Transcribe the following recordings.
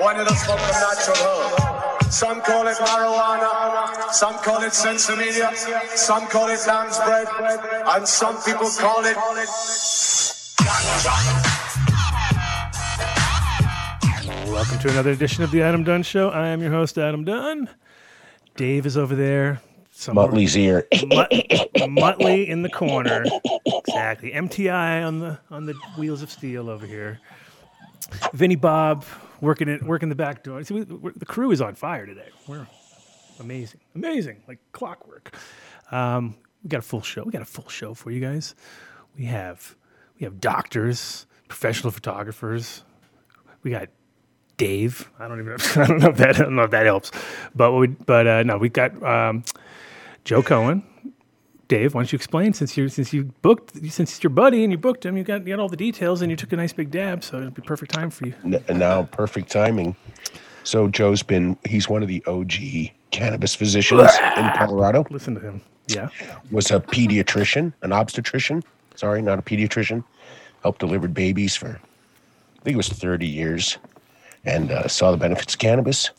We want you to smoke the natural herb. Some call it marijuana, some call it sensimilla, some call it lamb's bread, and some people call it Welcome to another edition of the Adam Dunn Show. I am your host, Adam Dunn. Dave is over there. somewhere- Muttley's ear. Mut- Muttley in the corner. Exactly. MTI on the on the wheels of steel over here. Vinny Bob working it working the back door. See, we, the crew is on fire today. We're amazing, amazing, like clockwork. Um, we got a full show. We got a full show for you guys. We have we have doctors, professional photographers. We got Dave. I don't even. I don't know if that. I don't know if that helps. But we. But uh, no, we got um, Joe Cohen. Dave, why don't you explain since you since you booked since it's your buddy and you booked him, you got you got all the details and you took a nice big dab, so it'd be perfect time for you. And now perfect timing. So Joe's been he's one of the OG cannabis physicians in Colorado. Listen to him. Yeah. Was a pediatrician, an obstetrician. Sorry, not a pediatrician. Helped delivered babies for I think it was 30 years and uh, saw the benefits of cannabis.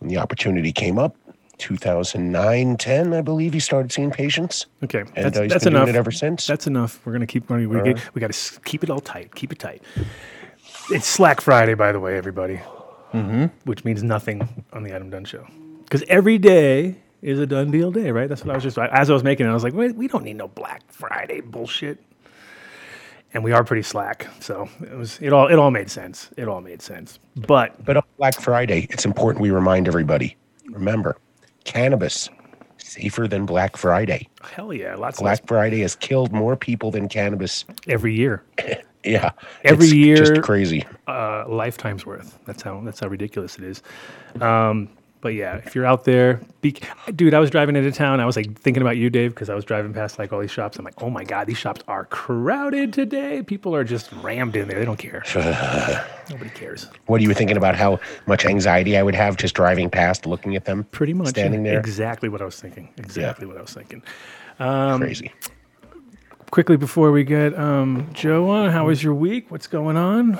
When the opportunity came up, 2009, 10, I believe he started seeing patients. Okay. And that's uh, he's that's been enough. doing it ever since. That's enough. We're gonna keep going. We, get, we got to keep it all tight. Keep it tight. It's Slack Friday, by the way, everybody. Mm-hmm. Which means nothing on the Adam Dunn Show, because every day is a done deal day, right? That's what I was just as I was making it. I was like, wait, we don't need no Black Friday bullshit. And we are pretty slack, so it was it all it all made sense. It all made sense. But But on Black Friday, it's important we remind everybody. Remember, cannabis safer than Black Friday. hell yeah, lots Black Friday has killed more people than cannabis. every year. Yeah, Every it's year- just crazy. uh, lifetime's worth. That's how that's how ridiculous it is. Um, but yeah, if you're out there, be, dude, I was driving into town. I was like thinking about you, Dave, because I was driving past like all these shops. I'm like, oh my god, these shops are crowded today. People are just rammed in there. They don't care. Nobody cares. What are you thinking about? How much anxiety I would have just driving past, looking at them, Pretty much standing yeah, there. Exactly what I was thinking. Exactly what I was thinking. Crazy. Quickly before we get um, Joe on, how was your week? What's going on?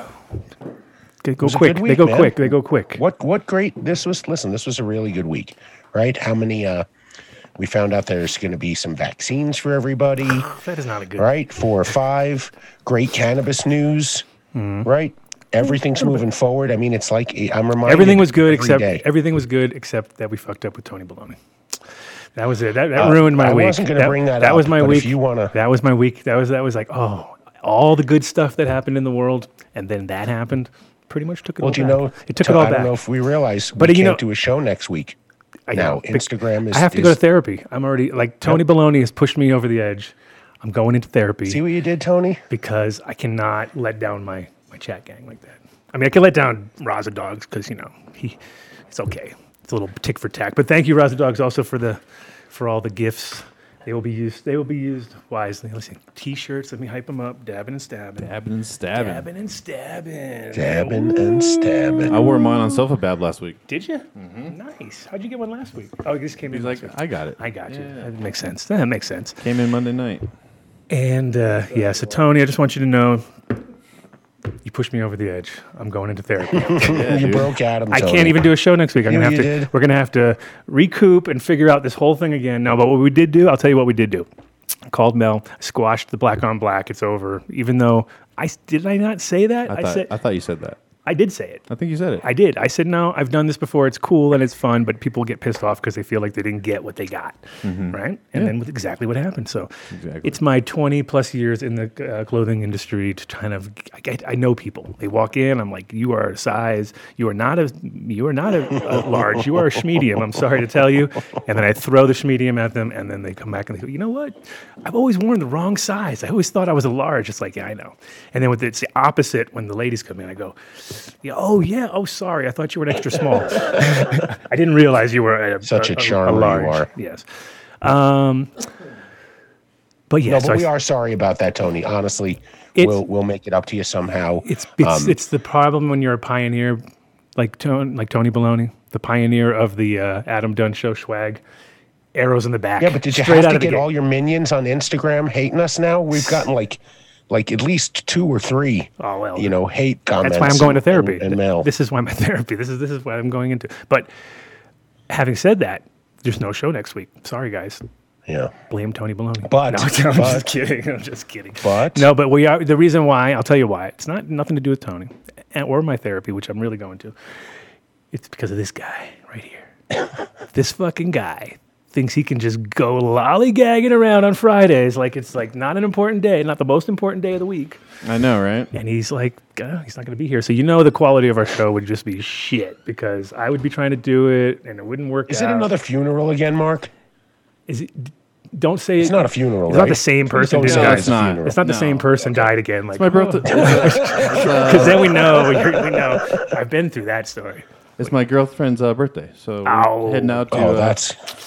They go quick. good they go man. quick. They go quick. What what great this was listen, this was a really good week, right? How many uh we found out there's gonna be some vaccines for everybody, That is not a good. right? Four or five. Great cannabis news, Hmm. right? Everything's moving forward. I mean, it's like I'm reminded Everything was good every except day. everything was good except that we fucked up with Tony Baloney. That was it. That, that ruined my Uh, I week. wasn't gonna bring that was up, my but week. if you wanna- that was my week. That was that was like oh, all the good stuff that happened in the world, and then that happened. Pretty much took it well, all do you back. know? it took to- it all I back. don't know if we realize But, we you can't know- do a show next week. I now, know. Instagram is- I have to go to therapy. I'm already like Tony Baloney has pushed me over the edge. I'm going into therapy See what you did, Tony? because I cannot let down my my chat gang like that. I mean, I can let down Raza Dogs because you know he, it's okay. It's a little tick for tack. But thank you, Raza Dogs, also for the for all the gifts. They will be used. They will be used wisely. Let's see. T-shirts. Let me hype them up. Dabbing and stabbing. Dabbing and stabbing. Dabbing and stabbing. Dabbing and stabbing. I wore mine on Sofa Bab last week. Did you? Nice. How'd you get one last week? Oh, this just came in. He's like, last week. I got it. I got you. That makes sense. That makes sense. Came in Monday night. And uh, yeah, so Tony, I just want you to know, you pushed me over the edge. I'm going into therapy. Yeah, you broke Adam. I can't even do a show next week. I'm Yeah, gonna have you to. did. We're gonna have to recoup and figure out this whole thing again. No, but what we did do, I'll tell you what we did do. I called Mel, squashed the black on black. It's over. Even though I did I not say that? I I, thought, said I thought you said that. I did say it. I think you said it. I did. I said no. I've done this before. It's cool and it's fun, but people get pissed off because they feel like they didn't get what they got, right? And then with exactly what happened. So Exactly. it's my 20 plus years in the uh, clothing industry to kind of. I, get- I know people. They walk in. I'm like, you are a size. You are not a. You are not a, a large. You are a schmedium. I'm sorry to tell you. And then I throw the schmedium at them, and then they come back and they go, you know what? I've always worn the wrong size. I always thought I was a large. It's like, yeah, I know. And then with it's the opposite when the ladies come in. I go, Yeah, oh yeah. Oh sorry. I thought you were an extra small. I didn't realize you were a, Such a charmer you large. are. Yes. Um, but yeah, No, so but I- we are sorry about that, Tony. Honestly, we'll we'll make it up to you somehow. It's it's, Um, it's the problem when you're a pioneer, like Tony, like Tony Baloney, the pioneer of the uh, Adam Dunn show swag. Arrows in the back. yeah, but did you straight have to get all your minions on Instagram hating us now? We've gotten like like at least two or three. Oh, well, you know, hate comments. That's why I'm going to therapy. and, and mail. This is why my therapy. This is this is what I'm going into. But having said that, there's no show next week. Sorry, guys. yeah. Blame Tony Baloney. But- no, I'm but- just kidding. I'm just kidding. But- no, but we are. The reason why I'll tell you why. It's not nothing to do with Tony and, or my therapy, which I'm really going to. It's because of this guy right here. this fucking guy thinks he can just go lollygagging around on Fridays like it's like not an important day, not the most important day of the week. I know, right? And he's like, "Uh, he's not going to be here. So you know the quality of our show would just be shit because I would be trying to do it and it wouldn't work. Is it another funeral again, Mark? Is it? Don't say It's not a funeral, It's not the same person. don't did it's not. It's not the No. same person died again. Like My birthday. because then we know. We, we know. I've been through that story. it's my girlfriend's uh, birthday, so we're Ow. heading out to. Oh, uh, that's I have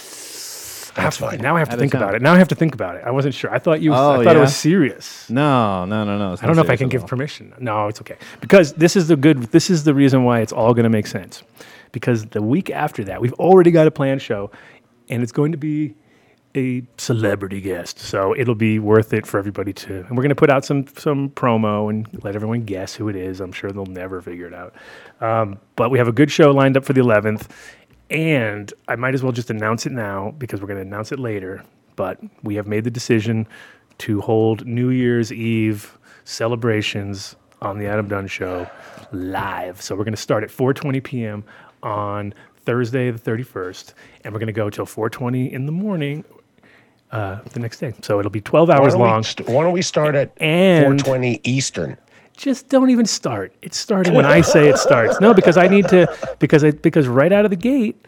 that's fine. Now I have to think about it. Now I have to think about it. I wasn't sure. I thought you. Oh, I thought it was serious. no, no, no, no. I don't know if I can give all. permission. No, it's okay. Because this is the good this is the reason why it's all going to make sense. Because the week after that, we've already got a planned show and it's going to be a celebrity guest. So it'll be worth it for everybody to and we're going to put out some some promo and let everyone guess who it is. I'm sure they'll never figure it out. Um, but we have a good show lined up for the 11th and I might as well just announce it now because we're going to announce it later. But we have made the decision to hold New Year's Eve celebrations on the Adam Dunn Show live. So we're going to start at 4:20 p.m. on Thursday the 31st, and we're going to go till 4:20 in the morning uh, the next day. So it'll be 12 hours don't, long. st- why don't we start at 420 Eastern? Just don't even start. It's starting when I say it starts. No, because I need to because I because right out of the gate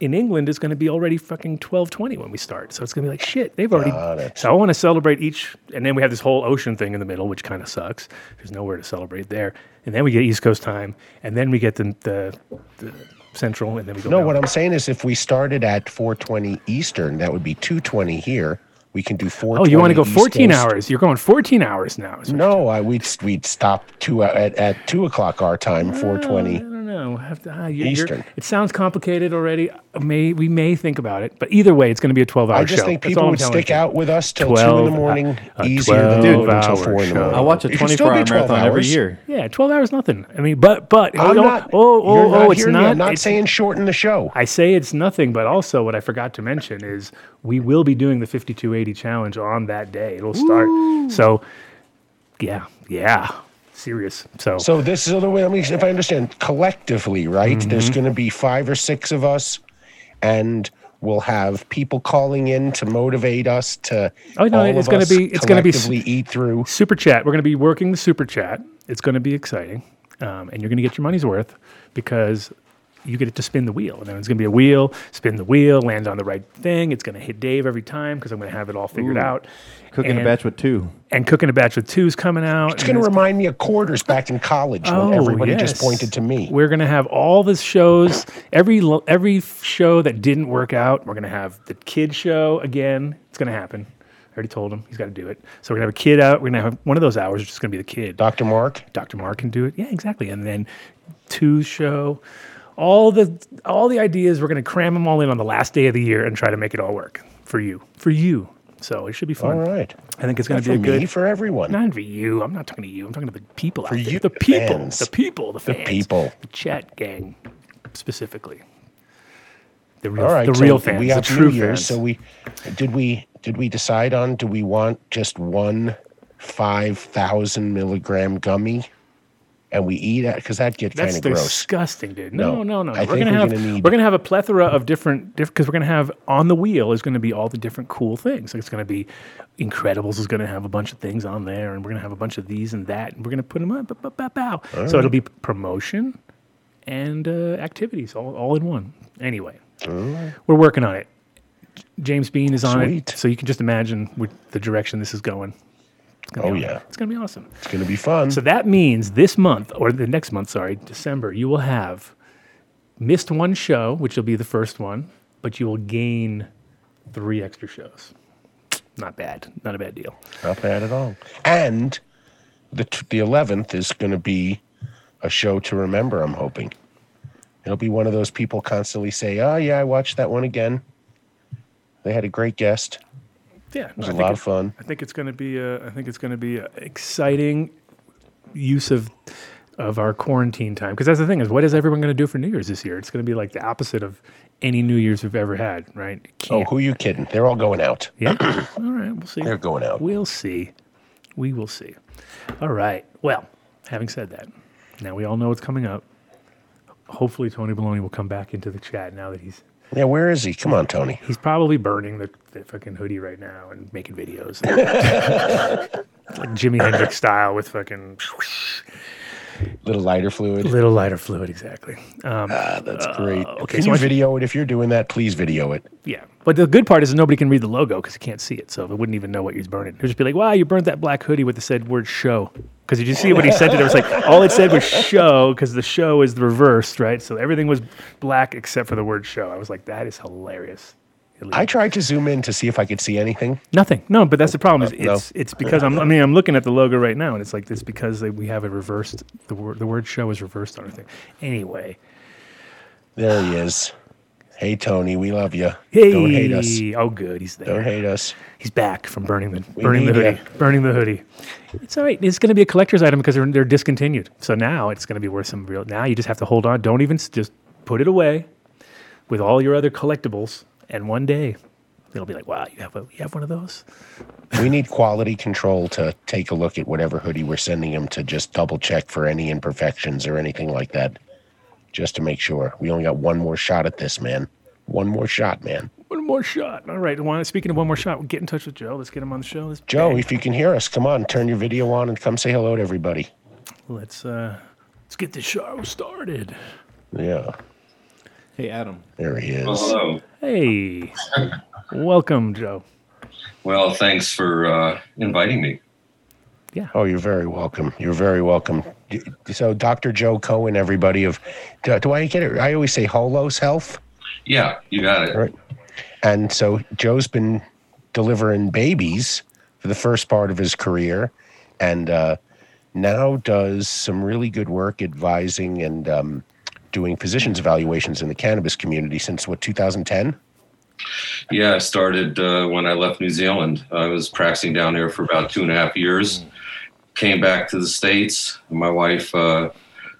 in England it's going to be already fucking 12:20 when we start. So it's going to be like shit. They've already Got it. So I want to celebrate each and then we have this whole ocean thing in the middle which kind of sucks. There's nowhere to celebrate there. And then we get East Coast time and then we get the the, the central and then we go No, down. what I'm saying is if we started at 420 Eastern, that would be 220 here. We can do four. Oh, you want to go East 14 Coast. hours. You're going 14 hours now. No, I, we'd we'd stop two at, at two o'clock our time, 420. I don't know. Have to, ah, you're- you're- Eastern. it sounds complicated already. Uh, May we may think about it, but either way, it's going to be a twelve-hour show. I show. just think people would stick you. out with us till two in the morning, a easier than 12 doing it until hour four in the morning. I watch a It should still 24 hour be 12 marathon every year. Yeah, twelve hours, nothing. I mean, but but I'm oh, not. oh oh you're oh, not it's not. me. I'm not it's- saying shorten the show. I say it's nothing, but also what I forgot to mention is we will be doing the 5280 challenge on that day. It'll start. So, yeah, yeah, serious. So, So this is the way. Let me, if I understand collectively, right? Mm-hmm. There's going to be five or six of us, and we'll have people calling in to motivate us to. Oh, no, all it's gonna be- it's gonna be s- eat through. super chat. We're going to be working the super chat. It's going to be exciting, um, and you're going to get your money's worth because you get it to spin the wheel. And then it's going to be a wheel, spin the wheel, land on the right thing. It's going to hit Dave every time because I'm going to have it all figured out. Cooking and, a batch with two. and cooking a batch with two's coming out. It's going to remind me of quarters back in college Oh, when everybody just pointed to me. We're gonna have all the shows, every every show that didn't work out. We're gonna have the kid show again. It's gonna happen. I already told him he's got to do it. So we're gonna have a kid out. We're gonna have one of those hours. It's just gonna be the kid. Dr. Mark, Dr. Mark can do it. Yeah, exactly. And then two show. All the all the ideas. We're gonna cram them all in on the last day of the year and try to make it all work for you. For you. So it should be fun. right. I think it's gonna Not be for a me, for everyone. Not for you. I'm not talking to you. I'm talking to the people out there. you, the the people. fans. The people. The The fans. people. The chat gang, specifically. The real, All right, the so real fans. We the have true New Year's, fans. so we did we did we decide on? Do we want just one five thousand milligram gummy, and we eat it because that gets kind of gross. That's disgusting, dude. No, No, no, no. We're gonna we're have gonna need- we're gonna have a plethora of different because we're gonna have on the wheel is gonna be all the different cool things. Like it's gonna be Incredibles is gonna have a bunch of things on there, and we're gonna have a bunch of these and that, and we're gonna put them up, bow, bow, bow. So it'll be promotion and uh, activities all, all in one. Anyway, we're working on it. James Bean is on Sweet. it, so you can just imagine with the direction this is going. It's gonna Oh, yeah. It's going to be awesome. It's going to be fun. So that means this month, or the next month, sorry, December, you will have missed one show, which will be the first one, but you will gain three extra shows. Not bad. Not a bad deal. Not bad at all. And the t- the eleventh is going to be a show to remember. I'm hoping it'll be one of those people constantly say, "Oh yeah, I watched that one again." They had a great guest. Yeah, It was I a lot of fun. I think it's going to be a, I think it's going to be a exciting use of of our quarantine time because that's the thing is what is everyone going to do for New Year's this year? It's going to be like the opposite of any New Year's we've ever had, right? Oh, Can't- who you kidding? They're all going out. yeah. All right, we'll see. They're going out. We'll see. We will see. All right. Well, having said that, now we all know what's coming up. Hopefully, Tony Baloney will come back into the chat now that he's Yeah, where is he? Come on, Tony. he's probably burning the, the fucking hoodie right now and making videos. like Jimi Hendrix style with fucking Little lighter fluid. little lighter fluid, exactly. Um, Ah, that's great. okay, Can so you video it? If you're doing that, please video it. yeah. But the good part is nobody can read the logo because you can't see it. So it wouldn't even know what you're burning. He'll just be like, wow, you burnt that black hoodie with the said word show. Because did you see what he sent it? It was like, all it said was show because the show is the reversed, right? So everything was black except for the word show. I was like, that is hilarious. I tried to zoom in to see if I could see anything. Nothing. No, but that's the problem. Is oh, no. it's it's because I'm. I mean, I'm looking at the logo right now, and it's like this because they, we have it reversed. The word the word show is reversed on our thing. Anyway, There he is. Hey, Tony, we love you. hey, Don't hate us. oh good, he's there. Don't hate us. He's back from burning the burning the ya. hoodie. Burning the hoodie. It's all right. It's going to be a collector's item because they're they're discontinued. So now it's going to be worth some real. Now you just have to hold on. Don't even just put it away with all your other collectibles, and one day it'll be like, wow, you have a you have one of those. We need quality control to take a look at whatever hoodie we're sending him to just double check for any imperfections or anything like that, just to make sure. We only got one more shot at this, man. One more shot, man. One more shot. All right. One, speaking of one more shot, get in touch with Joe. Let's get him on the show. Let's Joe, bang. if you can hear us, come on, turn your video on and come say hello to everybody. let's uh, let's get this show started. Yeah, Hey, Adam. there he is. Well, hello. Hey, welcome, Joe. Well, thanks for uh, inviting me. Yeah. Oh, you're very welcome. You're very welcome. So, Dr. Joe Cohen, everybody of, do, do I get it? I always say Holos Health. Yeah, you got it. Right. And so Joe's been delivering babies for the first part of his career and uh, now does some really good work advising and um, doing physicians evaluations in the cannabis community since what, 2010? Yeah, I started uh, when I left New Zealand. I was practicing down there for about two and a half years. Came back to the States. My wife, uh,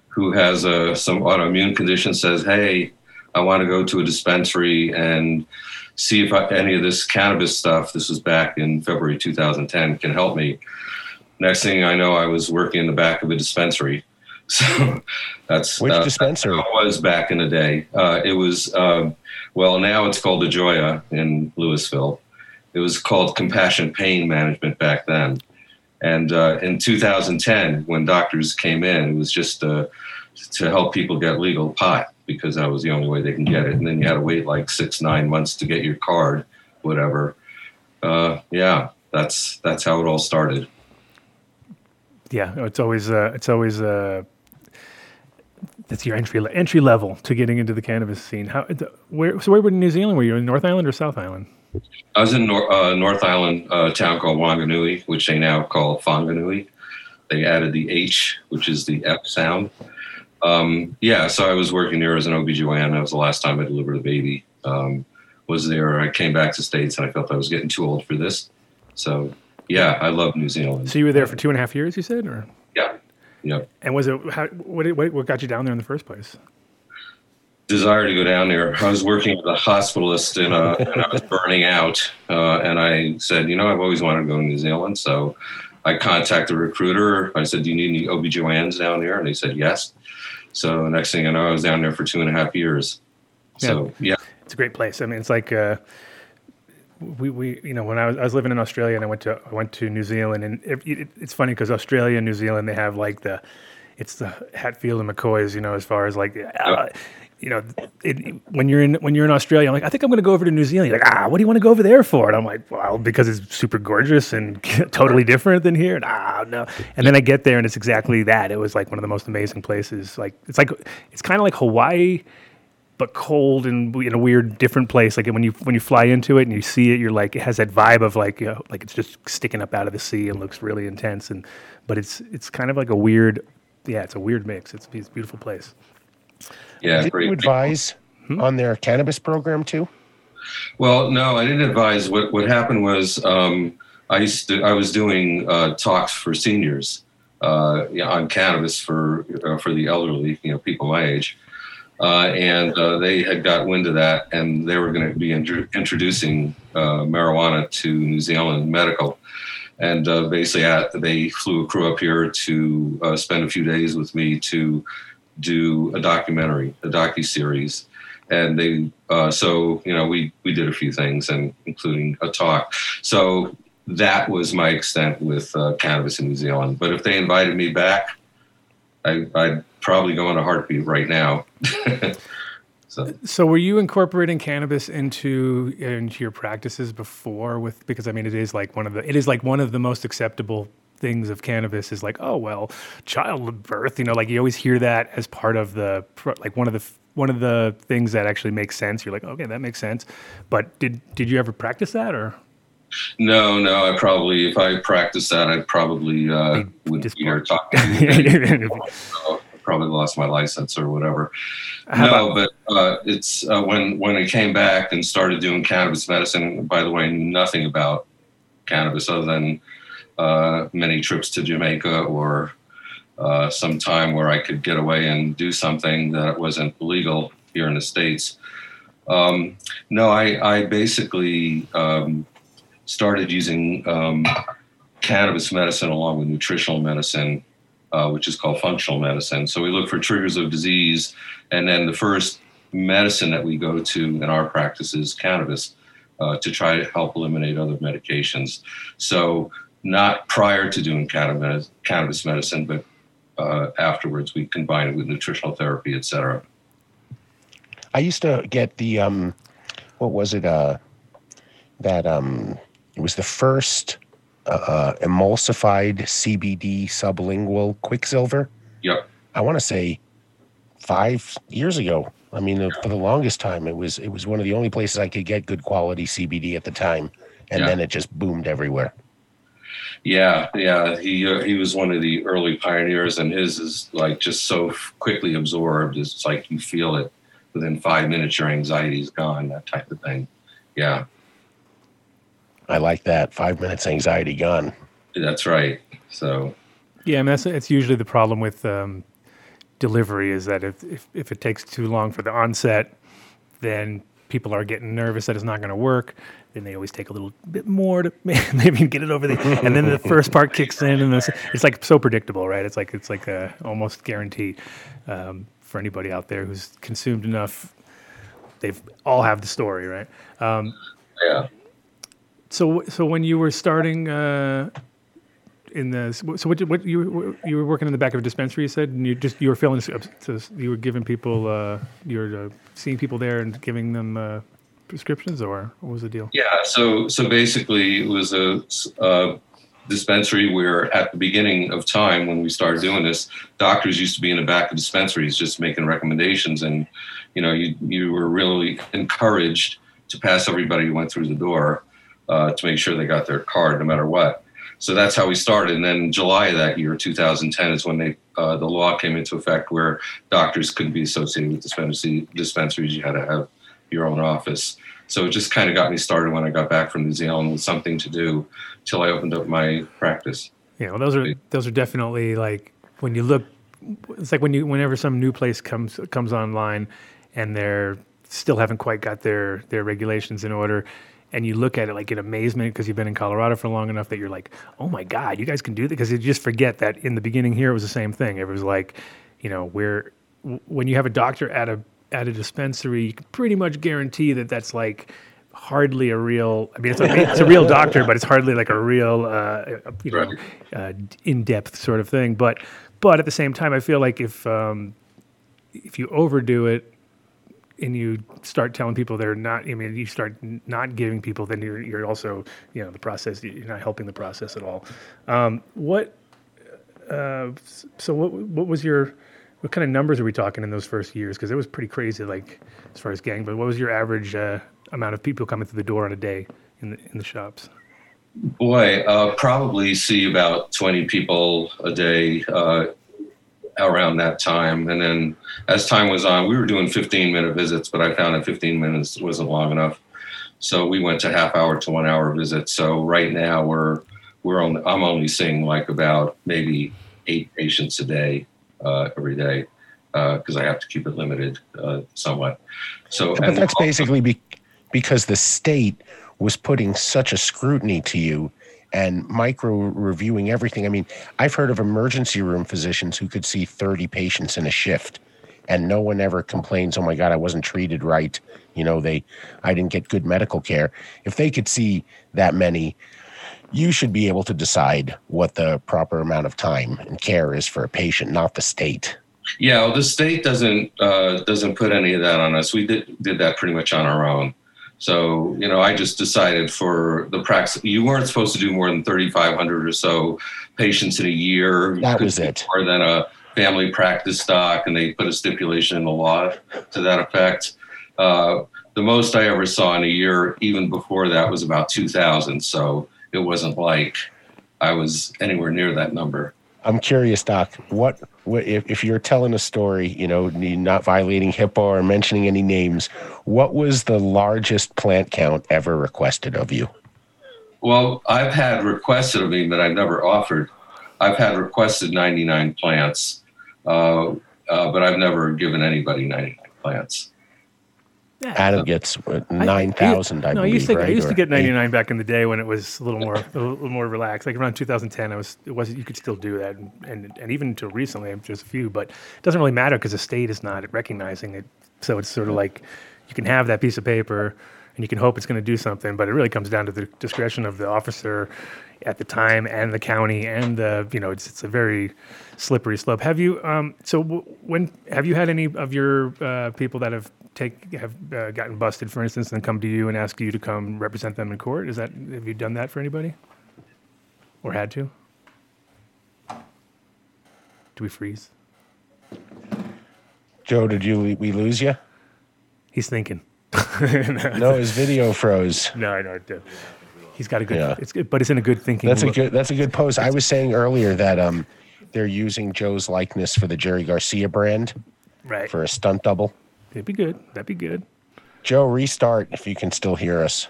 who has uh, some autoimmune condition, says, Hey, I want to go to a dispensary and see if I, any of this cannabis stuff, this was back in February 2010, can help me. Next thing I know, I was working in the back of a dispensary. So that's Which uh, dispensary? That's was back in the day. Uh, it was um, well, now it's called the Joya in Louisville. It was called Compassion Pain Management back then. And uh, in 2010, when doctors came in, it was just uh, to help people get legal pot because that was the only way they can get it. And then you had to wait like six, nine months to get your card, whatever. Uh, yeah, that's that's how it all started. Yeah, it's always uh, it's always uh, that's your entry entry level to getting into the cannabis scene. How where so where were in New Zealand? Were you in North Island or South Island? I was in Nor- uh, North Island, a town called Wanganui, which they now call Whanganui. They added the H, which is the F sound. Um, yeah, so I was working there as an OBGYN. That was the last time I delivered a baby. Um, was there. I came back to States and I felt I was getting too old for this. So, yeah, I love New Zealand. So you were there for two and a half years, you said, or Yeah. Yep. and was it how, what what got you down there in the first place? Desire to go down there. I was working as a hospitalist and, uh, and I was burning out. Uh, and I said, you know, I've always wanted to go to New Zealand. So I contacted a recruiter. I said, do you need any OBGYNs down there? And they said, yes. So the next thing I know, I was down there for two and a half years. So, yeah. It's a great place. I mean, it's like uh, we, we you know when I was, I was living in Australia and I went to I went to New Zealand and it, it, it's funny because Australia and New Zealand they have like the it's the Hatfield and McCoys you know as far as like uh, you know, it, when you're in when you're in Australia, I'm like, I think I'm going to go over to New Zealand. You're like, ah, what do you want to go over there for? And I'm like, well, because it's super gorgeous and totally different than here. And ah, no. And then I get there, and it's exactly that. It was like one of the most amazing places. Like it's like it's kind of like Hawaii, but cold and in a weird different place. Like when you when you fly into it and you see it, you're like it has that vibe of like you know, like it's just sticking up out of the sea and looks really intense. And but it's it's kind of like a weird, yeah, it's a weird mix. It's, it's a beautiful place. Yeah, Did great. you advise on their cannabis program too? Well, no, I didn't advise. What what happened was um, I used to I was doing uh, talks for seniors uh, on cannabis for uh, for the elderly, you know, people my age, uh, and uh, they had got wind of that, and they were going to be intro- introducing uh, marijuana to New Zealand medical. And uh, basically, uh, they flew a crew up here to uh, spend a few days with me to do a documentary, a docu series, and they uh, so you know we we did a few things and including a talk. So that was my extent with uh, cannabis in new zealand. But if they invited me back I, i'd probably go on a heartbeat right now. So. So were you incorporating cannabis into into your practices before with because I mean it is like one of the it is like one of the most acceptable things of cannabis is like oh well childbirth you know like you always hear that as part of the like one of the one of the things that actually makes sense you're like okay that makes sense but did did you ever practice that or no no i probably if i practiced that I probably uh, would be here disbarred. talking so probably lost my license or whatever. How no, but uh, it's uh, when when I came back and started doing cannabis medicine. By the way, nothing about cannabis other than uh, many trips to Jamaica or uh, some time where I could get away and do something that wasn't legal here in the states. Um, no, I, I basically um, started using um, cannabis medicine along with nutritional medicine, uh, which is called functional medicine. So we look for triggers of disease, and then the first medicine that we go to in our practice is cannabis uh, to try to help eliminate other medications. So not prior to doing cannabis, cannabis medicine, but uh, afterwards we combine it with nutritional therapy, et cetera. I used to get the um, what was it? Uh, that um, it was the first uh, emulsified CBD sublingual Quicksilver. Yep. I want to say five years ago. I mean, uh, for the longest time, it was it was one of the only places I could get good quality CBD at the time, and Yeah. then it just boomed everywhere. Yeah, yeah, he uh, he was one of the early pioneers, and his is like just so f- quickly absorbed. It's like you feel it within five minutes. Your anxiety is gone. That type of thing. Yeah, I like that. Five minutes anxiety gone. that's right. So Yeah, I mean that's it's usually the problem with um, delivery is that if, if if it takes too long for the onset, then people are getting nervous that it's not going to work. Then they always take a little bit more to maybe get it over the, and then the first part kicks in, and it's, it's like so predictable, right? It's like it's like a almost guaranteed um, for anybody out there who's consumed enough. They've all have the story, right? Um, yeah, so, so when you were starting uh, in the, so what, what you were- you were working in the back of a dispensary, you said, and you just you were filling, so you were giving people, uh, you were uh, seeing people there and giving them uh, prescriptions, or what was the deal? yeah. So so basically, it was a dispensary where at the beginning of time when we started doing this, doctors used to be in the back of dispensaries just making recommendations, and you know you you were really encouraged to pass everybody who went through the door uh, to make sure they got their card no matter what. So that's how we started. And then July of that year, 2010, is when they uh, the law came into effect where doctors couldn't be associated with dispensary, dispensaries. You had to have your own office. So it just kind of got me started when I got back from New Zealand with something to do till I opened up my practice. Yeah, well, those are those are definitely like when you look, it's like when you whenever some new place comes comes online, and they're still haven't quite got their their regulations in order, and you look at it like in amazement because you've been in Colorado for long enough that you're like, oh my god, you guys can do that because you just forget that in the beginning here it was the same thing. It was like, you know, where when you have a doctor at a at a dispensary, you can pretty much guarantee that that's like hardly a real. I mean, it's a, it's a real doctor, but it's hardly like a real, uh, you know, uh, in-depth sort of thing. But but at the same time, I feel like if um, if you overdo it, and you start telling people they're not. I mean, you start not giving people, then you're you're also you know the process. You're not helping the process at all. Um, what? Uh, so what? What was your? What kind of numbers are we talking in those first years? Because it was pretty crazy, like as far as gang. But what was your average uh, amount of people coming through the door on a day in the in the shops? Boy, uh, probably see about 20 people a day uh, around that time. And then as time was on, we were doing 15 minute visits, but I found that 15 minutes wasn't long enough. So we went to half hour to one hour visits. So right now we're we're only I'm only seeing like about maybe eight patients a day uh, every day because I have to keep it limited uh, somewhat. So But that's basically be, because the state was putting such a scrutiny to you and micro reviewing everything. I mean, I've heard of emergency room physicians who could see 30 patients in a shift and no one ever complains, "Oh my god, I wasn't treated right." You know, they I didn't get good medical care. If they could see that many, you should be able to decide what the proper amount of time and care is for a patient, not the state. Yeah, well, the state doesn't uh, doesn't put any of that on us. We did did that pretty much on our own. So you know, I just decided for the practice, you weren't supposed to do more than thirty five hundred or so patients in a year. That was it. More than a family practice doc, and they put a stipulation in the law to that effect. Uh, the most I ever saw in a year, even before that, was about two thousand. So it wasn't like I was anywhere near that number. I'm curious, Doc. What, what if, if you're telling a story, you know, not violating HIPAA or mentioning any names, what was the largest plant count ever requested of you? Well, I've had requested of me, but I've never offered. I've had requested 99 plants, uh, uh, but I've never given anybody 99 plants. Adam gets uh, nine thousand, I, no, believe. I used to right? I used to get 99 back in the day when it was a little more a little more relaxed. Like around 2010, I was it was you could still do that, and and, and even until recently, there's a few, but it doesn't really matter because the state is not recognizing it. So it's sort of like you can have that piece of paper, and you can hope it's going to do something, but it really comes down to the discretion of the officer at the time and the county and the you know it's it's a very slippery slope. Have you um so w- when have you had any of your uh, people that have take have uh, gotten busted for instance and come to you and ask you to come represent them in court? Is that have you done that for anybody or had to? Do we freeze? Joe, did you we lose you? He's thinking. No, his video froze. No, I know it did. He's got a good. Yeah. It's good, but it's in a good thinking. That's a good. That's a good pose. I was saying earlier that um, they're using Joe's likeness for the Jerry Garcia brand right. for a stunt double. That'd be good. That'd be good. Joe, restart if you can still hear us.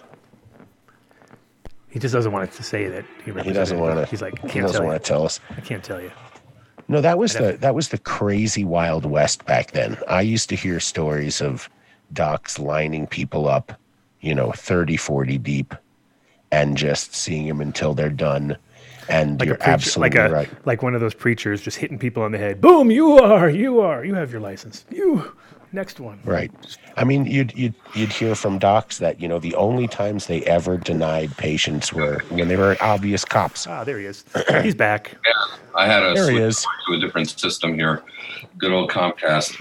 He just doesn't want to say that he, He doesn't want to. He's like, he doesn't want to tell us. I can't tell you. No, that was the that was the crazy Wild West back then. I used to hear stories of docs lining people up, you know, 30, 40 deep, and just seeing them until they're done. And Like you're a preacher, absolutely like a right. like one of those preachers just hitting people on the head. Boom! You are. You are. You have your license. You. Next one. Right. I mean, you'd you'd you'd hear from docs that you know the only times they ever denied patients were when they were obvious cops. Ah, there he is. He's back. Yeah, I had a There he switch is. to a different system here. Good old Comcast.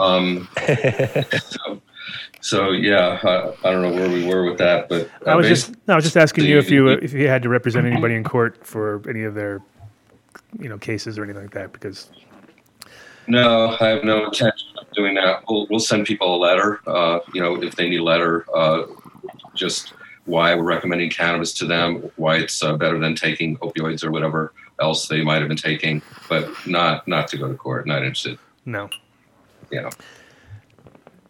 Um, so, so yeah, I, I don't know where we were with that, but uh, I was just I was just asking you if you the- if you had to represent anybody in court for any of their you know cases or anything like that because No, I have no intention of doing that. We'll, we'll send people a letter, uh, you know, if they need a letter, uh, just why we're recommending cannabis to them, why it's uh, better than taking opioids or whatever else they might have been taking, but not not to go to court. Not interested. no. You know.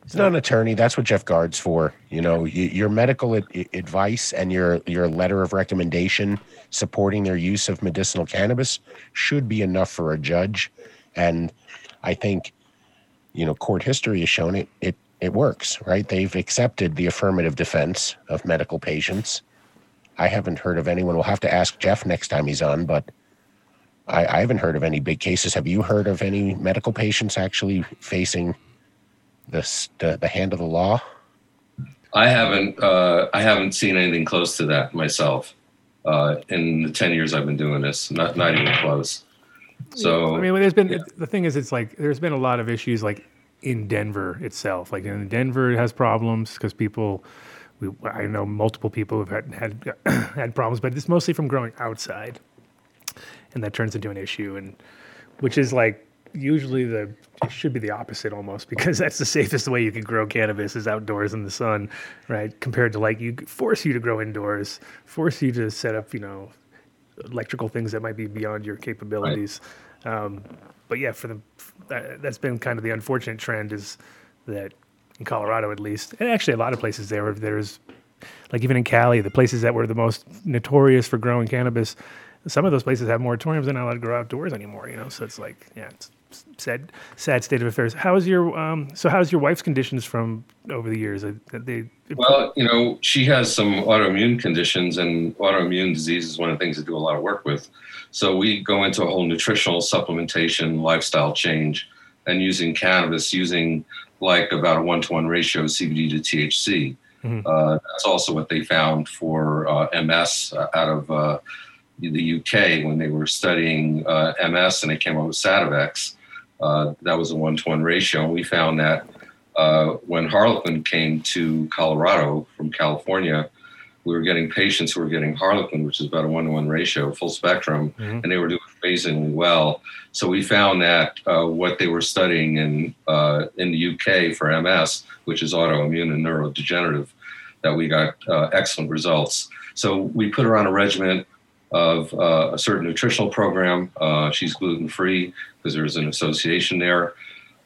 He's not an attorney. That's what Jeff Gard's for. You know, your medical advice and your your letter of recommendation supporting their use of medicinal cannabis should be enough for a judge. And I think, you know, court history has shown it. It it works, right? They've accepted the affirmative defense of medical patients. I haven't heard of anyone. We'll have to ask Jeff next time he's on, but. I, I haven't heard of any big cases. Have you heard of any medical patients actually facing this, the, the hand of the law? I haven't uh, I haven't seen anything close to that myself uh, in the ten years I've been doing this. Not not even close. So I mean, there's been the thing is, it's like there's been a lot of issues. Like in Denver itself. Like in Denver, it has problems because people. We, I know multiple people who've had had had problems, but it's mostly from growing outside, and that turns into an issue, and which is like usually the it should be the opposite almost because that's the safest way you can grow cannabis is outdoors in the sun, right? Compared to like you force you to grow indoors, force you to set up, you know, electrical things that might be beyond your capabilities. Um, but yeah, for the that, that's been kind of the unfortunate trend is that in Colorado at least, and actually a lot of places there, there's like even in Cali, the places that were the most notorious for growing cannabis, some of those places have moratoriums. They're not allowed to grow outdoors anymore. You know, so it's like yeah, it's sad sad state of affairs. How is your um, so how's your wife's conditions from over the years? They, well, you know, she has some autoimmune conditions, and autoimmune disease is one of the things I do a lot of work with. So we go into a whole nutritional supplementation, lifestyle change, and using cannabis, using like about a one to one ratio of CBD to THC. Mm-hmm. Uh, that's also what they found for uh, MS out of uh, the UK when they were studying uh, MS, and they came up with Sativex uh, that was a one to one ratio. And we found that uh, when Harlequin came to Colorado from California, we were getting patients who were getting Harlequin, which is about a one to one ratio, full spectrum, mm-hmm. and they were doing amazingly well. So we found that uh, what they were studying in uh, in the UK for MS, which is autoimmune and neurodegenerative, that we got uh, excellent results. So we put her on a regimen of uh, a certain nutritional program. Uh, she's gluten free because there's an association there.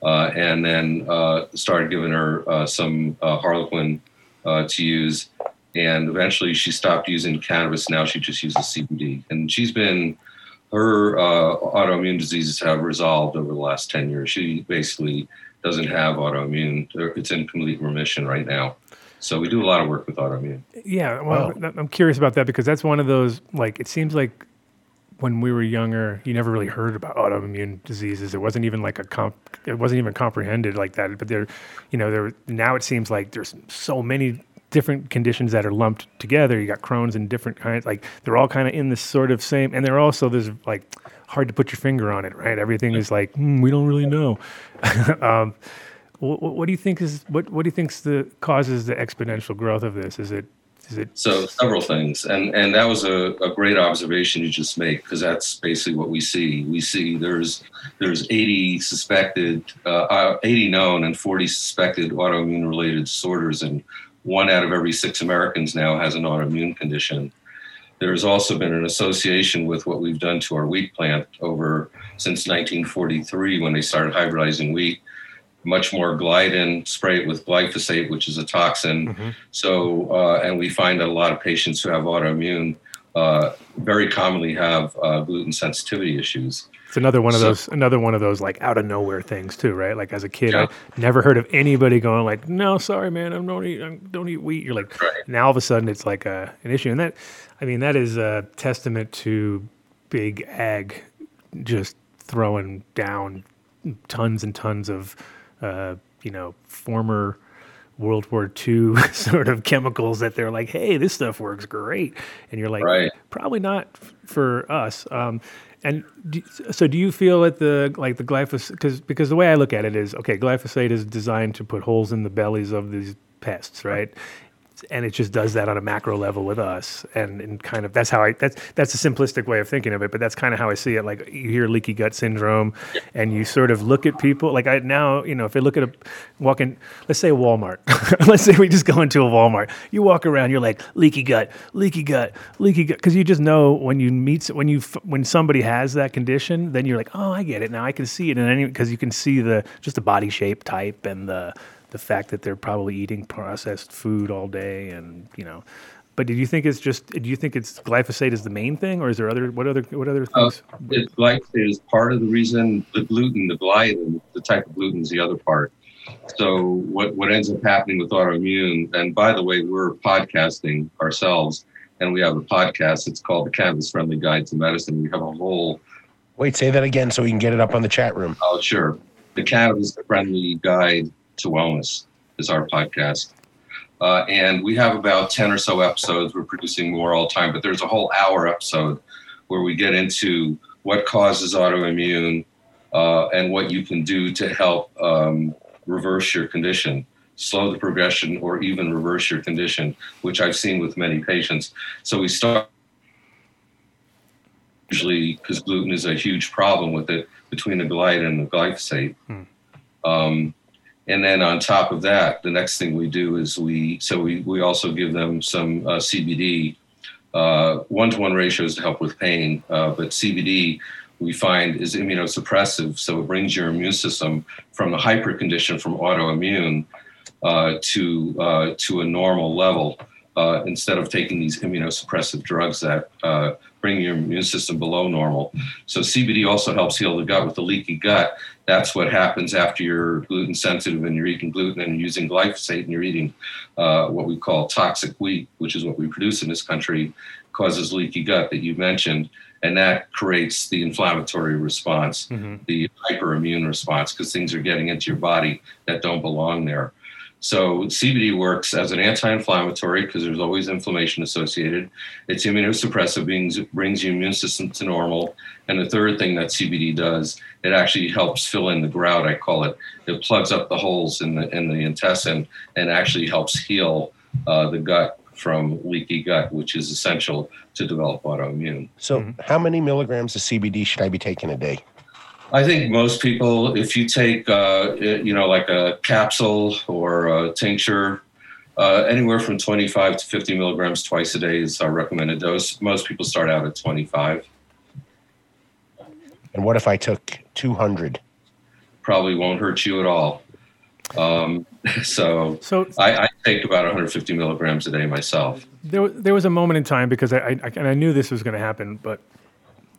Uh, and then uh, started giving her uh, some Harlequin to use. And eventually she stopped using cannabis. Now she just uses CBD. And she's been, her autoimmune diseases have resolved over the last 10 years. She basically doesn't have autoimmune, it's in complete remission right now. So we do a lot of work with autoimmune. Yeah, well, wow. I'm curious about that because that's one of those like it seems like when we were younger, you never really heard about autoimmune diseases. It wasn't even like a comp, it wasn't even comprehended like that. But there, you know, there now it seems like there's so many different conditions that are lumped together. You got Crohn's and different kinds, like they're all kind of in this sort of same, and they're also there's like hard to put your finger on it, right? Everything is like mm, we don't really know. um, what, what, do you think is what What do you think the causes the exponential growth of this? Is it is it so several things, and and that was a, a great observation you just made because that's basically what we see. We see there's there's 80 suspected, uh, uh 80 known, and 40 suspected autoimmune related disorders, and one out of every six Americans now has an autoimmune condition. There's also been an association with what we've done to our wheat plant over since 1943 when they started hybridizing wheat much more gliadin, spray it with glyphosate, which is a toxin. Mm-hmm. So, uh, and we find that a lot of patients who have autoimmune uh, very commonly have uh, gluten sensitivity issues. It's another one of so, those, another one of those like out of nowhere things too, right? Like as a kid, yeah. I never heard of anybody going like, "No, sorry, man, I don't eat, I don't eat wheat." You're like, right. now all of a sudden it's like a, an issue, and that, I mean, that is a testament to big ag just throwing down tons and tons of uh, you know, former World War II sort of chemicals that they're like, hey, this stuff works great. And you're like, right. probably not f- for us. Um, and do, so, do you feel that the like the glyphosate? Because because the way I look at it is, okay, glyphosate is designed to put holes in the bellies of these pests, right? And it just does that on a macro level with us. And, and kind of that's how i that's that's a simplistic way of thinking of it but that's kind of how i see it. Like you hear leaky gut syndrome and you sort of look at people like i now you know if i look at a walking let's say a walmart. Let's say we just go into a walmart. You walk around you're like leaky gut leaky gut leaky gut. Because you just know when you meet when you when somebody has that condition then you're like oh i get it now. I can see it and any because you can see the just the body shape type and the the fact that they're probably eating processed food all day and you know but do you think it's just do you think it's glyphosate is the main thing or is there other what other what other things? Uh, it, glyphosate is part of the reason the gluten the gliadin the type of gluten is the other part. So what what ends up happening with autoimmune and by the way we're podcasting ourselves and we have a podcast it's called the cannabis friendly guide to medicine. We have a whole wait say that again so we can get it up on the chat room. Oh sure. The cannabis friendly guide to Wellness is our podcast. Uh, and we have about 10 or so episodes. We're producing more all the time, but there's a whole hour episode where we get into what causes autoimmune uh, and what you can do to help um, reverse your condition, slow the progression, or even reverse your condition, which I've seen with many patients. So we start usually because gluten is a huge problem with it between the glide and the glyphosate. Um, and then on top of that, the next thing we do is we so we we also give them some uh, CBD one to one ratios to help with pain, uh, but CBD we find is immunosuppressive, so it brings your immune system from a hyper condition from autoimmune uh, to uh, to a normal level. Uh, instead of taking these immunosuppressive drugs that uh, bring your immune system below normal. So CBD also helps heal the gut with the leaky gut. That's what happens after you're gluten sensitive and you're eating gluten and using glyphosate and you're eating uh, what we call toxic wheat, which is what we produce in this country, causes leaky gut that you mentioned. And that creates the inflammatory response, the hyperimmune response, because things are getting into your body that don't belong there. So CBD works as an anti-inflammatory because there's always inflammation associated. It's immunosuppressive, brings, brings your immune system to normal. And the third thing that CBD does, it actually helps fill in the grout, I call it. It plugs up the holes in the in the intestine and actually helps heal uh, the gut from leaky gut, which is essential to develop autoimmune. So, how many milligrams of CBD should I be taking a day? I think most people, if you take, uh, you know, like a capsule or a tincture, uh, anywhere from 25 to 50 milligrams twice a day is our recommended dose. Most people start out at 25. And what if I took 200? Probably won't hurt you at all. Um, so So I, I take about 150 milligrams a day myself. there, there was a moment in time because I, I, I- and I knew this was going to happen, but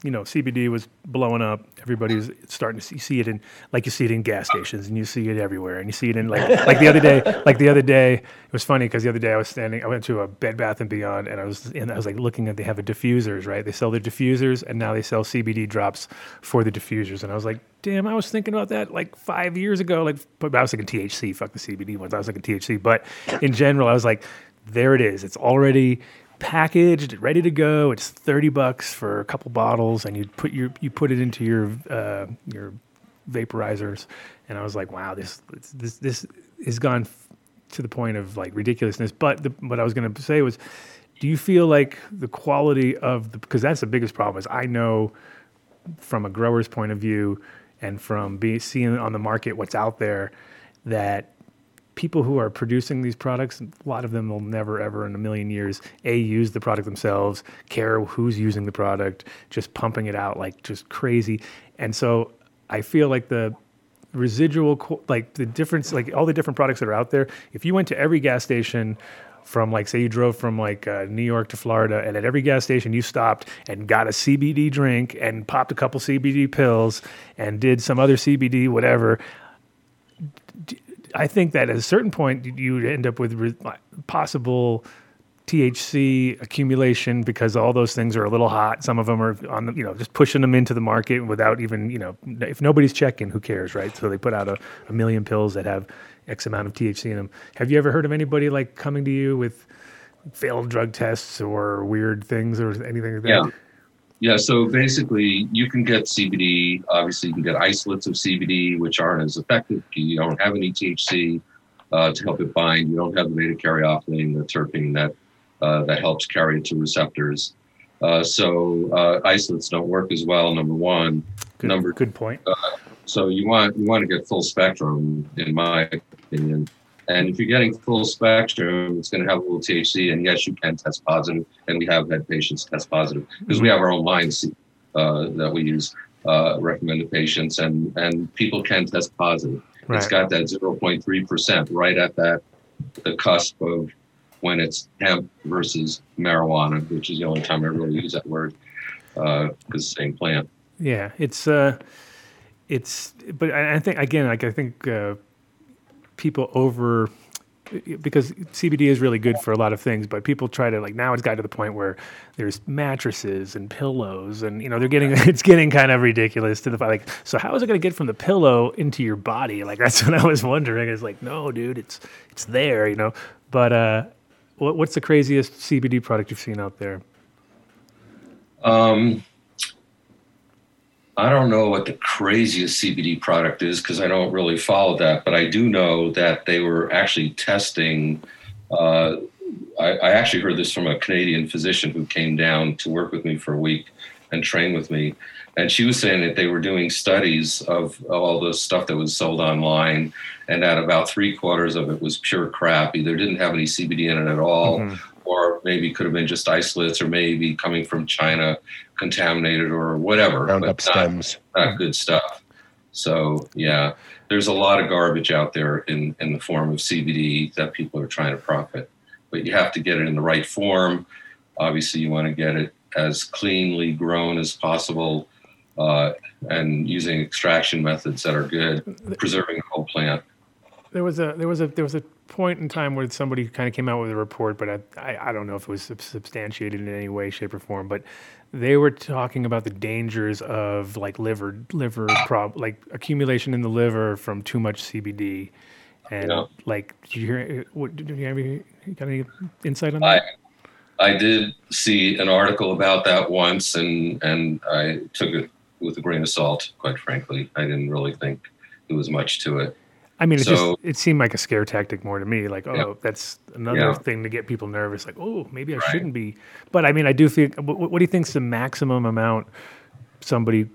you know, CBD was blowing up. Everybody's starting to see, see it in, like you see it in gas stations, and you see it everywhere, and you see it in like, like the other day, like the other day. It was funny because the other day I was standing, I went to a Bed Bath and Beyond, and I was, and I was like looking at they have a diffusers, right? They sell their diffusers, and now they sell CBD drops for the diffusers, and I was like, damn, I was thinking about that like five years ago, like, but I was thinking THC, fuck the CBD ones. I was thinking THC, but in general, I was like, there it is. It's already packaged, ready to go. It's thirty bucks for a couple bottles, and you put your you put it into your uh, your vaporizers. And I was like, wow, this this this has gone to the point of like ridiculousness. But the, what I was going to say was, do you feel like the quality of the because that's the biggest problem is I know from a grower's point of view and from being seeing on the market what's out there that people who are producing these products, a lot of them will never ever in a million years a use the product themselves, care who's using the product, just pumping it out like just crazy. And so I feel like the residual like the difference like all the different products that are out there if you went to every gas station from like say you drove from like uh, new york to florida and at every gas station you stopped and got a cbd drink and popped a couple cbd pills and did some other cbd whatever I think that at a certain point you would end up with possible THC accumulation because all those things are a little hot. Some of them are on, you know, just pushing them into the market without even, you know, if nobody's checking, who cares, right? So they put out a, a million pills that have X amount of THC in them. Have you ever heard of anybody like coming to you with failed drug tests or weird things or anything like that? Yeah. Yeah, so basically, you can get CBD. Obviously, you can get isolates of CBD, which aren't as effective. You don't have any THC uh, to help it bind. You don't have the beta caryophyllene, the terpene that uh, that helps carry it to receptors. Uh, so uh, isolates don't work as well. Number one. Good, Number good point. so you want you want to get full spectrum, in my opinion. And if you're getting full spectrum, it's going to have a little THC. And yes, you can test positive, and we have had patients test positive because we have our own lines uh, that we use uh, recommended patients, and and people can test positive. It's got that 0.3 percent right at that the cusp of when it's hemp versus marijuana, which is the only time I really use that word because the same plant. Yeah, it's uh, it's but I, I think again, like I think uh, people over because CBD is really good for a lot of things, but people try to like now it's got to the point where there's mattresses and pillows, and you know they're getting it's getting kind of ridiculous to the fact like so how is it going to get from the pillow into your body? Like that's what I was wondering. It's like no, dude, it's it's there, you know. But uh, what, what's the craziest CBD product you've seen out there? Um, I don't know what the craziest CBD product is because I don't really follow that, but I do know that they were actually testing. Uh, I, I, actually heard this from a Canadian physician who came down to work with me for a week and train with me. And she was saying that they were doing studies of all the stuff that was sold online, and that about three quarters of it was pure crap. Either didn't have any CBD in it at all, mm-hmm. Or maybe could have been just isolates, or maybe coming from China, contaminated, or whatever. Roundup stems. Not, not good stuff. So yeah, there's a lot of garbage out there in in the form of CBD that people are trying to profit. But you have to get it in the right form. Obviously, you want to get it as cleanly grown as possible uh, and using extraction methods that are good, preserving the whole plant. There was a there was a there was a point in time where somebody kind of came out with a report, but I, I, I don't know if it was substantiated in any way, shape, or form. But they were talking about the dangers of like liver liver prob like accumulation in the liver from too much CBD. And yeah. like, did you hear? What did you have? Any, got any insight on that? I, I did see an article about that once, and and I took it with a grain of salt. Quite frankly, I didn't really think there was much to it. I mean, it so, just it seemed like a scare tactic more to me. Like, oh, yeah. that's another yeah. thing to get people nervous. Like, oh, maybe I right. shouldn't be. But I mean, I do think. What, what do you think's the maximum amount somebody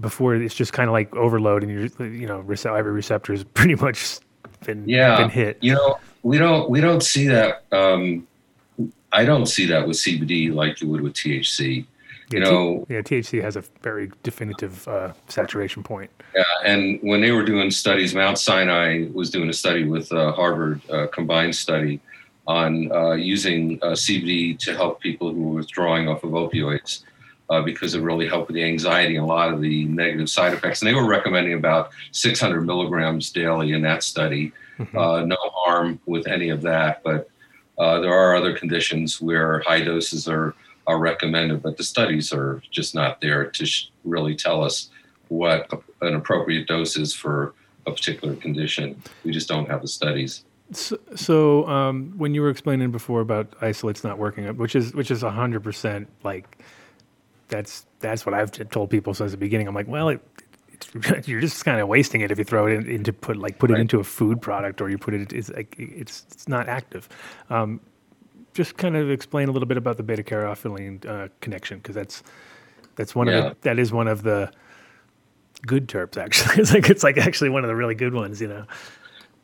before it's just kind of like overload and you you know every receptor is pretty much been yeah been hit. You know, we don't we don't see that. Um, I don't see that with CBD like you would with THC. You yeah, know, T- yeah, THC has a very definitive uh, saturation point. Yeah, and when they were doing studies, Mount Sinai was doing a study with uh, Harvard, uh, combined study on uh, using uh, CBD to help people who were withdrawing off of opioids. Uh, because it really helped with the anxiety and a lot of the negative side effects. And they were recommending about 600 milligrams daily in that study. Mm-hmm. no harm with any of that, but uh, there are other conditions where high doses are, are recommended, but the studies are just not there to sh- really tell us what a, an appropriate dose is for a particular condition. We just don't have the studies. So, so um, when you were explaining before about isolates not working, which is which is hundred percent like that's that's what I've told people since the beginning. I'm like, well, it, you're just kind of wasting it if you throw it in, into put like put right. it into a food product or you put it it's like it's it's not active. Um, just kind of explain a little bit about the beta caryophyllene uh, connection because that's that's one yeah. of the, that is one of the good terps actually. it's like it's like actually one of the really good ones, you know.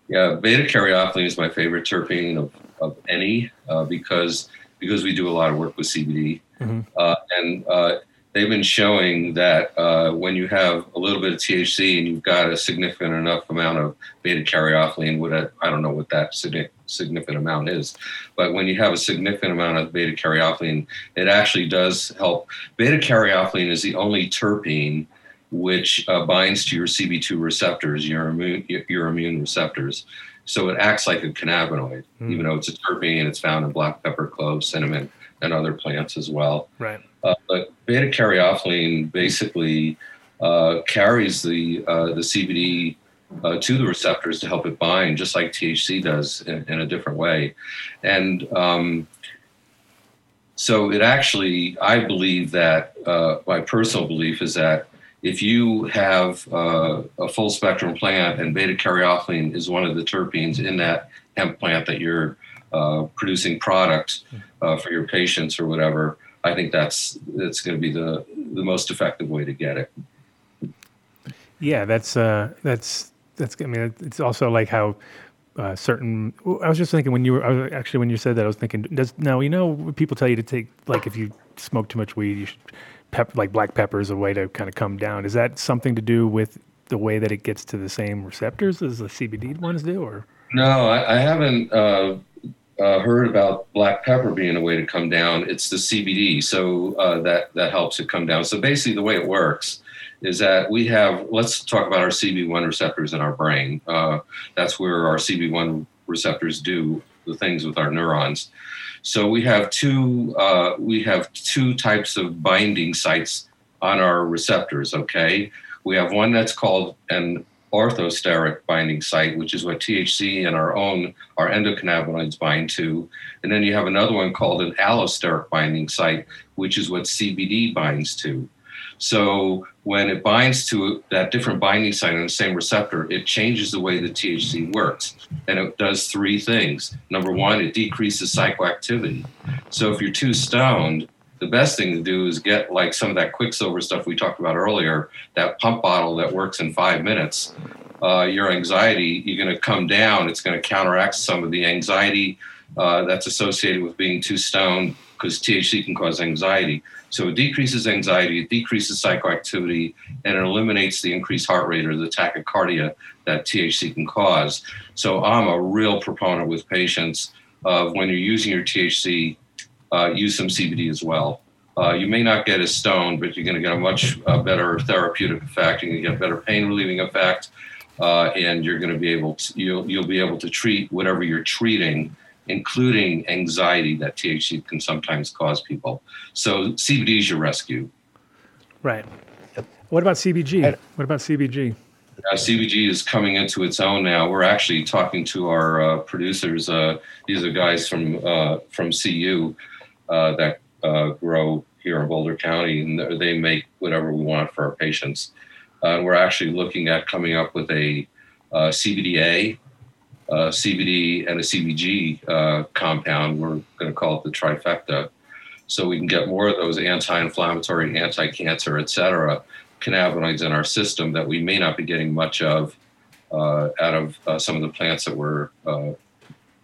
Yeah, beta caryophyllene is my favorite terpene of, of any uh, because because we do a lot of work with CBD mm-hmm. uh, and uh, they've been showing that uh, when you have a little bit of THC and you've got a significant enough amount of beta caryophyllene, what I don't know what that significant amount is, but when you have a significant amount of beta caryophyllene, it actually does help. Beta caryophyllene is the only terpene which uh, binds to your CB2 receptors, your immune, your immune receptors. So it acts like a cannabinoid, mm. even though it's a terpene. And it's found in black pepper, clove, cinnamon, and other plants as well. Right. Uh, but beta caryophyllene basically uh, carries the uh, the CBD uh, to the receptors to help it bind, just like THC does in, in a different way. And um, so it actually, I believe that uh, my personal belief is that if you have uh, a full spectrum plant and beta caryophyllene is one of the terpenes in that hemp plant that you're producing products for your patients or whatever, I think that's that's going to be the the most effective way to get it. Yeah, that's uh, that's that's. I mean, it's also like how uh, certain. I was just thinking when you were I was, actually when you said that I was thinking. Does now you know people tell you to take like if you smoke too much weed, you should pep like black pepper is a way to kind of come down. Is that something to do with the way that it gets to the same receptors as the CBD ones do, or? No, I, I haven't. Uh, uh, heard about black pepper being a way to come down, it's the CBD. So uh, that that helps it come down. So basically, the way it works is that we have. Let's talk about our CB1 receptors in our brain. Uh, that's where our CB1 receptors do the things with our neurons. So we have two. Uh, we have two types of binding sites on our receptors. Okay, we have one that's called an orthosteric binding site, which is what THC and our own our endocannabinoids bind to, and then you have another one called an allosteric binding site, which is what CBD binds to. So when it binds to that different binding site on the same receptor, it changes the way the THC works. And it does three things. Number one, it decreases psychoactivity. So if you're too stoned, the best thing to do is get like some of that quicksilver stuff we talked about earlier, that pump bottle that works in five minutes. Uh, your anxiety, you're going to come down. It's going to counteract some of the anxiety uh, that's associated with being too stoned because THC can cause anxiety. So it decreases anxiety, it decreases psychoactivity, and it eliminates the increased heart rate or the tachycardia that THC can cause. So I'm a real proponent with patients of when you're using your THC, uh, use some CBD as well. Uh, you may not get as stoned, but you're going to get a much uh, better therapeutic effect. You're going to get better pain relieving effect, uh, and you're going to be able to you'll you'll be able to treat whatever you're treating including anxiety that THC can sometimes cause people. So CBD is your rescue. Right. What about CBG? What about CBG? Uh, CBG is coming into its own now. We're actually talking to our uh, producers. Uh, these are guys from uh, from CU uh, that uh, grow here in Boulder County, and they make whatever we want for our patients. and we're actually looking at coming up with a CBDA uh, CBD and a CBG uh, compound. We're going to call it the trifecta. So we can get more of those anti-inflammatory, anti-cancer, et cetera, cannabinoids in our system that we may not be getting much of uh, out of uh, some of the plants that we're, uh,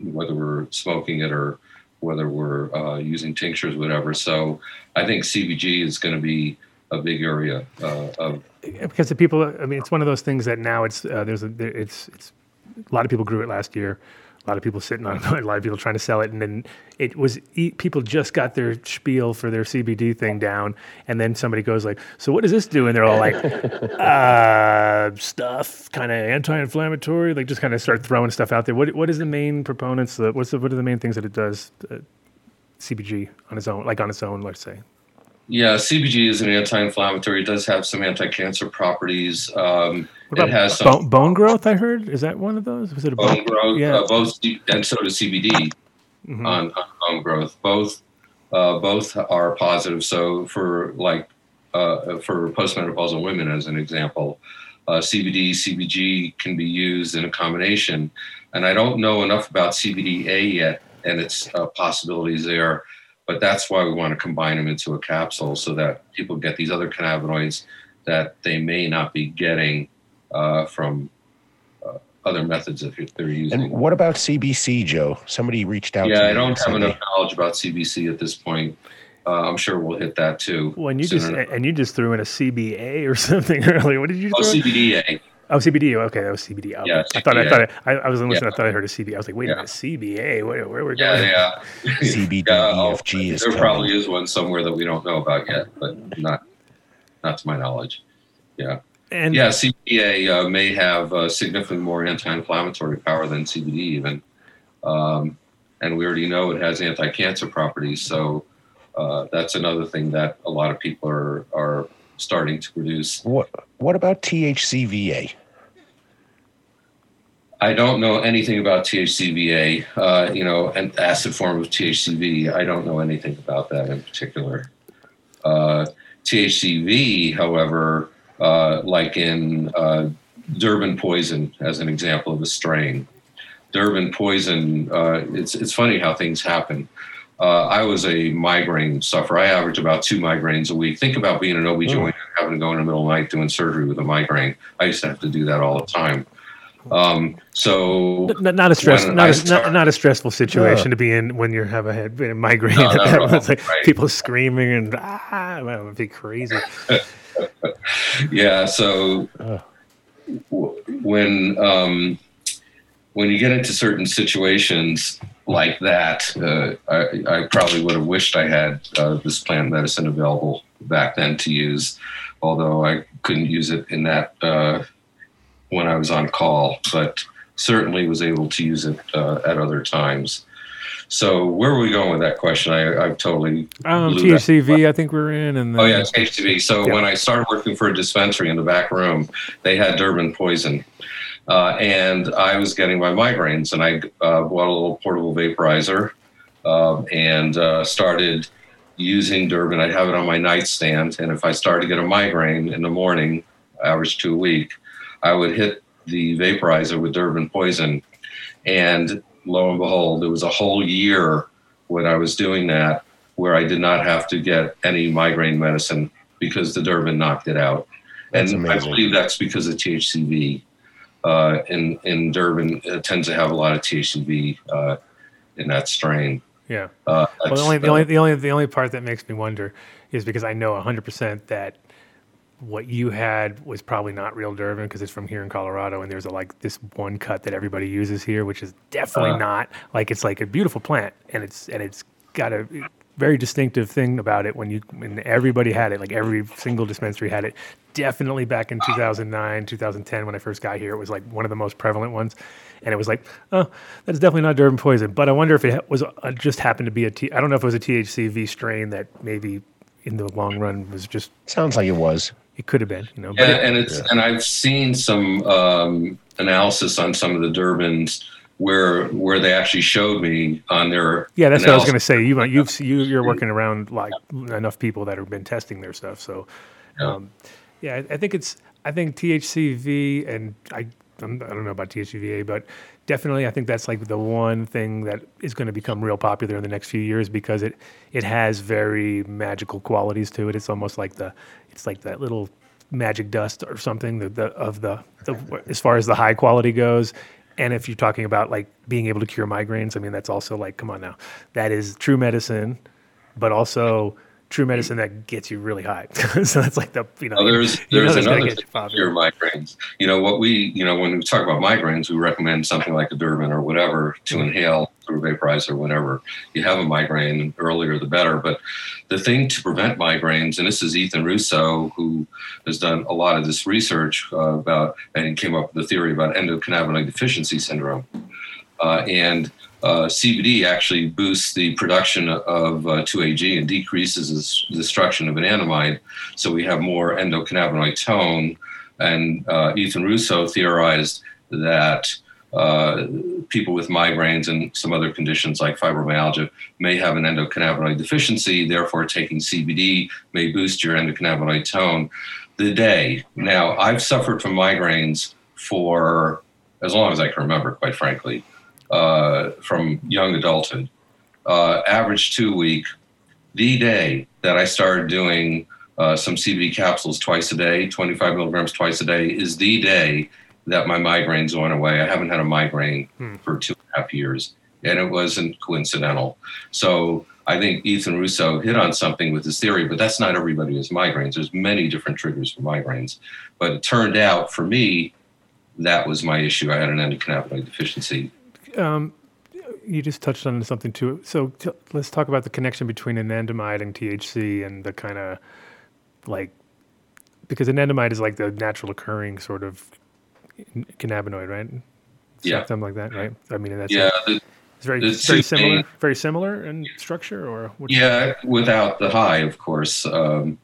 whether we're smoking it or whether we're uh, using tinctures, whatever. So I think CBG is going to be a big area of because the people. I mean, it's one of those things that now it's there's a it's it's a lot of people grew it last year. A lot of people sitting on it. A lot of people trying to sell it, and then it was people just got their spiel for their CBD thing down, and then somebody goes like, "So what does this do?" And they're all like, uh, "Stuff, kind of anti-inflammatory." Like just kind of start throwing stuff out there. What what is the main proponents? What's the, what are the main things that it does? Uh, CBG on its own, like on its own, let's say. Yeah, CBG is an anti-inflammatory. It does have some anti-cancer properties. Um, what about it has bone, some, bone growth. I heard is that one of those? Was it a bone, bone growth? Yeah, uh, both, and so does CBD mm-hmm. on, on, bone growth. Both uh, both are positive. So for like uh, for postmenopausal women, as an example, uh, CBD CBG can be used in a combination. And I don't know enough about CBDA yet and its uh, possibilities there but that's why we want to combine them into a capsule so that people get these other cannabinoids that they may not be getting uh, from uh, other methods if they're using. And what about CBC, Joe? Somebody reached out. Yeah, I don't have enough knowledge about CBC at this point. Uh, I'm sure we'll hit that too. Well, and you just and you just threw in a CBA or something earlier. What did you? Oh, CBDA. Oh, CBD. Okay, that was CBD. Okay. Yeah, I thought I thought I, I was listening. Yeah. I thought I heard a CBD. I was like, wait yeah. a minute, CBA. Where, where we're going? Yeah, yeah. CBD yeah, EFG is. There coming. probably is one somewhere that we don't know about yet, but not not to my knowledge. Yeah. And yeah, CBDA uh, may have uh, significantly more anti-inflammatory power than CBD even, um, and we already know it has anti-cancer properties. So uh, that's another thing that a lot of people are are starting to produce. What What about THCVA? I don't know anything about THCVA. Uh, you know, an acid form of THCV. I don't know anything about that in particular. Uh, THCV, however, uh, like in uh, Durban poison, as an example of a strain. Durban poison. Uh, it's it's funny how things happen uh, I was a migraine sufferer. I averaged about two migraines a week. Think about being an OB-GYN, oh. having to go in the middle of the night doing surgery with a migraine. I used to have to do that all the time. Um, so not, not a stress, not a, not, not, a stressful situation to be in when you have a head a migraine. No, like right. people screaming and ah, that would be crazy. yeah. So when um, when you get into certain situations, like that, uh, I, I, probably would have wished I had uh, this plant medicine available back then to use, although I couldn't use it in that uh, when I was on call, but certainly was able to use it uh, at other times. So where are we going with that question? I, I've totally um, THCV. I think we're in. And then, oh yeah, THCV. So yeah. when I started working for a dispensary in the back room, they had Durban poison, uh, and I was getting my migraines, and I uh, bought a little portable vaporizer uh, and uh, started using Durban. I'd have it on my nightstand, and if I started to get a migraine in the morning, average two a week, I would hit the vaporizer with Durban poison, and lo and behold, it was a whole year when I was doing that where I did not have to get any migraine medicine because the Durban knocked it out. That's and I believe that's because of THCV. Uh, in in Durban, it tends to have a lot of THCV uh, in that strain. Yeah. Uh, Well, the only, the only the only the only part that makes me wonder is because I know 100% that what you had was probably not real Durban because it's from here in Colorado and there's a, like this one cut that everybody uses here which is definitely Uh. not like it's like a beautiful plant and it's and it's got a very distinctive thing about it when you when everybody had it like every single dispensary had it definitely back in 2009 2010 when I first got here it was like one of the most prevalent ones and it was like oh that's definitely not Durban poison but I wonder if it was uh, just happened to be a T I don't know if it was a THCV strain that maybe in the long run was just Sounds like it was. it could have been, you know. Yeah, But it, and it's and I've seen some um, analysis on some of the Durbans where where they actually showed me on their yeah, that's what I was going to say. You you've you, you're working around like enough people that have been testing their stuff. So, Yeah. um, yeah, I, I think it's I think THCV and I I'm, I don't know about THCVA, but definitely I think that's like the one thing that is going to become real popular in the next few years because it it has very magical qualities to it. It's almost like the it's like that little magic dust or something the, the of the, the as far as the high quality goes. And if you're talking about like being able to cure migraines, I mean that's also like come on now, that is true medicine, but also true medicine that gets you really high. so that's like the you know Oh, there's you know there's another thing your migraines. You know what we you know when we talk about migraines, we recommend something like a Durban or whatever to Mm-hmm. inhale through vaporizer whenever you have a migraine. Earlier the better. But the thing to prevent migraines, and this is Ethan Russo who has done a lot of this research uh, about and he came up with the theory about endocannabinoid deficiency syndrome, uh, and uh, CBD actually boosts the production of uh, 2AG and decreases the destruction of anandamide. So we have more endocannabinoid tone. And uh, Ethan Russo theorized that uh, people with migraines and some other conditions like fibromyalgia may have an endocannabinoid deficiency. Therefore, taking CBD may boost your endocannabinoid tone. The day. Now, I've suffered from migraines for as long as I can remember, quite frankly, uh, from young adulthood. Uh, average two week. The day that I started doing uh, some CBD capsules twice a day, 25 milligrams twice a day, is the day that my migraines went away. I haven't had a migraine for two and a half years, and it wasn't coincidental. So I think Ethan Russo hit on something with his theory, but that's not everybody who has migraines. There's many different triggers for migraines. But it turned out for me, that was my issue. I had an endocannabinoid deficiency. You just touched on something too. So t- let's talk about the connection between anandamide and THC and the kind of like because anandamide is like the natural occurring sort of cannabinoid, right? Yeah. something like that, right? I mean, that's Yeah, it's very it's very similar, very similar in structure, or what yeah, without the high, of course, um,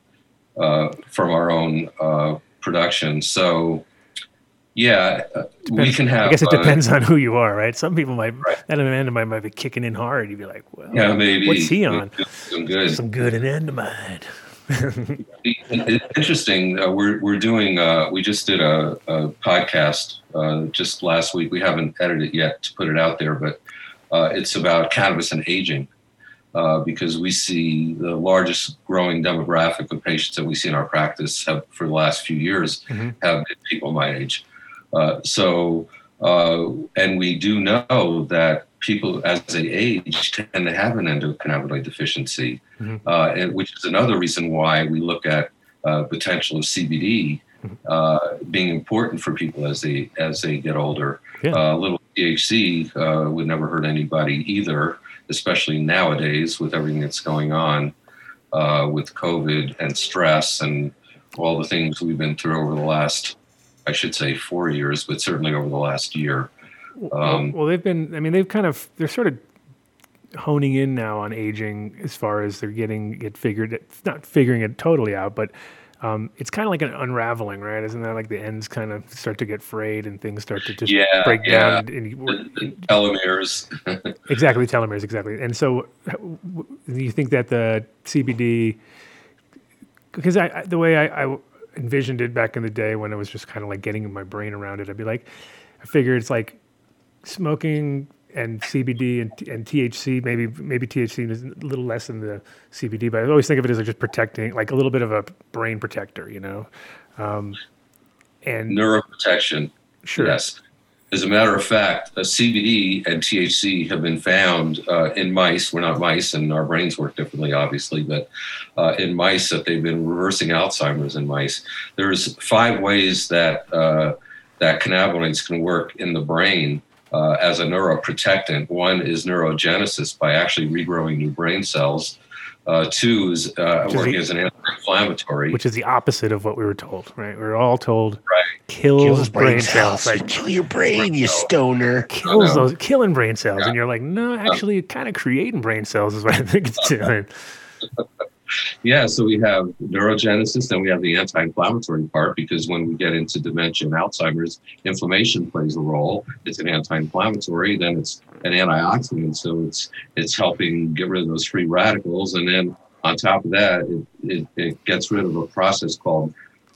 uh, from our own uh, production. So, yeah, uh, we can have. I guess it uh, depends on who you are, right? Some people might Right. that anandamide might be kicking in hard. You'd be like, well, yeah, maybe. what's he on? Doing good. Some good anandamide. It's interesting. Uh, we're we're doing. Uh, we just did a, a podcast uh, just last week. We haven't edited it yet to put it out there, but uh, it's about cannabis and aging. Uh, because we see the largest growing demographic of patients that we see in our practice have, for the last few years Mhm. have been people my age. Uh, so, uh, and we do know that people as they age tend to have an endocannabinoid deficiency, Mhm. uh, which is another reason why we look at uh, potential of CBD uh, being important for people as they as they get older. Yeah. Uh, a little THC uh, would never hurt anybody either, especially nowadays with everything that's going on uh, with COVID and stress and all the things we've been through over the last, I should say, four years, but certainly over the last year. Um, well, they've been. I mean, they've kind of. They're sort of honing in now on aging as far as they're getting it figured. It's not figuring it totally out, but um, it's kind of like an unraveling, right? Isn't that like the ends kind of start to get frayed and things start to just Yeah, break yeah. down? And, you- The- the telomeres. Exactly, telomeres, exactly. And so, w- you think that the CBD, because I, I the way I, I envisioned it back in the day when I was just kind of like getting my brain around it, I'd be like, I figured it's like smoking and CBD and, and THC. Maybe maybe THC is a little less than the CBD, but I always think of it as like just protecting, like a little bit of a brain protector, you know. Um, and Neuroprotection. sure, Yes. As a matter of fact, uh, CBD and THC have been found uh, in mice. We're not mice, and our brains work differently, obviously, but uh, in mice that they've been reversing Alzheimer's in mice. There's five ways that uh, that cannabinoids can work in the brain uh, as a neuroprotectant. One is neurogenesis by actually regrowing new brain cells. Uh, two is uh, Which is working the- as an anti-inflammatory. which is the opposite of what we were told, right? We are all told Right. kills, Kills brain, cells, like Kill your brain, you stoner. kills those killing brain cells Yeah. and you're like no actually kind of creating brain cells is what i think it's doing Yeah, so we have neurogenesis, then we have the anti-inflammatory part because when we get into dementia and Alzheimer's, inflammation plays a role. It's an anti-inflammatory, then it's an antioxidant, so it's it's helping get rid of those free radicals, and then on top of that, it, it, it gets rid of a process called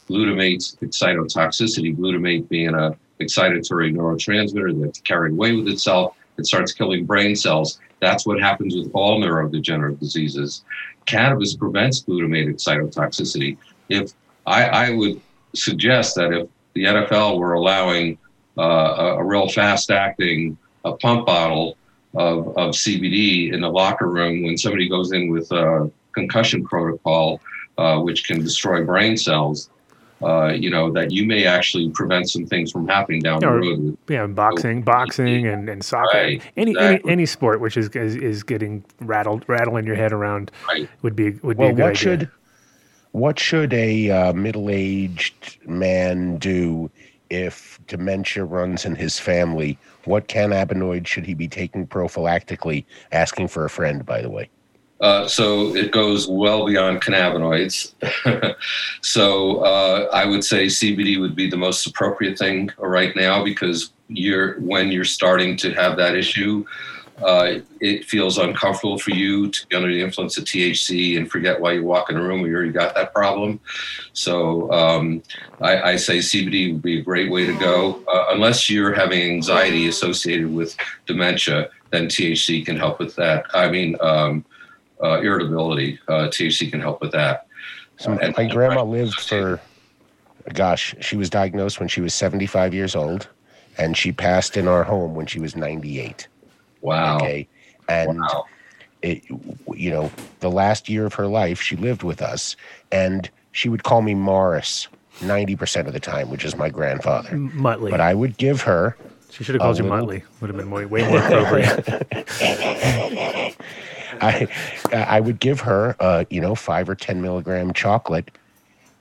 glutamate excitotoxicity. Glutamate being a excitatory neurotransmitter that's carried away with itself. It starts killing brain cells. That's what happens with all neurodegenerative diseases cannabis prevents glutamate cytotoxicity. If I, I would suggest that if the NFL were allowing uh, a, a real fast acting a pump bottle of, of CBD in the locker room when somebody goes in with a concussion protocol, uh, which can destroy brain cells, uh, you know, that you may actually prevent some things from happening down the road. yeah boxing boxing and, and soccer Right, any, exactly. any any sport which is, is is getting rattled rattling your head around Right. would be would be Well, a good what idea. should what should a uh, middle-aged man do if dementia runs in his family? What cannabinoid should he be taking prophylactically? Asking for a friend, by the way. Uh, so it goes well beyond cannabinoids. so uh, I would say CBD would be the most appropriate thing right now because you're when you're starting to have that issue, uh, it feels uncomfortable for you to be under the influence of THC and forget why you walk in a room where you already got that problem. So um, I, I say CBD would be a great way to go, uh, unless you're having anxiety associated with dementia. Then THC can help with that. I mean. Um, uh, irritability. Uh, THC can help with that. So And- my grandma lived for, gosh, she was diagnosed when she was 75 years old, and she passed in our home when she was 98. Wow. Okay, and Wow. it, you know, the last year of her life, she lived with us, and she would call me Morris 90% of the time, which is my grandfather. Muttley. But I would give her she should have called you little- Muttley. Would have been way, way more appropriate. I I would give her uh, you know, five or ten milligram chocolate,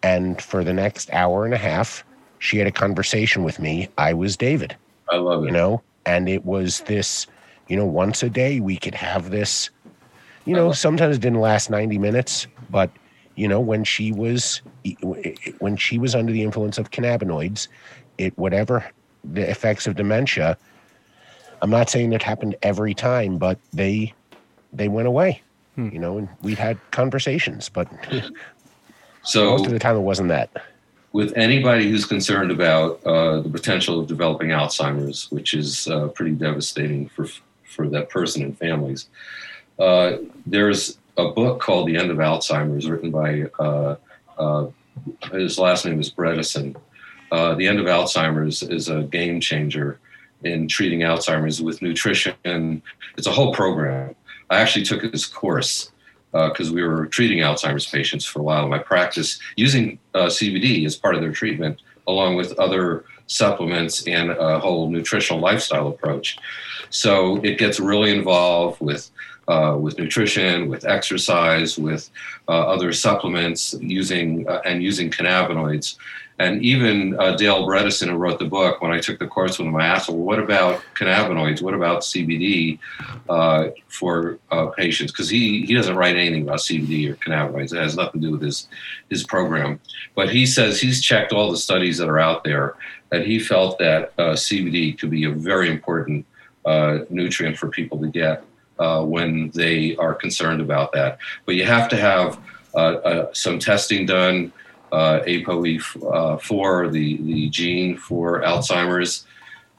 and for the next hour and a half, she had a conversation with me. I was David, I love it. you know, and it was this, you know, once a day we could have this. You know, sometimes it didn't last ninety minutes, but you know, when she was when she was under the influence of cannabinoids, it whatever the effects of dementia. I'm not saying it happened every time, but they they went away. You know, and we had conversations, but so most of the time it wasn't that. with anybody who's concerned about uh, the potential of developing Alzheimer's, which is uh, pretty devastating for for that person and families, uh, there's a book called The End of Alzheimer's, written by uh, uh, his last name is Bredesen. Uh, the End of Alzheimer's is a game changer in treating Alzheimer's with nutrition. It's a whole program. I actually took his course because we were treating Alzheimer's patients for a while in my practice using uh, CBD as part of their treatment, along with other supplements and a whole nutritional lifestyle approach. So it gets really involved with uh, with nutrition, with exercise, with uh, other supplements, using uh, and using cannabinoids. And even uh, Dale Bredesen, who wrote the book, when I took the course with him, I asked, well, what about cannabinoids? What about CBD uh, for uh, patients? Because he, he doesn't write anything about CBD or cannabinoids. It has nothing to do with his, his program. But he says he's checked all the studies that are out there, and he felt that uh, CBD could be a very important uh, nutrient for people to get uh, when they are concerned about that. But you have to have some testing done uh, ApoE4, the, the gene for Alzheimer's.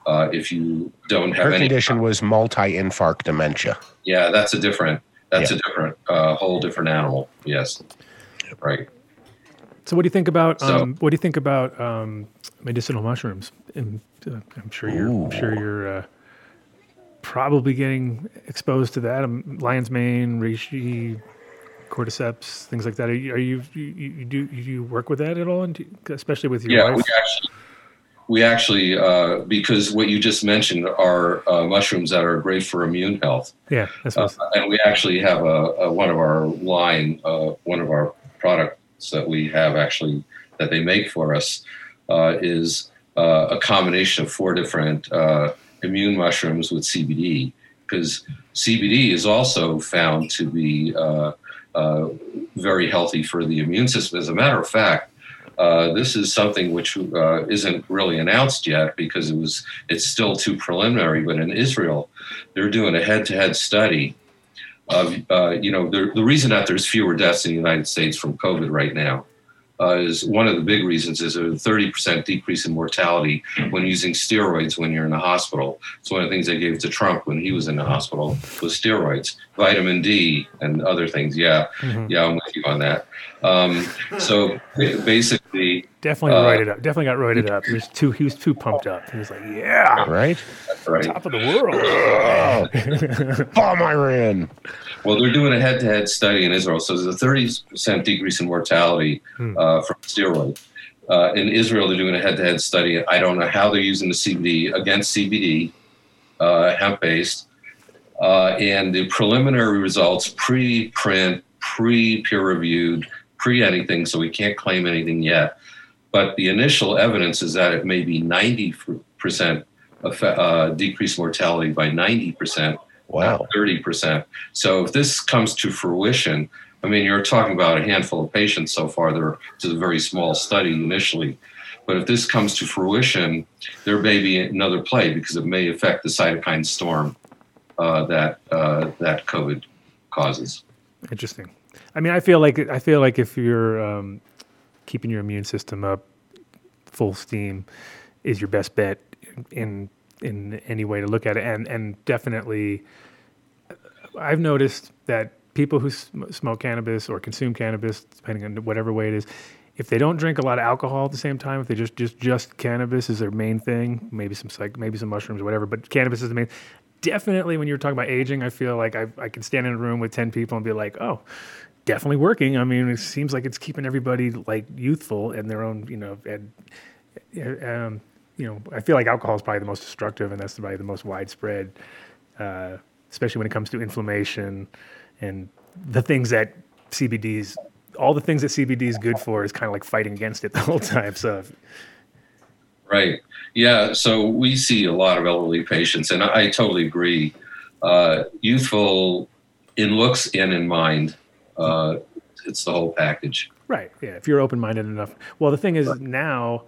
Uh, if you don't have Her any condition was multi-infarct dementia. yeah, that's a different that's Yeah. a different uh, whole different animal. Yes, right. So what do you think about So- um, what do you think about um, medicinal mushrooms? And uh, I'm sure you're I'm sure you're uh, probably getting exposed to that. Um, lion's mane, reishi, cordyceps, things like that. Are you, are you, you, you do you work with that at all? And especially with your Yeah, wife? we actually we actually uh, because what you just mentioned are uh, mushrooms that are great for immune health. yeah, that's Uh, and we actually have a, a one of our line, uh, one of our products that we have actually that they make for us uh, is uh, a combination of four different uh, immune mushrooms with CBD because CBD is also found to be uh, very healthy for the immune system. As a matter of fact. Uh, this is something which uh, isn't really announced yet because it was it's still too preliminary. But in Israel, they're doing a head-to-head study of uh, you know the, the reason that there's fewer deaths in the United States from COVID right now uh, is one of the big reasons is a 30% decrease in mortality when using steroids when you're in the hospital. It's one of the things they gave to Trump when he was in the hospital was steroids, vitamin D, and other things. Yeah, Mhm. yeah, I'm with you on that. Um, so basically, definitely uh, roided up. Definitely got roided up. He was too he was too pumped up. He was like, yeah, Right? that's right. top of the world. Bomb Iran. Well, they're doing a head-to-head study in Israel, so there's a 30% decrease in mortality Hmm. uh, from steroid. Uh, in Israel, they're doing a head-to-head study. I don't know how they're using the CBD against CBD, uh, hemp-based, uh, and the preliminary results, pre-print, pre-peer-reviewed, pre-anything, so we can't claim anything yet. But the initial evidence is that it may be 90% effe- uh, decreased mortality by 90% Wow. thirty percent. So if this comes to fruition, I mean, you're talking about a handful of patients so far. They're just a very small study initially, but if this comes to fruition, there may be another play because it may affect the cytokine storm uh, that uh, that COVID causes. Interesting. I mean, I feel like I feel like if you're um, keeping your immune system up full steam, is your best bet in in any way to look at it, and and definitely, I've noticed that people who sm- smoke cannabis or consume cannabis, depending on whatever way it is, if they don't drink a lot of alcohol at the same time, if they just just just cannabis is their main thing, maybe some psych, maybe some mushrooms or whatever, but cannabis is the main. Definitely, when you're talking about aging, I feel like I I can stand in a room with ten people and be like, oh, definitely working. I mean, it seems like it's keeping everybody like youthful and their own, you know, and um, you know, I feel like alcohol is probably the most destructive, and that's probably the most widespread, uh, especially when it comes to inflammation and the things that CBD's, all the things that CBD is good for is kind of like fighting against it the whole time. So, Right. Yeah. So we see a lot of elderly patients, and I totally agree. Uh, youthful in looks and in mind. Uh, it's the whole package. right, yeah, if you're open-minded enough. Well, the thing is now,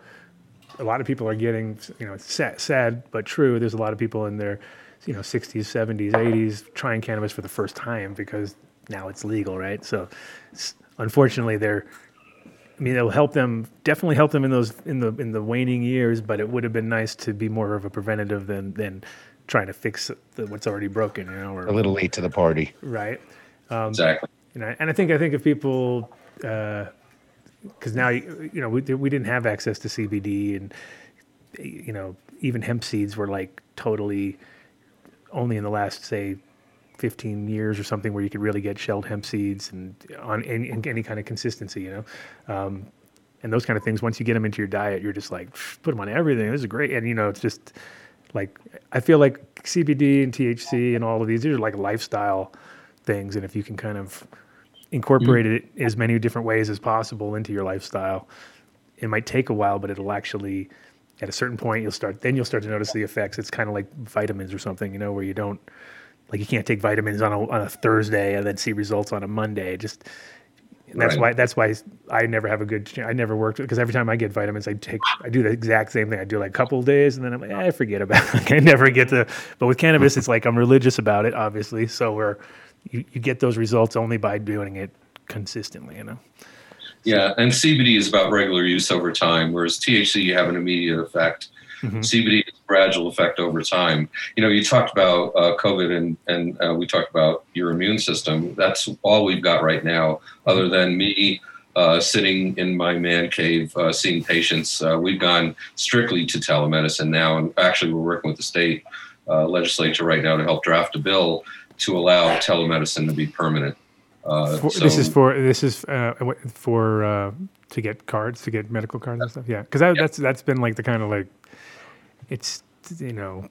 a lot of people are getting, you know, sad, sad but true. There's a lot of people in their, you know, 60s, 70s, 80s trying cannabis for the first time because now it's legal, right? So, unfortunately, they're. I mean, it'll help them. Definitely help them in those in the in the waning years. But it would have been nice to be more of a preventative than than trying to fix the, what's already broken. You know, or, A little late to the party. right? Um, exactly. You know, and I think I think if people, uh, because now you know we we didn't have access to CBD and you know even hemp seeds were like totally only in the last say 15 years or something where you could really get shelled hemp seeds and on any, in any kind of consistency, you know. Um, and those kind of things, once you get them into your diet, you're just like, put them on everything. This is great. And, you know, it's just like, I feel like CBD and THC and all of these, these are like lifestyle things. And if you can kind of incorporate it as many different ways as possible into your lifestyle, it might take a while, but it'll actually at a certain point you'll start then you'll start to notice the effects. It's kind of like vitamins or something, you know, where you don't like you can't take vitamins on a on a Thursday and then see results on a Monday. Just that's Right. why that's why I never have a good. I never worked because every time I get vitamins, I take I do the exact same thing. I do like a couple of days and then I'm like, eh, I forget about it. I never get to. But with cannabis, it's like I'm religious about it, obviously. So where you, you get those results only by doing it consistently. You know. Yeah, and CBD is about regular use over time, whereas THC you have an immediate effect. CBD is a gradual effect over time. You know, you talked about uh, COVID and and uh, we talked about your immune system. That's all we've got right now, other than me. Uh, sitting in my man cave, uh, seeing patients, uh, we've gone strictly to telemedicine now, and actually, we're working with the state uh, legislature right now to help draft a bill to allow telemedicine to be permanent. Uh, For, this is for this is uh, for uh, to get cards to get medical cards and stuff. Yeah, because that, that's that's been like the kind of like it's you know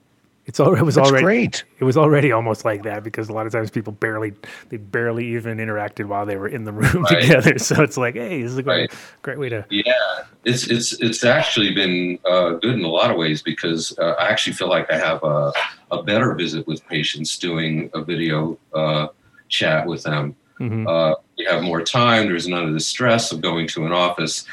it's already it was That's already great. it was already almost like that because a lot of times people barely they barely even interacted while they were in the room Right. together. So it's like, hey, this is a great, Right. great way to Yeah, it's it's it's actually been uh, good in a lot of ways because uh, I actually feel like I have a, a better visit with patients doing a video uh, chat with them. Mhm. Uh, we have more time. There's none of the stress of going to an office.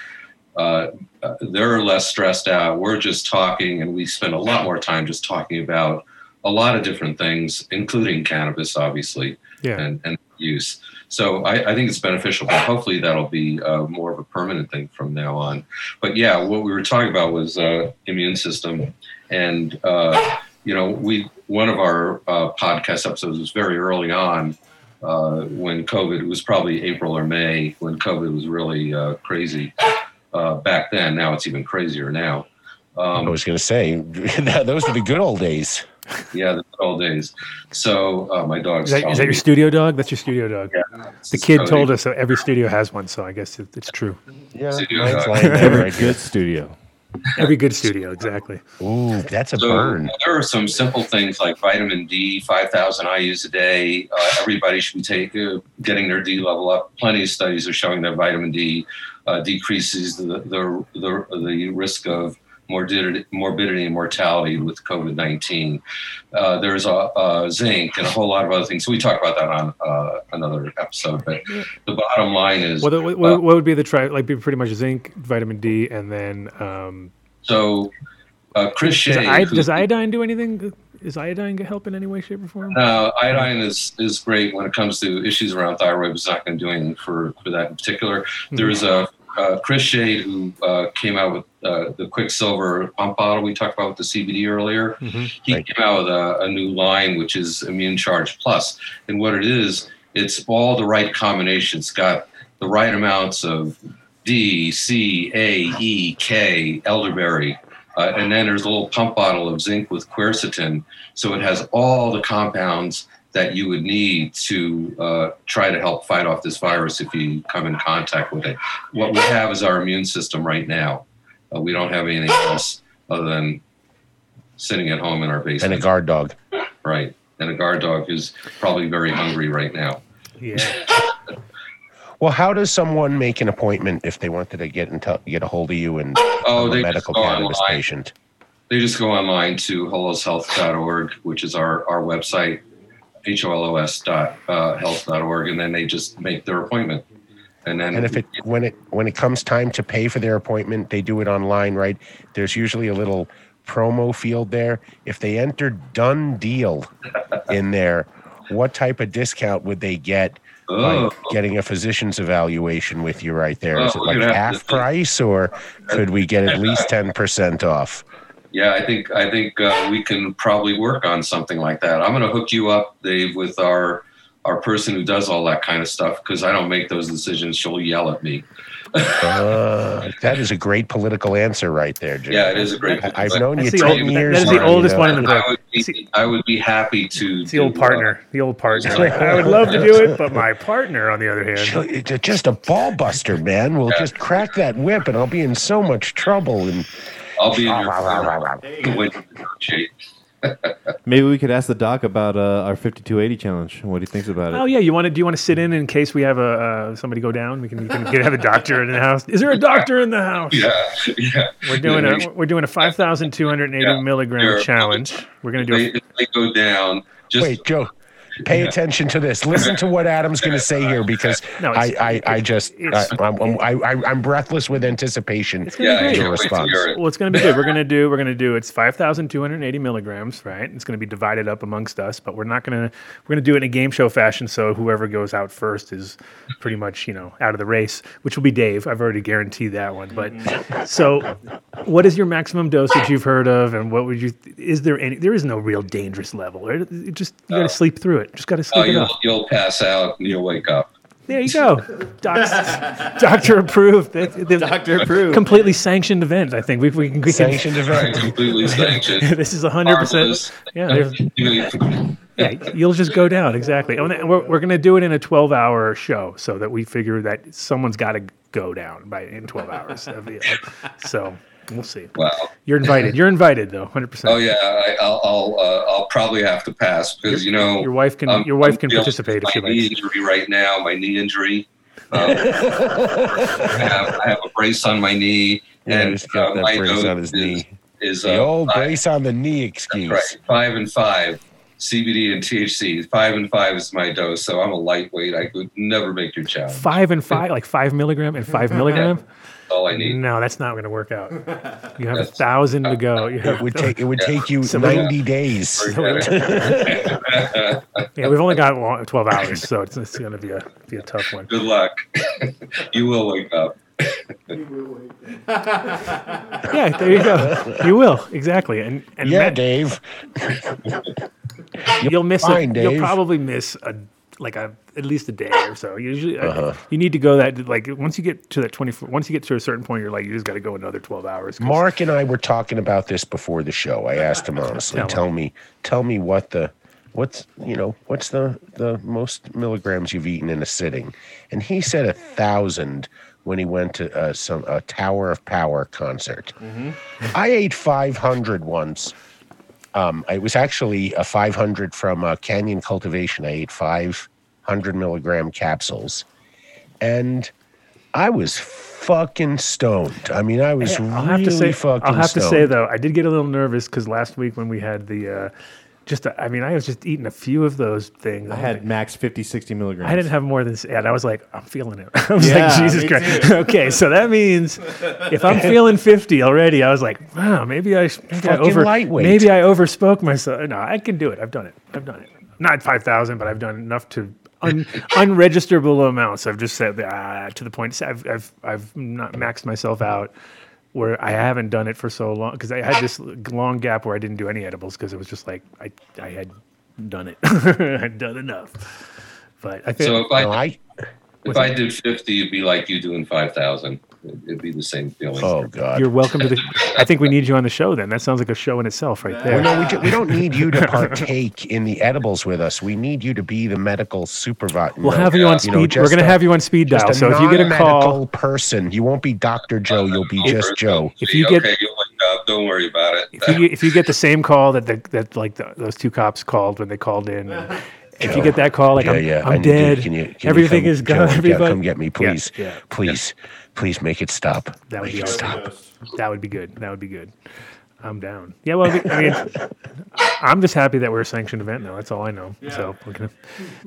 They're less stressed out. We're just talking, and we spend a lot more time just talking about a lot of different things, including cannabis, obviously yeah. and, and use. So I, I think it's beneficial, but hopefully that'll be uh, more of a permanent thing from now on. But yeah, what we were talking about was uh, immune system, and uh, you know, we one of our uh, podcast episodes was very early on uh, when COVID. It was probably April or May when COVID was really uh, crazy uh, back then. Now it's even crazier now. I Um, was going to say those were the good old days. yeah, the good old days. So uh, my dog's Is that, is that your studio dog? That's your studio dog. Yeah. The kid So told they- us that every studio has one, so I guess it, it's true. Yeah, Studio mine's dog. lying there right here. Good studio. Every good studio, exactly. Ooh, that's a So burn. there are some simple things like vitamin D, 5,000 IU's a day. Uh, everybody should be take, uh, getting their D level up. Plenty of studies are showing that vitamin D uh, decreases the, the, the, the risk of morbidity, morbidity and mortality with COVID 19. Uh, there's a, uh zinc and a whole lot of other things. So we talk about that on uh, another episode. But the bottom line is What, what, what, what would be the try? Like, be pretty much zinc, vitamin D, and then um, so uh, Chris does, Shea. I, who- does iodine do anything? Is iodine help in any way, shape, or form? No, iodine is, is great when it comes to issues around thyroid, but it's not going to do anything for, for that in particular. There's a uh, Chris Shade who uh, came out with uh, the Quicksilver pump bottle we talked about with the CBD earlier. Mhm. He Right. came out with a, a new line which is Immune Charge Plus, and what it is, it's all the right combination. It's got the right amounts of D, C, A, E, K, elderberry, uh, and then there's a little pump bottle of zinc with quercetin. So it has all the compounds that you would need to uh, try to help fight off this virus if you come in contact with it. What we have is our immune system right now. Uh, we don't have anything else other than sitting at home in our basement. And a guard dog. right. And a guard dog is probably very hungry right now. Yeah. Well, how does someone make an appointment if they wanted to get in t- get a hold of you and Oh, a medical cannabis online. patient? They just go online to holoshealth.org, which is our, our website, H-O-L-O-S dot uh, health dot org, and then they just make their appointment. And then And if it when it when it comes time to pay for their appointment, they do it online, right? There's usually a little promo field there. If they enter done deal in there, what type of discount would they get Oh. by getting a physician's evaluation with you right there? Is Oh, it like half price or could we get at least 10% off? Yeah, I think I think uh, we can probably work on something like that. I'm going to hook you up, Dave, with our our person who does all that kind of stuff because I don't make those decisions. She'll yell at me. Uh, that is a great political answer right there, Jim. Yeah, it is a great. I- I've known you That's the 10 old- years. that is the now, you oldest know. one in the I would be I would be happy to. It's the old do, partner. The old partner. I would love to do it, but my partner, on the other hand, just a ball buster, man. We'll just crack that whip and I'll be in so much trouble. And I'll be in your when you negotiate. Maybe we could ask the doc about uh, our 5280 challenge. What he thinks about it. Oh yeah, you want to? Do you want to sit in in case we have a uh, somebody go down? We can, we can get, have a doctor in the house. Is there a doctor in the house? Yeah, yeah. We're doing Yeah, a we're doing a five thousand two hundred and eighty Yeah. milligram challenge. We're gonna do. They, A, if they go down. Just Wait, Joe. Pay attention to this. Listen to what Adam's going to say here because No, I, I, I just I I'm I'm, I, I- I'm breathless with anticipation. gonna yeah, be great. to response. well, it's gonna be good. We're gonna do we're gonna do it's five thousand two hundred and eighty milligrams, right? It's gonna be divided up amongst us, but we're not gonna we're gonna do it in a game show fashion. So whoever goes out first is pretty much you know out of the race, which will be Dave. I've already guaranteed that one. But so, what is your maximum dosage you've heard of, and what would you? Is there any? There is no real dangerous level. Right? It just you got to sleep through it. Just got to Oh, sleep it you'll, up. you'll pass out and you'll wake up. There you go. Doc, doctor approved. That- that- Doctor approved. Completely sanctioned event. I think we, we can. We can Sanctioned Right, event. completely sanctioned. this is hundred percent. Harmless. Yeah, You- yeah, you'll just go down exactly. Oh, and we're we're gonna do it in a twelve-hour show, so that we figure that someone's got to go down by in twelve hours. of the- so we'll see. Wow. You're invited. You're invited, though, hundred percent. Oh yeah, I, I'll I'll, uh, I'll probably have to pass because you know Your wife can. um, your wife I'm can participate with if she my knee likes. injury right now. My knee injury. Um, I, have, I have a brace on my knee, Yeah, and he's uh, my brace dose on his is, knee. is The uh, old five, brace on the knee excuse. right, five and five. CBD and THC. Five and five is my dose, so I'm a lightweight. I could never make your challenge. Five and five, like five milligram and five milligram. That's all I need. No, that's not going to work out. You have a thousand to go. Uh, you It would take it would take you Somebody- 90 days. yeah, we've only got long, twelve hours, so it's, it's going to be a be a tough one. Good luck. you will wake up. Yeah, there you go. You will exactly, and and Yeah, Matt, Dave. you'll miss fine, a, You'll probably miss a like a at least a day or so. Usually, uh, Uh-huh. you need to go that like once you get to that twenty four. Once you get to a certain point, you're like you just got to go another twelve hours. Mark and I were talking about this before the show. I asked him honestly, Tell tell me, tell me what the, what's you know, what's the the most milligrams you've eaten in a sitting, and he said a thousand when he went to uh, some a Tower of Power concert. I ate 500 once. Um, it was actually a 500 from uh, Canyon Cultivation. I ate 500 milligram capsules, and I was fucking stoned. I mean, I was I'll really have to say, fucking I'll have stoned. to say though, I did get a little nervous because last week when we had the, uh, just I mean, I was just eating a few of those things. I had max 50, 60 milligrams. I didn't have more than, and I was like, I'm feeling it. I was Yeah, like, Jesus Christ. okay, so that means if I'm feeling 50 already, I was like, wow, maybe I, sh- maybe I over, lightweight. maybe I overspoke myself. No, I can do it. I've done it. I've done it. Not 5,000, but I've done enough to un, unregisterable amounts. I've just said ah, to the point. I've, I've, I've not maxed myself out where I haven't done it for so long because I had this long gap where I didn't do any edibles because it was just like I, I had done it. I'd done enough. But I think So if I No, I if I did fifty, it'd be like you doing five thousand. It'd be the same feeling. oh god. you're welcome to the. I think we need you on the show. Then that sounds like a show in itself, right there. Well, no, we, ju- we don't need you to partake in the edibles with us. We need you to be the medical supervisor. We'll uh, have you on speed. You know, We're going to have you on speed dial. So if you get a call, person, you won't be Doctor Joe. You'll be just Joe. If you get- okay, you wake up. Don't worry about it. if you if you get the same call that the, that like the, those two cops called when they called in, and if you get that call, like Yeah, I'm, yeah. I I'm need to- dead, Can you, can everything you come, is Joe, gone. yeah, Everybody, come get me, please. yeah. Please, please make it stop. That would make be it awesome. stop. that would be good. That would be good. I'm down. Yeah, well, I mean, I'm just happy that we're a sanctioned event now. That's all I know. So, we're gonna,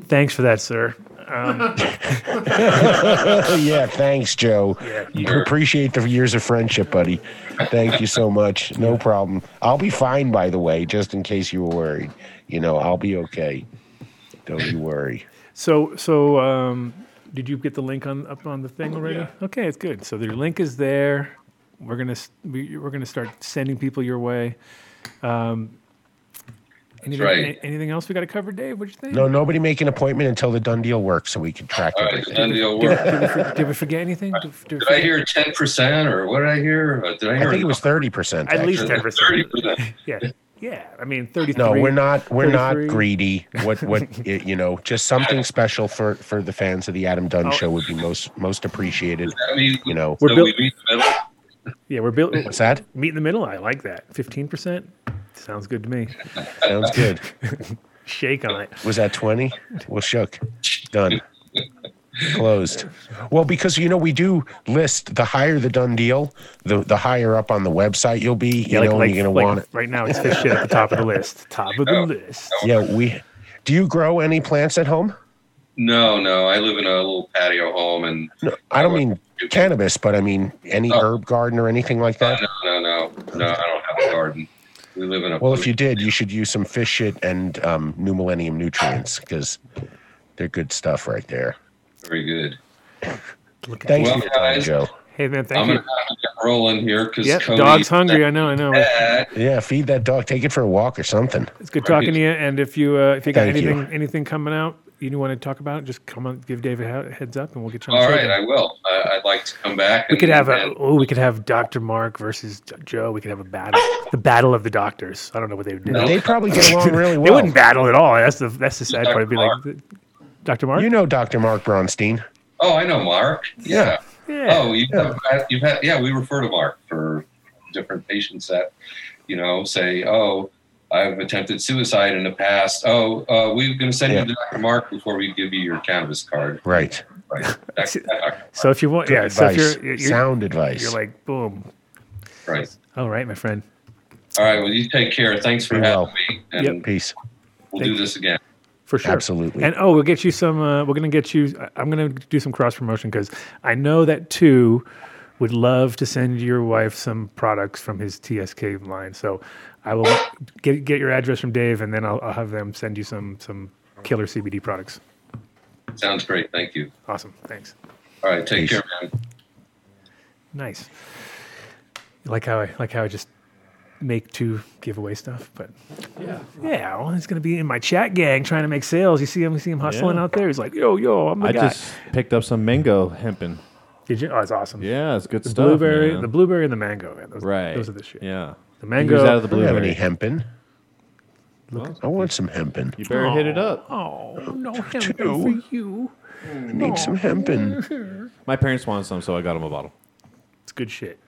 thanks for that, sir. Um, yeah, thanks, Joe. You appreciate the years of friendship, buddy. Thank you so much. No problem. I'll be fine, by the way, just in case you were worried. You know, I'll be okay. Don't you worry. So, so um, did you get the link on up on the thing already? Okay, it's good. So the link is there. We're gonna we, we're gonna start sending people your way. Um, anything, right. a- anything else we got to cover, Dave? What you think? No, nobody make an appointment until the done deal works so we can track All right, everything. done deal Did, work. did, we, did we forget anything? Did, did we Did I hear ten percent or what did I hear? Uh, Did I I think it was 30%. At least 10%. thirty percent. Yeah, yeah. I mean, thirty-three. No, we're not. We're not greedy. What? What? you know, just something special for for the fans of the Adam Dunn Oh. Show would be most most appreciated. I mean, You know, We're so built- we meet the middle. Yeah, we're built. what's that? Meet in the middle. I like that. Fifteen percent, Sounds good to me. Sounds good. Shake on it. Was that 20? Well, shook. Done. Closed. Well, because you know we do list the higher the done deal, the the higher up on the website you'll be. You know, and you're gonna like want it. right now. It's fish shit at the top of the list. Top of the list. Yeah, we. Do you grow any plants at home? No, no. I live in a little patio home, and No, I don't mean cannabis, but I mean any Oh. herb garden or anything like that. no, no, no, no. I don't have a garden. We live in a. Well, if you did, you should use some fish shit and um, new millennium nutrients because they're good stuff right there. Very good. Look at Thanks Well, for guys, Joe. Hey man, thank I'm thank gonna you. have to get rolling here because Yep, dog's hungry. I know. I know. Yeah, feed that dog. Take it for a walk or something. It's good talking to you. And if you uh, if you got Thank you. anything anything coming out you want to talk about, it, just come on, give Dave a heads up, and we'll get you on. All the right. I will. I, I'd like to come back. We could and- have a oh, we could have Doctor Mark versus Joe. We could have a battle, the battle of the doctors. I don't know what they would do. No. They probably get along really well. They wouldn't battle at all. That's the that's the sad part. It'd be like Dr. Mark. You know Dr. Mark Bronstein. Oh, I know Mark. Yeah. yeah. Oh, you've, had, you've had. Yeah, we refer to Mark for different patients that, you know, say, "Oh, I've attempted suicide in the past. Oh, uh, we're going to send Yeah. you to Dr. Mark before we give you your cannabis card." Right. Right. That- that- So if you want, Good yeah. So if you're, you're Sound advice. you're like boom. right. All right, my friend. All right. Well, you take care. Thanks for Be having well. me, and Peace. we'll do this again. For sure. Absolutely. And oh, we'll get you some. Uh, we're gonna get you. I'm gonna do some cross promotion because I know that too would love to send your wife some products from his TSK line. So I will get get your address from Dave, and then I'll, I'll have them send you some some killer CBD products. Sounds great. Thank you. Awesome. Thanks. All right. Take Peace. care, man. Nice. Like how I like how I just make two giveaway stuff, but yeah, yeah. Well, he's gonna be in my chat gang trying to make sales. You see him, you see him hustling Yeah. out there. He's like, yo, yo, I'm the I guy. just picked up some mango hemping. Did you? Oh, it's awesome. Yeah, it's good The stuff. blueberry, man. the blueberry and the mango. Man. Those, right. Those are the shit. Yeah. The Fingers mango. out of the I don't have blueberry. any hemping. Look I want some hemping. You better hit it up. Oh no, hemp Two. for you. I need some hemping. My parents wanted some, so I got them a bottle. It's good shit.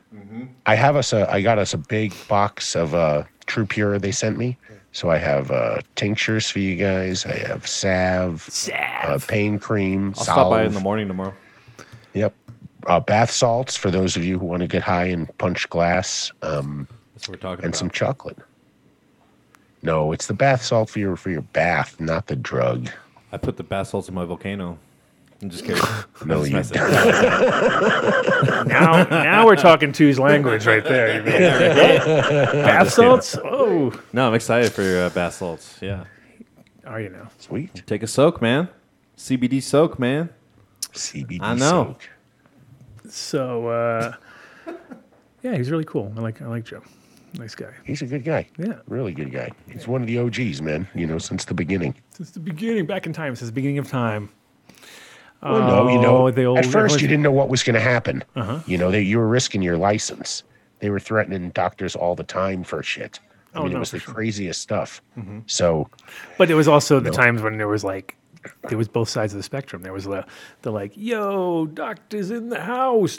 I have us a. I got us a big box of uh, True Pure they sent me. So I have uh, tinctures for you guys. I have salve, uh, pain cream, I'll stop by in the morning tomorrow. Yep. Uh, bath salts for those of you who want to get high and punch glass, um, That's what we're talking and about. some chocolate. No, it's the bath salt for your for your bath, not the drug. I put the bath salts in my volcano. I'm just kidding. No, Just you messing. Now, now we're talking two's language right there. You mean- Bath salts? Oh, No, I'm excited for your uh, bath salts. Yeah. are you now? Sweet Take a soak, man. CBD soak, man. CBD. I know. soak. So, uh, yeah, he's really cool. I like I like Joe. Nice guy. He's a good guy. Yeah. Really good guy. He's one of the OGs, man. You know, since the beginning. Since the beginning, back in time, since the beginning of time. Well, no, you know, Oh, old- at first you didn't know what was going to happen. Uh-huh. You know, they, you were risking your license. They were threatening doctors all the time for shit. I Oh, mean, no, it was the sure. craziest stuff. Mhm. So, But it was also the No. times when there was like, there was both sides of the spectrum. There was the, the like, yo, doctor's in the house,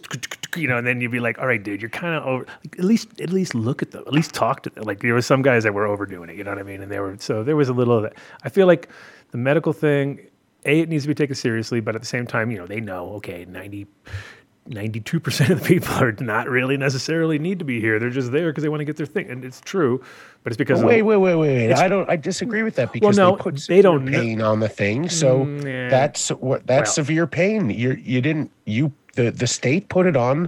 you know, and then you'd be like, all right, dude, you're kind of over. Like, at least, at least look at them. At least talk to them. Like there were some guys that were overdoing it. You know what I mean? And they were so there was a little of that. I feel like the medical thing, a, it needs to be taken seriously, but at the same time, you know, they know, okay, 90. 92% of the people are not really necessarily need to be here. They're just there because they want to get their thing. And it's true, but it's because wait, wait, wait, wait, wait. I don't. I disagree with that because no, they put they don't pain on the thing. So Mm, yeah. that's what that's Well. severe pain. You you didn't you the the state put it on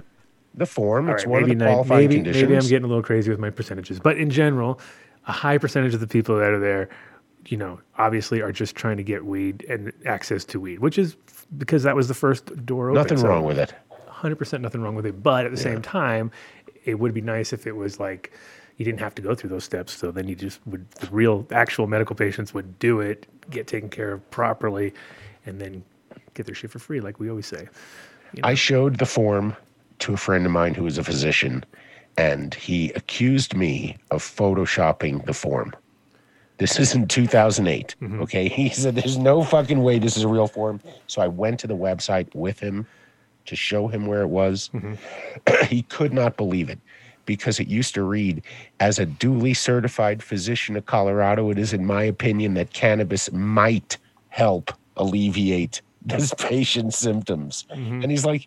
the form. It's right, one of the qualifying maybe, conditions. maybe I'm getting a little crazy with my percentages, but in general, a high percentage of the people that are there, you know, obviously are just trying to get weed and access to weed, which is because that was the first door open. Nothing So wrong with it. 100% nothing wrong with it. But at the same time, it would be nice if it was like you didn't have to go through those steps. So then you just would, the real, actual medical patients would do it, get taken care of properly, and then get their shit for free, like we always say. I showed the form to a friend of mine who is a physician, and he accused me of photoshopping the form. This is in 2008. Mm-hmm. Okay. He said, There's no fucking way this is a real form. So I went to the website with him to show him where it was. Mm-hmm. he could not believe it. because it used to read, as a duly certified physician of Colorado, it is in my opinion that cannabis might help alleviate this patient's symptoms. And he's like,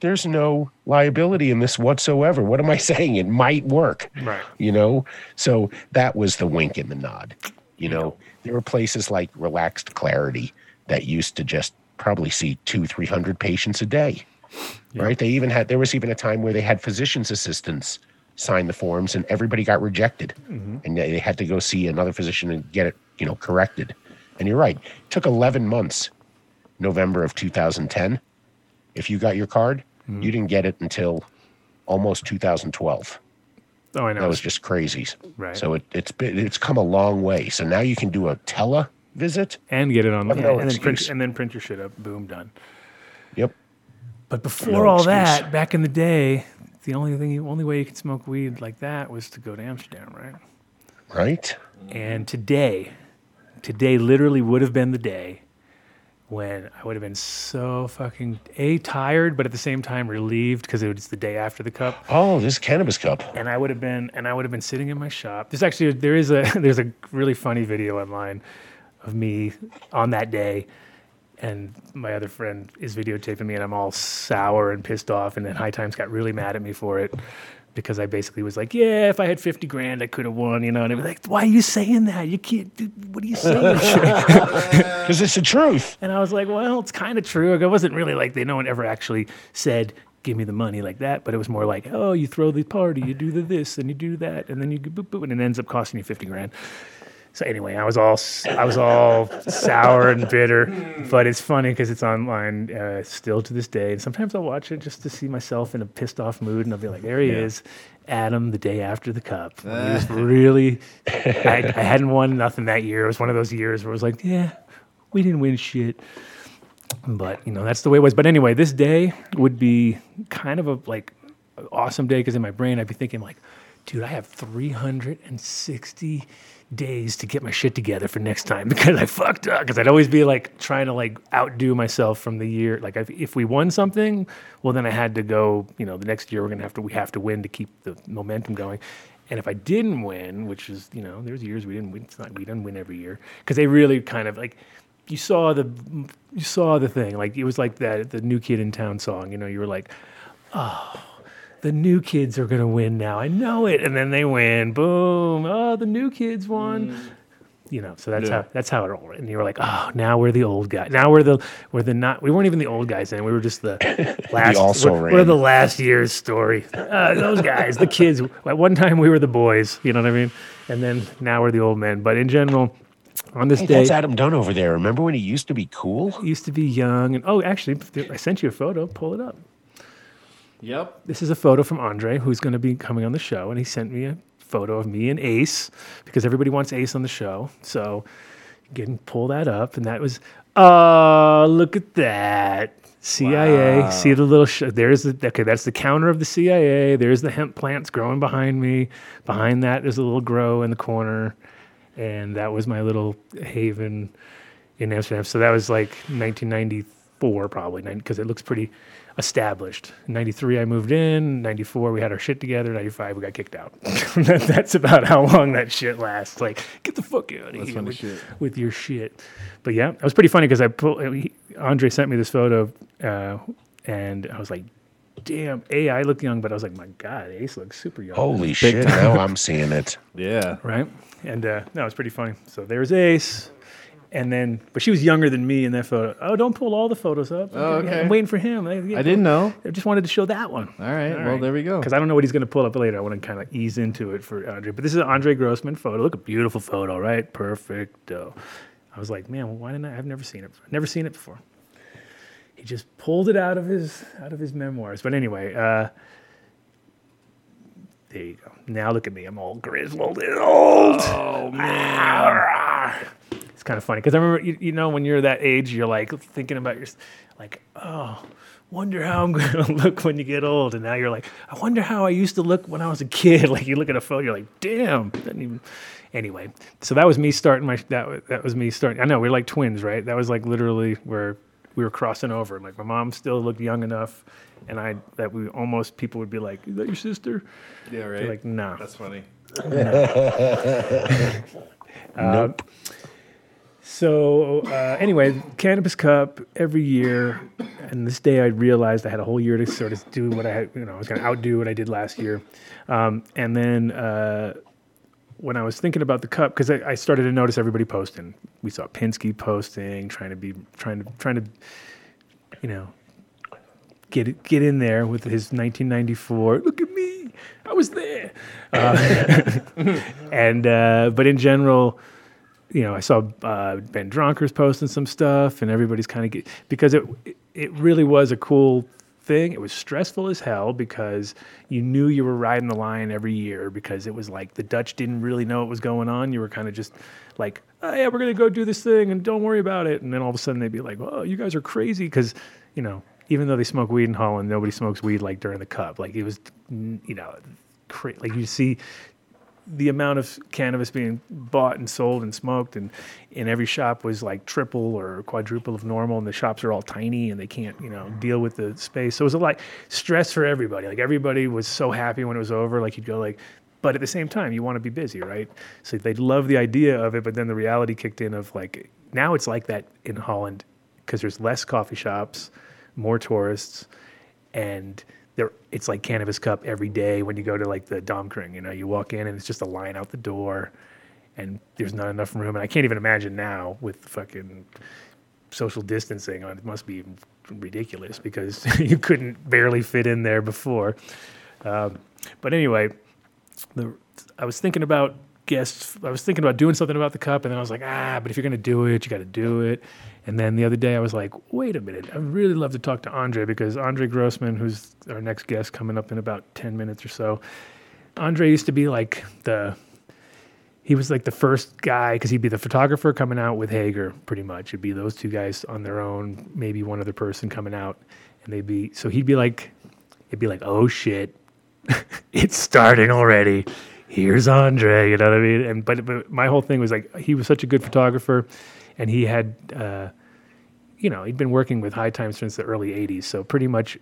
there's no liability in this whatsoever. What am I saying? It might work. Right. You know? So that was the wink and the nod. You know, there were places like Relaxed Clarity that used to just probably see two, 300 patients a day. Right. They even had, there was even a time where they had physician's assistants sign the forms and everybody got rejected. Mm-hmm. And they they had to go see another physician and get it, you know, corrected. And you're right. It took 11 months, November of 2010. If you got your card, Mm-hmm. you didn't get it until almost 2012. Oh, I know. That was just crazy. Right. So it, it's been, it's come a long way. So now you can do a tele visit. and get it on, Oh, no and then print and then print your shit up. Boom, done. Yep. But before No all excuse. that, back in the day, the only thing, you, only way you could smoke weed like that was to go to Amsterdam, right? Right. And today, today literally would have been the day when I would have been so fucking a tired, but at the same time relieved because it was the day after the cup. Oh, this cannabis cup. and I would have been and I would have been sitting in my shop. There's actually there is a there's a really funny video online of me on that day and my other friend is videotaping me and I'm all sour and pissed off and then High Times got really mad at me for it because I basically was like, yeah, if I had 50 grand, I could have won, you know, and they were like, why are you saying that? You can't, dude, what are you saying? Because it's the truth. And I was like, well, it's kind of true. It wasn't really like they no one ever actually said, give me the money like that, but it was more like, oh, you throw the party, you do the this, and you do that, and then you boop boop, and it ends up costing you fifty grand. So anyway, I was all s- I was all sour and bitter, but it's funny because it's online uh, still to this day. And sometimes I'll watch it just to see myself in a pissed off mood, and I'll be like, there he is, Adam, the day after the cup. When he was really, I, I hadn't won nothing that year. It was one of those years where it was like, yeah, we didn't win shit. But you know that's the way it was. But anyway, this day would be kind of a like awesome day because in my brain I'd be thinking like, dude, I have 360 days to get my shit together for next time because I fucked up. Because I'd always be like trying to like outdo myself from the year. Like if, if we won something, well then I had to go. You know, the next year we're gonna have to we have to win to keep the momentum going. And if I didn't win, which is you know, there's years we didn't win. It's not we didn't win every year because they really kind of like you saw the you saw the thing like it was like that the new kid in town song you know you were like oh the new kids are going to win now. I know it. And then they win. Boom. Oh the new kids won. You know so that's Yeah. how that's how it all went. and you were like oh now we're the old guy. Now we're the we're the not we weren't even the old guys then. We were just the last also we're, we're the last year's story. Uh, those guys the kids. At one time we were the boys. You know what i mean? And then now we're the old men. But in general on this Hey, day that's Adam Dunn over there. Remember when he used to be cool? He used to be young. And oh actually I sent you a photo. Pull it up Yep. this is a photo from Andre who's going to be coming on the show and he sent me a photo of me and Ace because everybody wants Ace on the show so you can pull that up and that was oh look at that CIA see the little sh- there's the okay that's the counter of the CIA there's the hemp plants growing behind me behind that there's a little grow in the corner and that was my little haven in Amsterdam. So that was like 1994, probably, because it looks pretty established. In 93, I moved in. 94, we had our shit together. 95, we got kicked out. That's about how long that shit lasts. Like, get the fuck out of That's here with, with your shit. But yeah, it was pretty funny because I pulled, Andre sent me this photo, uh, and I was like, damn, A, I look young, but I was like, my God, Ace looks super young Holy shit! Now I'm seeing it. Yeah. right? And uh, no, it's pretty funny. So there's Ace, and then but she was younger than me in that photo. Oh, don't pull all the photos up. Oh, okay. I'm waiting for him. I, I didn't know. I just wanted to show that one. All right. well, there we go. Because I don't know what he's going to pull up later. I want to kind of ease into it for Andre. But this is an Andre Grossman photo. Look, a beautiful photo, right? Perfecto. I was like, man, why didn't I? I've never seen it. I've never seen it before. He just pulled it out of his out of his memoirs. But anyway, uh, there you go. Now look at me. I'm all grizzled and old. Oh man. It's kind of funny because I remember, you, you know, when you're that age, you're like thinking about your, like, oh, wonder how I'm going to look when you get old. And now you're like, I wonder how I used to look when I was a kid. Like you look at a photo, you're like, damn. Doesn't even. Anyway, so that was me starting my. That was, that was me starting. I know we're like twins, right? That was like literally where we were crossing over. Like my mom still looked young enough, and I that we almost people would be like, "Is that your sister?" Yeah, Be right. Like, no. That's funny. Nope. Uh, So uh, anyway, Cannabis Cup every year, and this day I realized I had a whole year to sort of do what I had. You know, I was going to outdo what I did last year, um, and then uh, when I was thinking about the cup, because I, I started to notice everybody posting. We saw Pinsky posting, trying to be trying to trying to, you know, get get in there with his 1994. Look at me, I was there. Uh, and uh, but in general you know, I saw uh, Ben Dronkers posting some stuff, and everybody's kind of get, because it it really was a cool thing. It was stressful as hell because you knew you were riding the line every year because it was like the Dutch didn't really know what was going on. You were kind of just like, oh yeah, we're gonna go do this thing, and don't worry about it. And then all of a sudden they'd be like, oh, you guys are crazy because you know. Even though they smoke weed in Holland, nobody smokes weed like during the cup. Like it was, you know, cra- like you see the amount of cannabis being bought and sold and smoked and in every shop was like triple or quadruple of normal and the shops are all tiny and they can't you know mm-hmm. deal with the space. So it was a lot stress for everybody. Like everybody was so happy when it was over like you'd go like but at the same time you want to be busy right? So they love the idea of it but then the reality kicked in of like now it's like that in holland because there's less coffee shops more tourists and it's like cannabis cup every day when you go to like the Dampkring, you know, you walk in and it's just a line out the door and there's not enough room and I can't even imagine now with the fucking social distancing on it must be ridiculous because you couldn't barely fit in there before. Um, but anyway, the I was thinking about guests. I was thinking about doing something about the cup, and then I was like, ah, but if you're gonna do it, you got to do it. And then the other day, I was like, wait a minute, I'd really love to talk to Andre because Andre Grossman, who's our next guest coming up in about ten minutes or so. Andre used to be like the he was like the first guy because he'd be the photographer coming out with Hager, pretty much. It'd be those two guys on their own, maybe one other person coming out, and they'd be so he'd be like, it'd be like, oh shit, it's starting already. Here's Andre, you know what I mean? And but, but my whole thing was like he was such a good photographer, and he had, uh, you know, he'd been working with High Times since the early '80s, so pretty much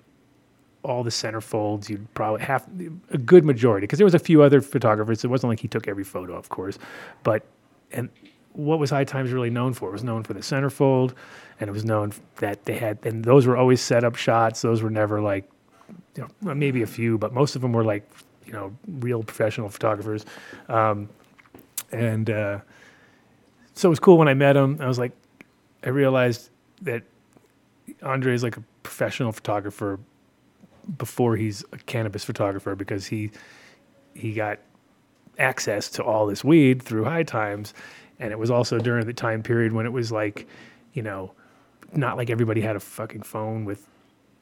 all the centerfolds, you'd probably have a good majority because there was a few other photographers. It wasn't like he took every photo, of course, but and what was High Times really known for? It was known for the centerfold, and it was known that they had, and those were always set up shots. Those were never like, you know, maybe a few, but most of them were like, you know, real professional photographers. Um, and uh, so it was cool when I met him. I was like, I realized that Andre is like a professional photographer before he's a cannabis photographer because he he got access to all this weed through high times and it was also during the time period when it was like you know not like everybody had a fucking phone with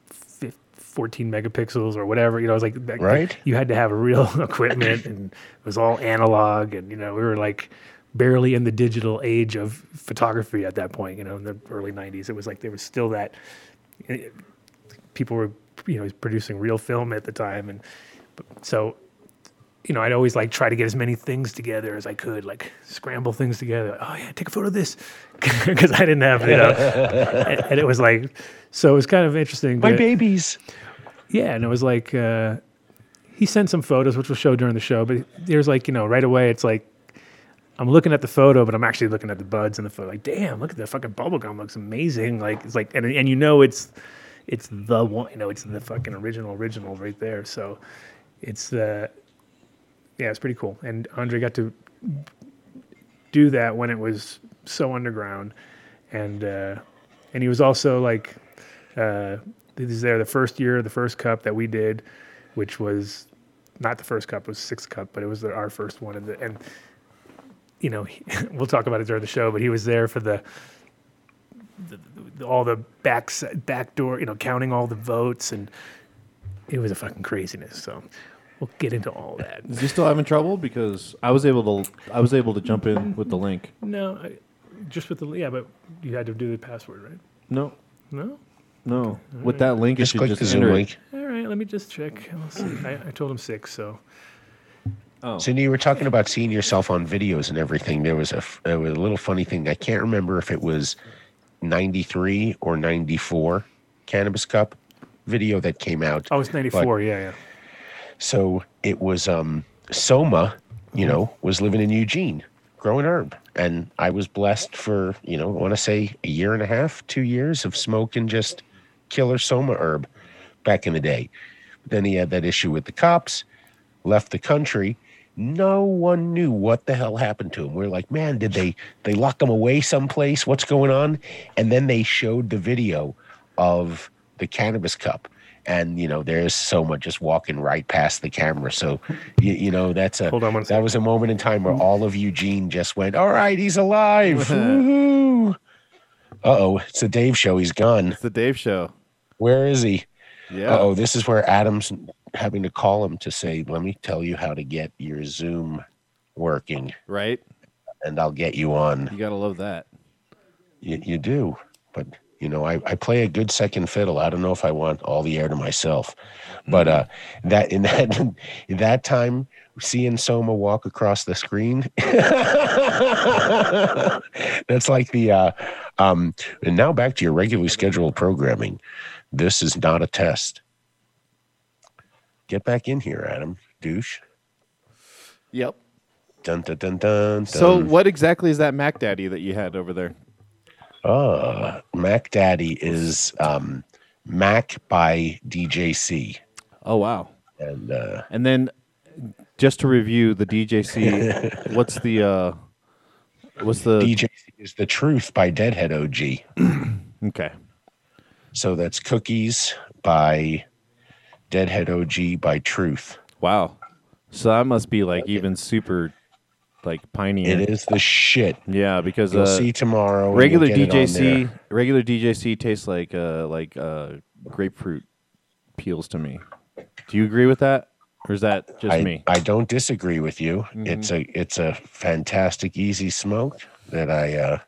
fif- 14 megapixels or whatever you know it was like Right. you had to have a real equipment and it was all analog and you know we were like barely in the digital age of photography at that point you know in the early 90s it was like there was still that people were you know producing real film at the time and so you know i'd always like try to get as many things together as i could like scramble things together oh yeah take a photo of this because i didn't have you know and, and it was like so it was kind of interesting My babies. yeah, and it was like uh, he sent some photos, which we'll show during the show. But there's like you know right away, it's like I'm looking at the photo, but I'm actually looking at the buds in the photo. Like, damn, look at the fucking bubble gum, looks amazing. Like it's like and and you know it's it's the one, you know, it's the fucking original original right there. So it's uh yeah, it's pretty cool. And Andre got to do that when it was so underground, and uh, and he was also like uh, this is there the first year, the first cup that we did, which was not the first cup, it was sixth cup, but it was the, our first one. The, and you know, he, we'll talk about it during the show, but he was there for the, the, the all the back back door, you know, counting all the votes, and it was a fucking craziness. So we'll get into all that. Is he still having trouble? Because I was able to I was able to jump in with the link. No, I, just with the yeah, but you had to do the password, right? No, No. no. With that link, Just you click should the Zoom link. All right, let me just check. Let's see. I, I told him six, so Oh, Cindy, you were talking about seeing yourself on videos and everything. There was a, f- there was a little funny thing. I can't remember if it was 93 or 94 Cannabis Cup video that came out. Oh, it's 94. yeah, yeah. So it was um Soma, you know, was living in Eugene, growing herb. And I was blessed for, you know, I want to say a year and a half, two years of smoking just killer Soma herb back in the day. But Then he had that issue with the cops, left the country. No one knew what the hell happened to him. We are like, man, did they they lock him away someplace? What's going on? And then they showed the video of the cannabis cup and you know there's Soma just walking right past the camera. So you, you know that's a Hold on that second. was a moment in time where all of Eugene just went, "All right, he's alive." Woohoo! Uh oh, it's the Dave show. He's gone. It's the Dave Show. Where is he? Yeah. Oh, this is where Adam's having to call him to say, "Let me tell you how to get your Zoom working, Right. and I'll get you on." You gotta love that. You, you do, but you know, I, I play a good second fiddle. I don't know if I want all the air to myself, but uh, that in that in that time, seeing Soma walk across the screen, that's like the uh, um. And now back to your regularly scheduled programming. This is not a test. Get back in here, Adam. Douche. Yep. Dun dun dun dun. So, dun. what exactly is that Mac Daddy that you had over there? Uh, Mac Daddy is um, Mac by DJC. Oh wow. And uh, And then, just to review the DJC, what's the uh, what's the DJC is The Truth by Deadhead OG. okay? So that's Cookies by Deadhead OG by Truth. Wow. So that must be like even super, like piney. It is the shit. Yeah, because You'll uh, see tomorrow. regular you'll get it on DJC, regular DJC tastes like uh like uh grapefruit peels to me. Do you agree with that, or is that just I, me? I don't disagree with you. It's a it's a fantastic easy smoke that I uh,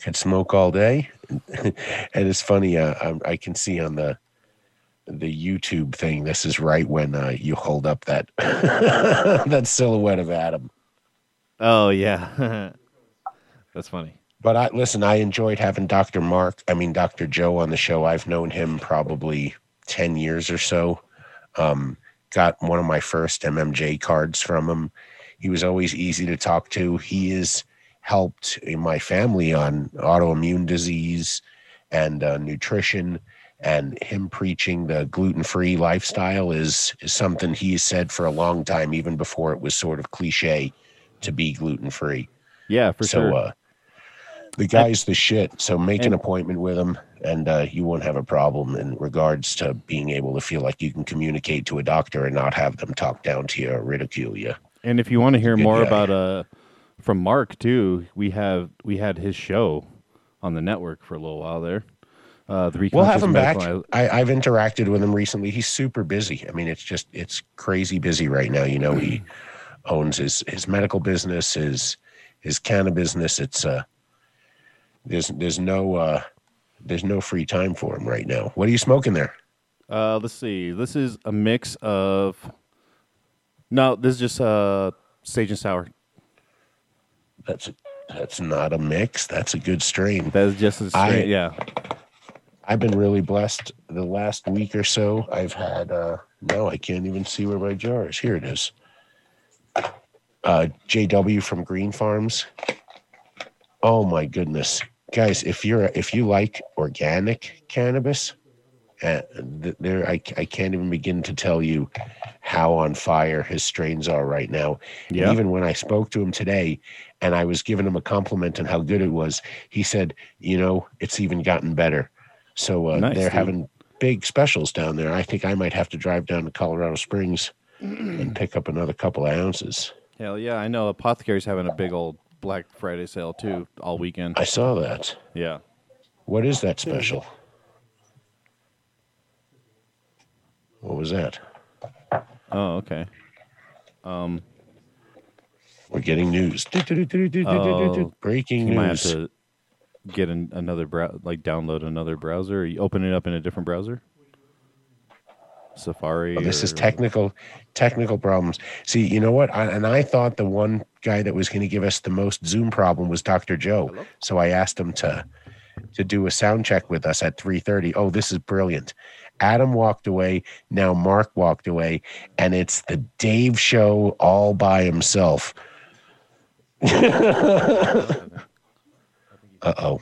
could smoke all day, and it's funny. Uh, I, I can see on the the YouTube thing. This is right when uh, you hold up that that silhouette of Adam. Oh yeah, that's funny. But I listen. I enjoyed having Dr. Mark. I mean Dr. Joe on the show. I've known him probably ten years or so. Um, got one of my first MMJ cards from him. He was always easy to talk to. He has helped in my family on autoimmune disease and uh, nutrition. And him preaching the gluten-free lifestyle is is something he has said for a long time, even before it was sort of cliche to be gluten-free. Yeah, for so sure. uh, the guy's the shit. So make an appointment with him, and uh, you won't have a problem in regards to being able to feel like you can communicate to a doctor and not have them talk down to you or ridicule you. And if you want to hear more guy. about uh from Mark too, we have we had his show on the network for a little while there. Uh, the We'll have him back. I, I've interacted with him recently. He's super busy. I mean, it's just it's crazy busy right now. You know, he owns his his medical business, his his cannabis business. It's uh, there's there's no uh, there's no free time for him right now. What are you smoking there? Uh, let's see. This is a mix of. No, this is just uh sage and sour. That's that's not a mix. That's a good strain. That is just a I- straight. yeah. I've been really blessed the last week or so. I've had uh no, I can't even see where my jar is. Here it is. Uh JW from Green Farms. Oh my goodness. Guys, if you're if you like organic cannabis, uh, there I, I can't even begin to tell you how on fire his strains are right now. Yeah. even when I spoke to him today and I was giving him a compliment on how good it was, he said, you know, it's even gotten better. So uh, Nice, they're dude. having big specials down there. I think I might have to drive down to Colorado Springs and pick up another couple of ounces. Hell yeah! I know Apothecary's having a big old Black Friday sale too all weekend. I saw that. Yeah. What is that special? What was that? Oh, okay. Um, We're getting news. Oh, Breaking you might have news. To get an, another brow like download another browser. Or you open it up in a different browser. Safari. Oh, this is technical technical problems. See, you know what? I, and I thought the one guy that was going to give us the most Zoom problem was Dr. Joe. So I asked him to to do a sound check with us at 3:30. Oh, this is brilliant. Adam walked away, now Mark walked away, and it's the Dave show all by himself. Uh-oh.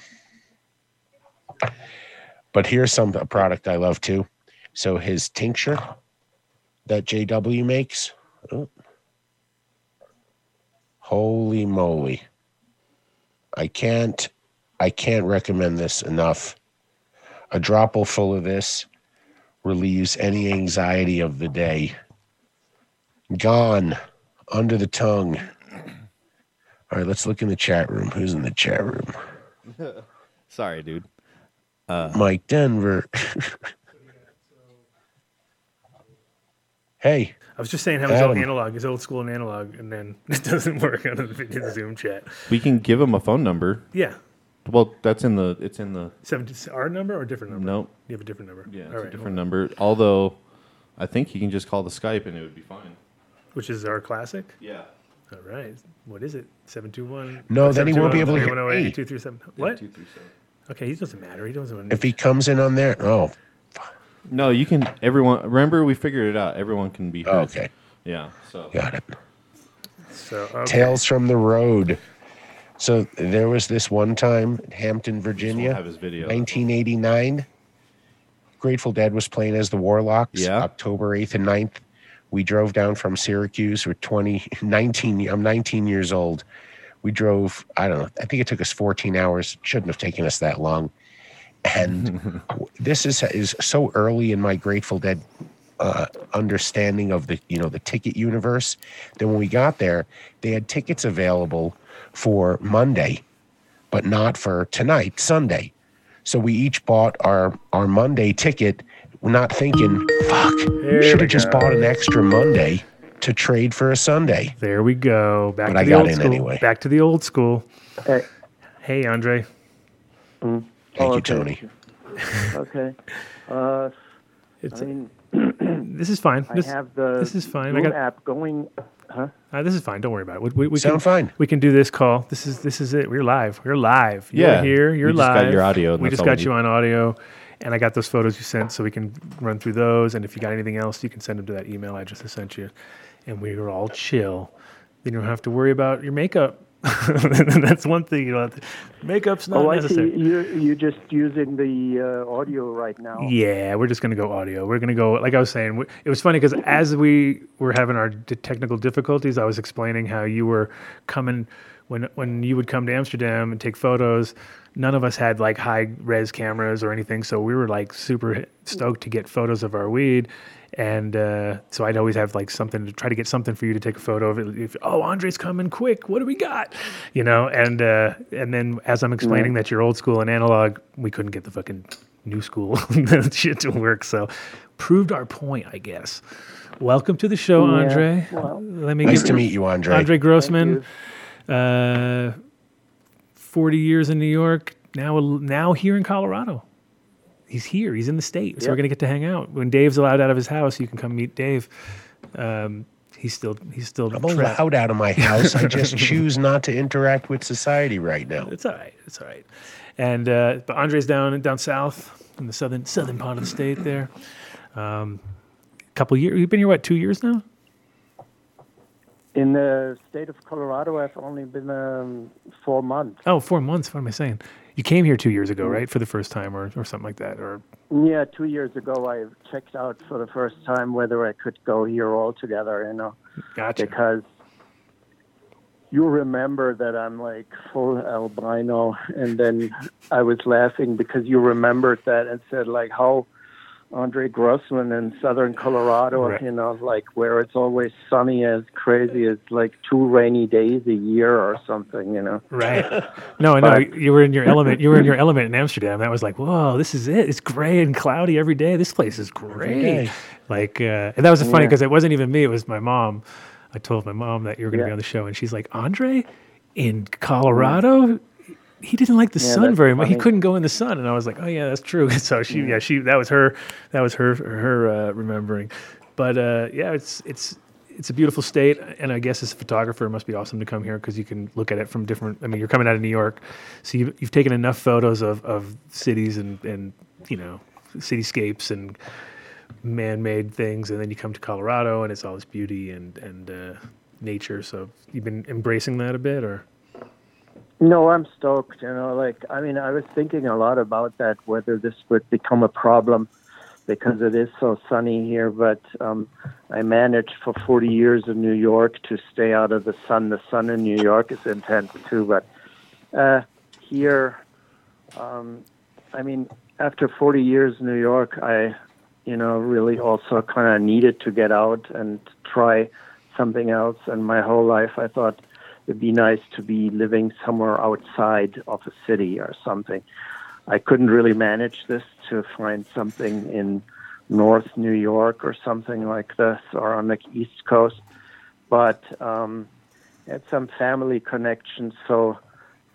But here's some a product I love too. So his tincture that JW makes. oh. Holy moly. I can't I can't recommend this enough. A dropple full of this relieves any anxiety of the day. Gone under the tongue. All right, let's look in the chat room. Who's in the chat room? Sorry, dude. Uh, Mike Denver. hey, I was just saying how his old analog, his old school and analog, and then it doesn't work on the video Zoom chat. We can give him a phone number. Yeah, Well, that's in the. It's in the. seven our number or a different number? Nope. you have a different number. Yeah, it's All a right, different number. Although, I think he can just call the Skype and it would be fine. Which is our classic. Yeah. All right, what is it? Seven two one. No, then he won't be able to hear oh me. Two three seven. What? Two, three, seven. Okay, he doesn't matter. He doesn't. if he comes in on there, oh, No, you can. Everyone. Remember, we figured it out. Everyone can be. Heard. okay, Yeah. So. got it. so okay. Tales from the Road. So there was this one time in Hampton, Virginia, have his video. 1989. Grateful Dead was playing as the Warlocks. Yeah. October 8th and 9th. We drove down from Syracuse. We're 20, 19. I'm 19 years old. We drove, I don't know, I think it took us 14 hours. Shouldn't have taken us that long. And this is is so early in my Grateful Dead uh, understanding of the you know the ticket universe. Then when we got there, they had tickets available for Monday, but not for tonight, Sunday. So we each bought our our Monday ticket, not thinking, "Fuck, should have just bought an extra Monday to trade for a Sunday." There we go. Back But to I the got old in school. anyway. Back to the old school. Hey. Hey, Andre. Thank Oh, you, okay. Tony. Okay. Uh, It's I mean, this is fine. I This, have the this is fine. I Zoom got- app going. Huh? uh, this is fine. Don't worry about it. We, we, we Sound can, fine. We can do this call. This is this is it. We're live. We're live. You're Yeah, here. You're we just live. got your audio, We just all we got need. you on audio, and I got those photos you sent, so we can run through those. And if you got anything else, you can send them to that email I sent you, and we are all chill. Then you don't have to worry about your makeup. That's one thing you don't have to. Makeup's not oh, I see. You're you're just using the uh, audio right now. Yeah, we're just gonna go audio. We're gonna go like I was saying. w- It was funny because as we were having our d- technical difficulties, I was explaining how you were coming when when you would come to Amsterdam and take photos. None of us had like high res cameras or anything, so we were like super stoked to get photos of our weed. And uh, so I'd always have like something to try to get something for you to take a photo of it. If, oh, Andre's coming quick. What do we got? You know, and uh, and then as I'm explaining that you're old school and analog, we couldn't get the fucking new school shit to work. So proved our point, I guess. Welcome to the show, Yeah, Andre. well, Let me Nice give to meet you, Andre. Andre Thank Grossman. You. Uh, 40 years in New York, now now here in Colorado. He's here. He's in the state, so we're gonna get to hang out. When Dave's allowed out of his house, you can come meet Dave. Um, he's still he's still I'm trapped. allowed out of my house. I just choose not to interact with society right now. It's all right. It's all right. And uh, but Andre's down down south in the southern southern part of the state there. Um, couple years. You've been here what? Two years now. In the state of Colorado, I've only been um, four months. Oh, four months. What am I saying? You came here two years ago, right, for the first time, or, or something like that, or Yeah, two years ago, I checked out for the first time whether I could go here all together. You know, gotcha. because you remember that I'm like full albino, and then I was laughing because you remembered that and said like how Andre Grossman in southern Colorado, Right. you know, like where it's always sunny as crazy as like two rainy days a year or something, you know. Right. No, I know you were in your element. You were in your element in Amsterdam. That was like, whoa, this is it. It's gray and cloudy every day. This place is great. day. Like, uh, and that was funny Yeah. because it wasn't even me. It was my mom. I told my mom that you were going to be on the show, and she's like, Andre in Colorado. He didn't like the Yeah, sun very much. He couldn't go in the sun, and I was like, "Oh yeah, that's true." So she, yeah, she that was her, that was her, her uh, remembering. But uh, yeah, it's it's it's a beautiful state, and I guess as a photographer, it must be awesome to come here because you can look at it from different. I mean, you're coming out of New York, so you've, you've taken enough photos of, of cities and and you know cityscapes and man-made things, and then you come to Colorado, and it's all this beauty and and uh, nature. So you've been embracing that a bit, or No, I'm stoked. You know, like I mean, I was thinking a lot about that whether this would become a problem because it is so sunny here. But um, I managed for 40 years in New York to stay out of the sun. The sun in New York is intense too, but uh, here, um, I mean, after 40 years in New York, I, you know, really also kind of needed to get out and try something else. And my whole life, I thought it'd be nice to be living somewhere outside of a city or something. I couldn't really manage this to find something in North New York or something like this or on the East Coast, but um, had some family connections, so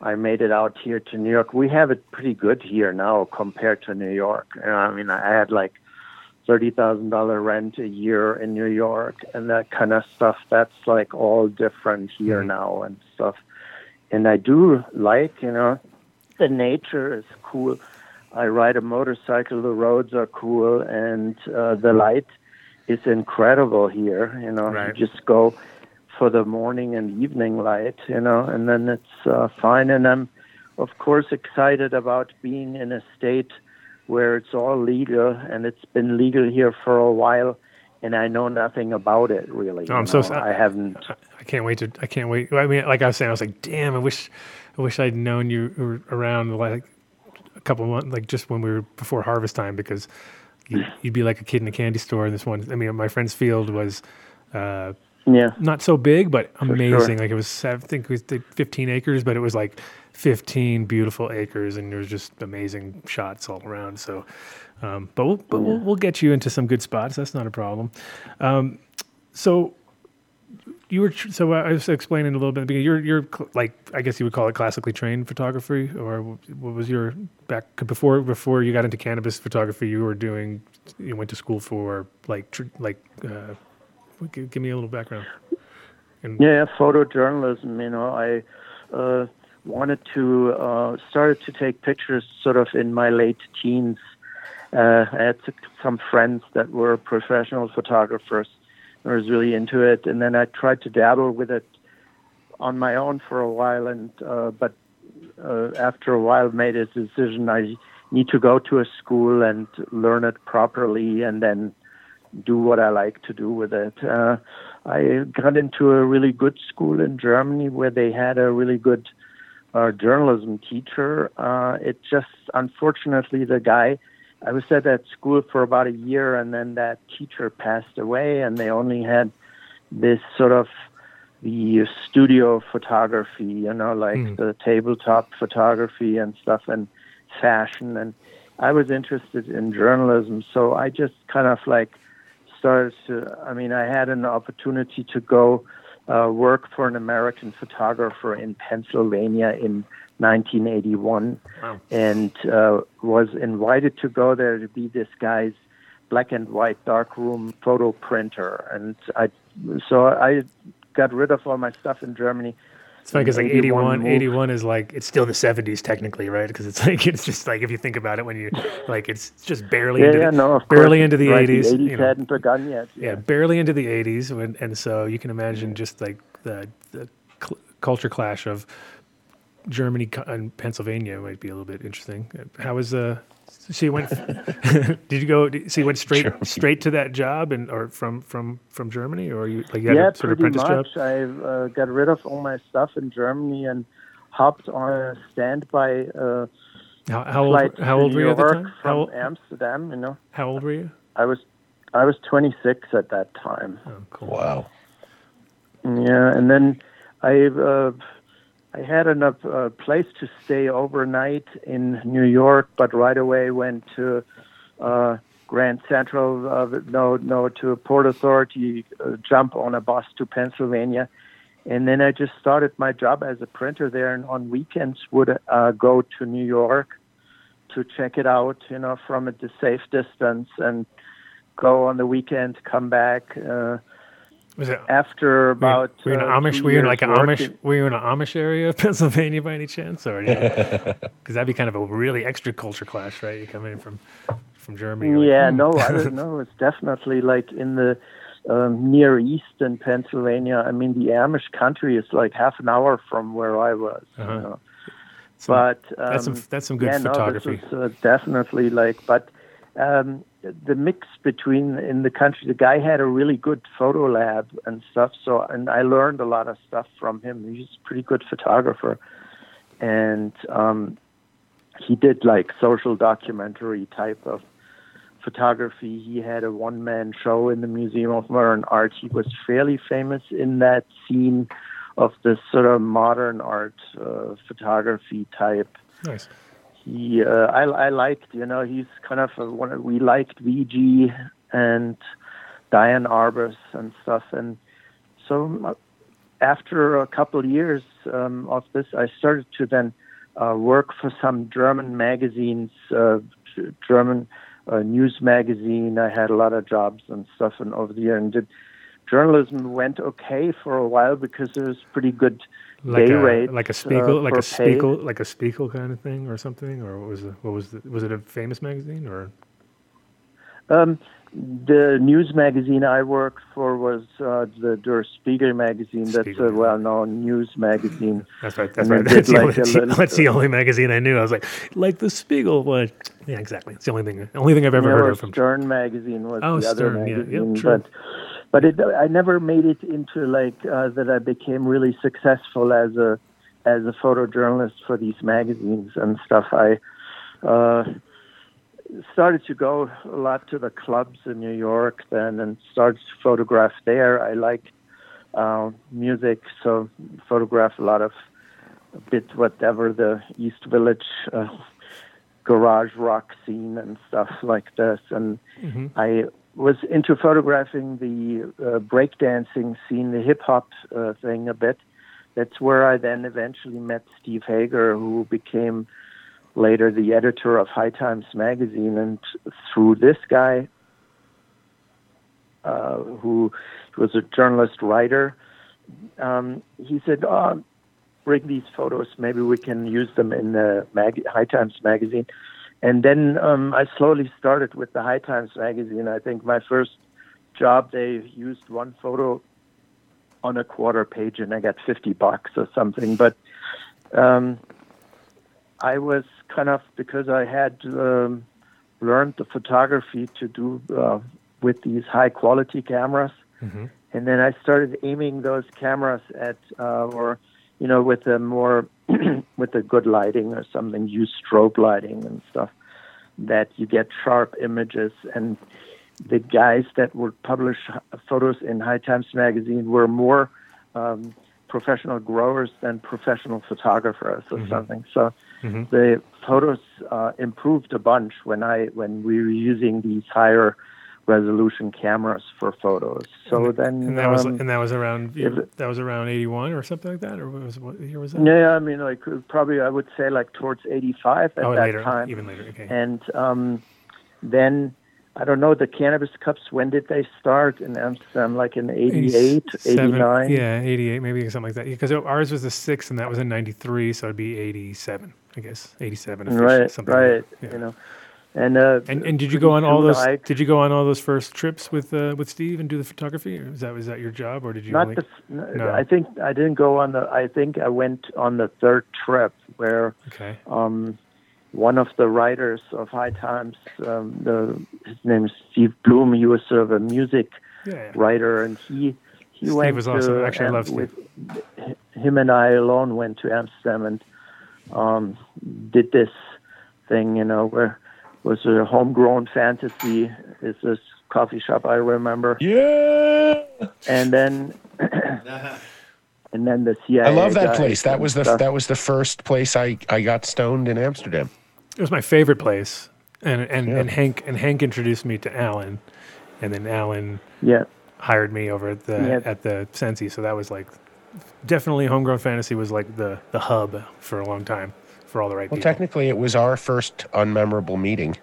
I made it out here to New York. We have it pretty good here now compared to New York. I mean, I had like thirty thousand dollar rent a year in New York and that kind of stuff. That's like all different here now and stuff. And I do like, you know, the nature is cool. I ride a motorcycle. The roads are cool, and uh, the light is incredible here. You know, Right. you just go for the morning and evening light. You know, and then it's uh, fine. And I'm, of course, excited about being in a state where it's all legal, and it's been legal here for a while. And I know nothing about it really. Oh, I'm so sad. I haven't. I can't wait to. I can't wait. I mean, like I was saying, I was like, damn, I wish, I wish I'd known you were around like a couple of months, like just when we were before harvest time, because you, you'd be like a kid in a candy store. And this one, I mean, my friend's field was. Uh, Yeah. not so big, but amazing. sure. Like it was, I think it was the 15 acres, but it was like 15 beautiful acres, and there's just amazing shots all around. So, um, but we'll but we'll, we'll get you into some good spots. That's not a problem. Um, so you were tr- so I was explaining a little bit. at the beginning, You're you're cl- like I guess you would call it classically trained photography, or what was your back before before you got into cannabis photography? You were doing you went to school for like tr- like uh, give, give me a little background. And Yeah, photojournalism. You know, I uh, wanted to uh, started to take pictures sort of in my late teens. Uh, I had some friends that were professional photographers. I was really into it, and then I tried to dabble with it on my own for a while. And uh, but uh, after a while, made a decision I need to go to a school and learn it properly, and then do what I like to do with it. Uh, I got into a really good school in Germany where they had a really good uh, journalism teacher. Uh, it just, unfortunately, the guy, I was at that school for about a year and then that teacher passed away and they only had this sort of the studio photography, you know, like Mm. the tabletop photography and stuff and fashion. And I was interested in journalism, so I just kind of like started to. I mean, I had an opportunity to go uh, work for an American photographer in Pennsylvania in 1981, Wow. and uh, was invited to go there to be this guy's black and white darkroom photo printer. And I, so I got rid of all my stuff in Germany. It's funny because like 81 81, 81 is like it's still the 70s technically, right? Because it's like it's just like if you think about it, when you like it's just barely Yeah, into yeah, the, no, barely course. into the Right, 80s. The 80s you know. hadn't begun yet. yeah, barely into the 80s, when, and so you can imagine just like the the cl- culture clash of Germany and Pennsylvania might be a little bit interesting. How was uh? So you went? did you go? So you went straight Germany. straight to that job, and or from from from Germany, or you like you had yeah, a sort of pretty apprentice much. job? I uh, got rid of all my stuff in Germany and hopped on a standby uh, How, how flight old? How to old were New you at the York time? How, from Amsterdam. You know, how old were you? I was I was 26 at that time. Oh, cool. Wow. Yeah, and then I uh, I had enough uh, place to stay overnight in New York, but right away went to uh, Grand Central. Uh, no, no, to Port Authority. Uh, jump on a bus to Pennsylvania, and then I just started my job as a printer there, and on weekends would uh, go to New York to check it out, you know, from a safe distance, and go on the weekend, come back. Uh, Was it? after Were you, about were you in uh, an Amish? Were you in like an Amish? Were you in an Amish area of Pennsylvania by any chance, or because that'd be kind of a really extra culture clash, right? You come in from from Germany. like, Yeah, hmm. no, I don't know. It's definitely like in the um, near east in Pennsylvania. I mean, the Amish country is like half an hour from where I was. Uh-huh. know. Some- but um, that's some that's some good yeah, photography. No, this was, uh, definitely like, but um, the mix between in the country, the guy had a really good photo lab and stuff. So, and I learned a lot of stuff from him. He's a pretty good photographer, and um, he did like social documentary type of photography. He had a one man show in the Museum of Modern Art. He was fairly famous in that scene of the sort of modern art uh, photography type. nice. He, uh, I, I liked, you know, he's kind of a, one. Of, we liked Weegee and Diane Arbus and stuff, and so uh, after a couple of years um, of this, I started to then uh, work for some German magazines, uh, German uh, news magazine. I had a lot of jobs and stuff, and over the year, and did journalism went okay for a while because it was pretty good Like day a rate, like a Spiegel, uh, like a for pay. Like a Spiegel kind of thing, or something, or what was it? What was the, was it a famous magazine or? Um, the news magazine I worked for was uh, the Der Spiegel magazine. That's a well-known news magazine. That's right. That's And right. That's did the, only, little- that's the only magazine I knew. I was like, like the Spiegel one. Yeah, exactly. It's the only thing. Only thing I've ever heard of from. Stern magazine was Oh, the other Stern, yeah, yep, true. but but it, I never made it into like uh, that. I became really successful as a as a photojournalist for these magazines and stuff. I uh, started to go a lot to the clubs in New York then, and started to photograph there. I like uh, music, so photograph a lot of a bit whatever the East Village. Uh, garage rock scene and stuff like this. And Mhm. I was into photographing the uh, breakdancing scene, the hip hop uh, thing a bit. That's where I then eventually met Steve Hager, who became later the editor of High Times magazine. And through this guy, uh, who was a journalist writer, um, he said, oh, bring these photos. Maybe we can use them in the mag- High Times magazine. And then um, I slowly started with the High Times magazine. I think my first job, they used one photo on a quarter page, and I got 50 bucks or something. But um, I was kind of because I had um, learned the photography to do uh, with these high quality cameras, Mhm. and then I started aiming those cameras at uh, or you know with a more with a good lighting or something, use strobe lighting and stuff that you get sharp images and the guys that would publish photos in High Times magazine were more um, professional growers than professional photographers or something. So Mhm. the photos uh, improved a bunch when I when we were using these higher resolution cameras for photos. So then And that was um, and that was around it- that was around eighty one or something like that, or what was what year was that? yeah, I mean like probably I would say like towards 85 at oh, that later, time. even later. Okay. And um, then I don't know the cannabis cups. When did they start in Amsterdam? Like in 88, 89? Yeah, 88, maybe something like that. Because ours was the sixth, and that was in 93, so it'd be 87, I guess. 87. -ish, Right, something like right. that. Yeah. You know, and uh, And, and did you go on all those? I- Did you go on all those first trips with uh, with Steve and do the photography? Or was that was that your job, or did you? not like, the. No. I think I didn't go on the. I think I went on the third trip where okay. um, one of the writers of High Times, um, the his name is Steve Bloom. He was sort of a music Yeah. yeah. writer, and he he Steve went was to awesome. Actually, I love Steve. with him and I alone went to Amsterdam and um, did this thing, you know, where was a homegrown fantasy. Is this coffee shop I remember, Yeah. and then and then the CIA. I love that place. That was the stuff. that was the first place I, I got stoned in Amsterdam. It was my favorite place, and and, Yeah. and Hank and Hank introduced me to Alan, and then Alan yeah. hired me over at the Yeah. at the Sensi. So that was like definitely homegrown fantasy was like the the hub for a long time for all the right Well, people. technically, it was our first unmemorable meeting.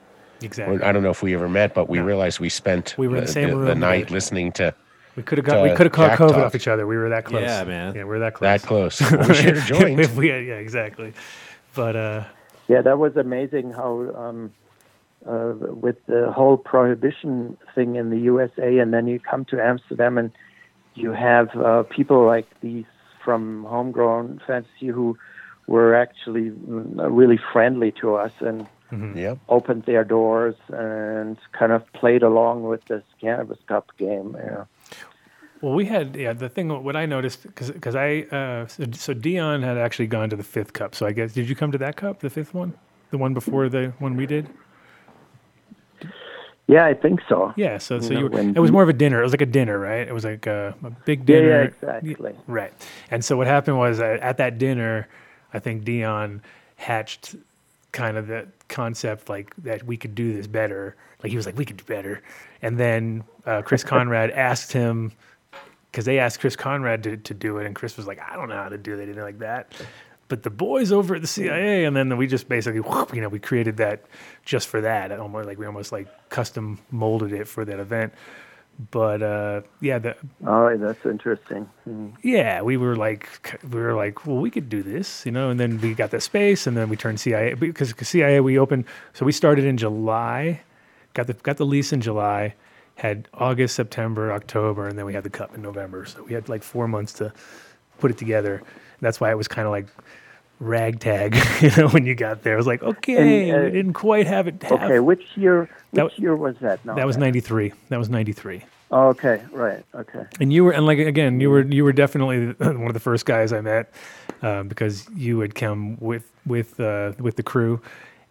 exactly. I don't know if we ever met, but we No. realized we spent We were in the same the, room, night listening to We could have got. we could have caught COVID talk. off each other. We were that close. Yeah, man. Yeah, we were that close. That close. Well, we should have joined. if we had, yeah, exactly. But uh, Yeah, that was amazing how um, uh, with the whole prohibition thing in the USA, and then you come to Amsterdam and you have uh, people like these from Homegrown Fantasy who were actually really friendly to us and Yep. opened their doors and kind of played along with this Cannabis Cup game. Yeah. Well, we had yeah. The thing what I noticed because I uh, so, so Dion had actually gone to the fifth cup. So I guess did you come to that cup, the fifth one, the one before the one we did? Yeah, I think so. Yeah. So so know, you were, when it was more of a dinner. It was like a dinner, right? It was like a, a big Yeah, dinner. yeah, exactly. Right. And so what happened was uh, at that dinner, I think Dion hatched kind of the concept like that we could do this better. Like he was like, we could do better. And then uh, Chris Conrad asked him because they asked Chris Conrad to, to do it, and Chris was like, I don't know how to do it, anything like that. But the boys over at the CIA, and then we just basically, whoop, you know, we created that just for that. Almost like we almost like custom molded it for that event. But uh, yeah, the, Oh, that's interesting. Hmm. yeah, we were like, we were like, well, we could do this, you know. And then we got the space, and then we turned CIA because CIA we opened. So we started in July, got the got the lease in July, had August, September, October, and then we had the cup in November. So we had like four months to put it together. That's why it was kind of like ragtag, you know, when you got there. It was like, okay, And, uh, we didn't quite have it. Okay, which year? That Which w- year was that? No, that was ninety three. That was ninety three. Oh, okay, right. Okay. And you were, and like again, you were you were definitely one of the first guys I met um, because you had come with with uh, with the crew,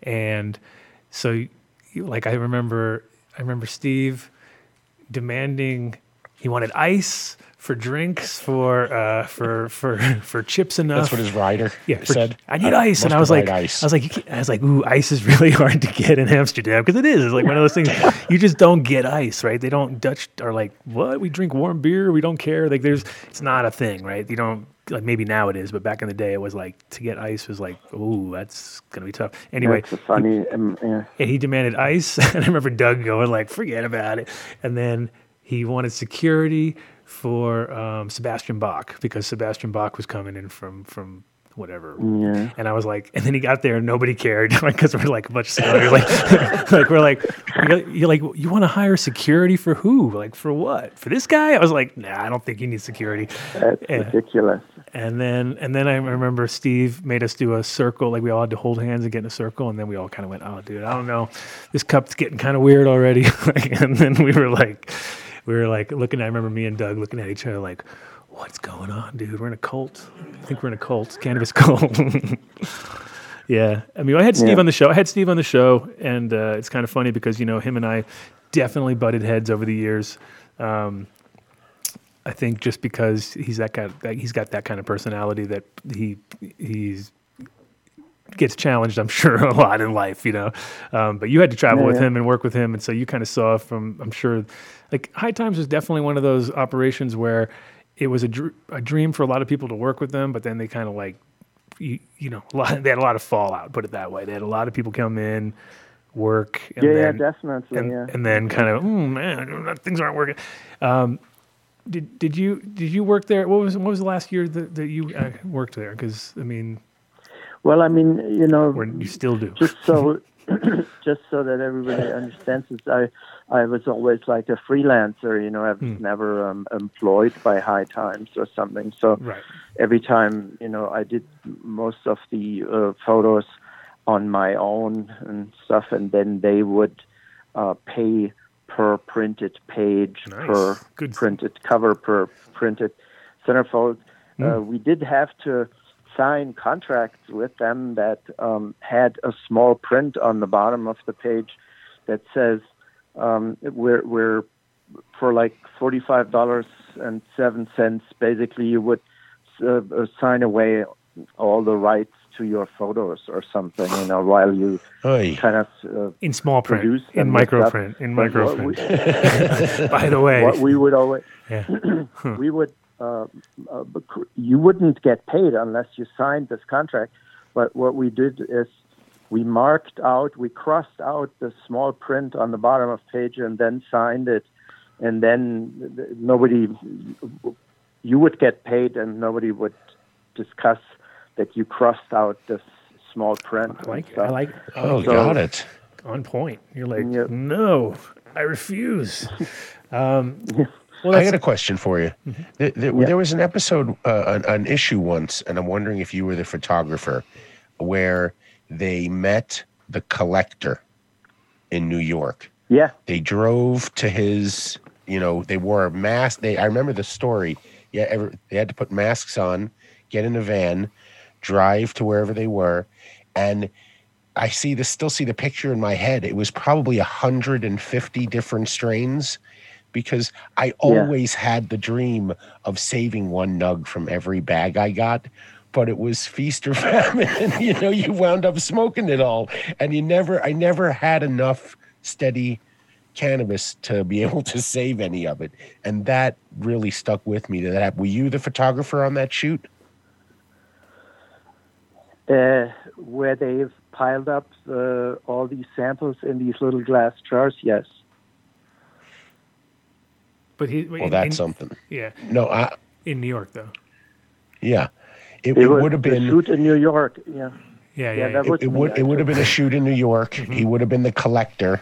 and so you, like I remember I remember Steve demanding he wanted ice for drinks for uh, for for for chips enough. That's what his rider Yeah, for- said. I need ice, and I was like, ice. I was like, you I was like, ooh, ice is really hard to get in Amsterdam because it is. It's like one of those things you just don't get ice, right? They don't Dutch are like, what? We drink warm beer, we don't care. Like, there's, it's not a thing, right? You don't like maybe now it is, but back in the day it was like to get ice was like, ooh, that's gonna be tough. Anyway, That's a funny. Um, yeah. and he demanded ice. And I remember Doug going like, "Forget about it." And then he wanted security for um, Sebastian Bach because Sebastian Bach was coming in from from whatever. Yeah. And I was like, and then he got there and nobody cared, like because we're like bunch of like, like we're like, you're, like, you want to hire security for who? Like for what? For this guy? I was like, nah, I don't think he needs security. That's Yeah. ridiculous. And then and then I remember Steve made us do a circle, like we all had to hold hands and get in a circle, and then we all kind of went, "Oh, dude, I don't know, this cup's getting kind of weird already." and then we were like, we were like looking. I remember me and Doug looking at each other like, "What's going on, dude? We're in a cult. I think we're in a cult, cannabis cult." yeah, I mean, I had Steve Yeah. on the show. I had Steve on the show, and uh, it's kind of funny because you know him and I definitely butted heads over the years. Um, I think just because he's that kind, that he's got that kind of personality that he he's gets challenged. I'm sure a lot in life, you know. Um, but you had to travel Yeah, with yeah. him and work with him, and so you kind of saw from. I'm sure, like High Times was definitely one of those operations where it was a, dr- a dream for a lot of people to work with them, but then they kind of like, you, you know, a lot, they had a lot of fallout. Put it that way. They had a lot of people come in, work, and Yeah, yeah, then, definitely. and, yeah. and then kind of, oh man, things aren't working. Um, did did you did you work there? What was what was the last year that, that you uh, worked there? Because I mean, well, I mean, you know, or you still do. just so just so that everybody understands this, I I was always like a freelancer. You know, I was Hmm. never um, employed by High Times or something. So Right. every time, you know, I did most of the uh, photos on my own and stuff, and then they would uh, pay per printed page, Nice. per Good. printed cover, per printed centerfold. Hmm. Uh, we did have to sign contracts with them that um, had a small print on the bottom of the page that says um, we're, we're for like forty-five dollars and seven cents. Basically, you would uh, uh, sign away all the rights to your photos or something. You know, while you Oy. kind of uh, in small print, produce in micro print, in micro what we- print. By the way, what we would always yeah. we would uh, uh, you wouldn't get paid unless you signed this contract. But what we did is we marked out, we crossed out the small print on the bottom of page, and then signed it and then nobody, you would get paid, and nobody would discuss that you crossed out this small print. I like it. I like Oh, So- got it. on point. You're like, Yep. no, I refuse. Um, well, I that's, got a question for you. There, there, there was an episode, uh, an, an issue once, and I'm wondering if you were the photographer, where they met the collector in New York. Yeah, They drove to his, you know, they wore a mask. They, I remember the story. Yeah, every, they had to put masks on, get in a van, drive to wherever they were, and I see this, still see the picture in my head. It was probably 150 different strains because I always had the dream of saving one nug from every bag I got. But it was feast or famine, you know you wound up smoking it all, and you never, I never had enough steady cannabis to be able to save any of it, and that really stuck with me. That were you the photographer on that shoot? uh, where they've piled up uh, all these samples in these little glass jars. Yes. But he. Well, that's something. yeah, No, I, in New York though. yeah, it, It, it would have the been. shoot in New York. Yeah. Yeah, yeah, Yeah, yeah. that was it, it me, would it would have been a shoot in New York. He would have been the collector,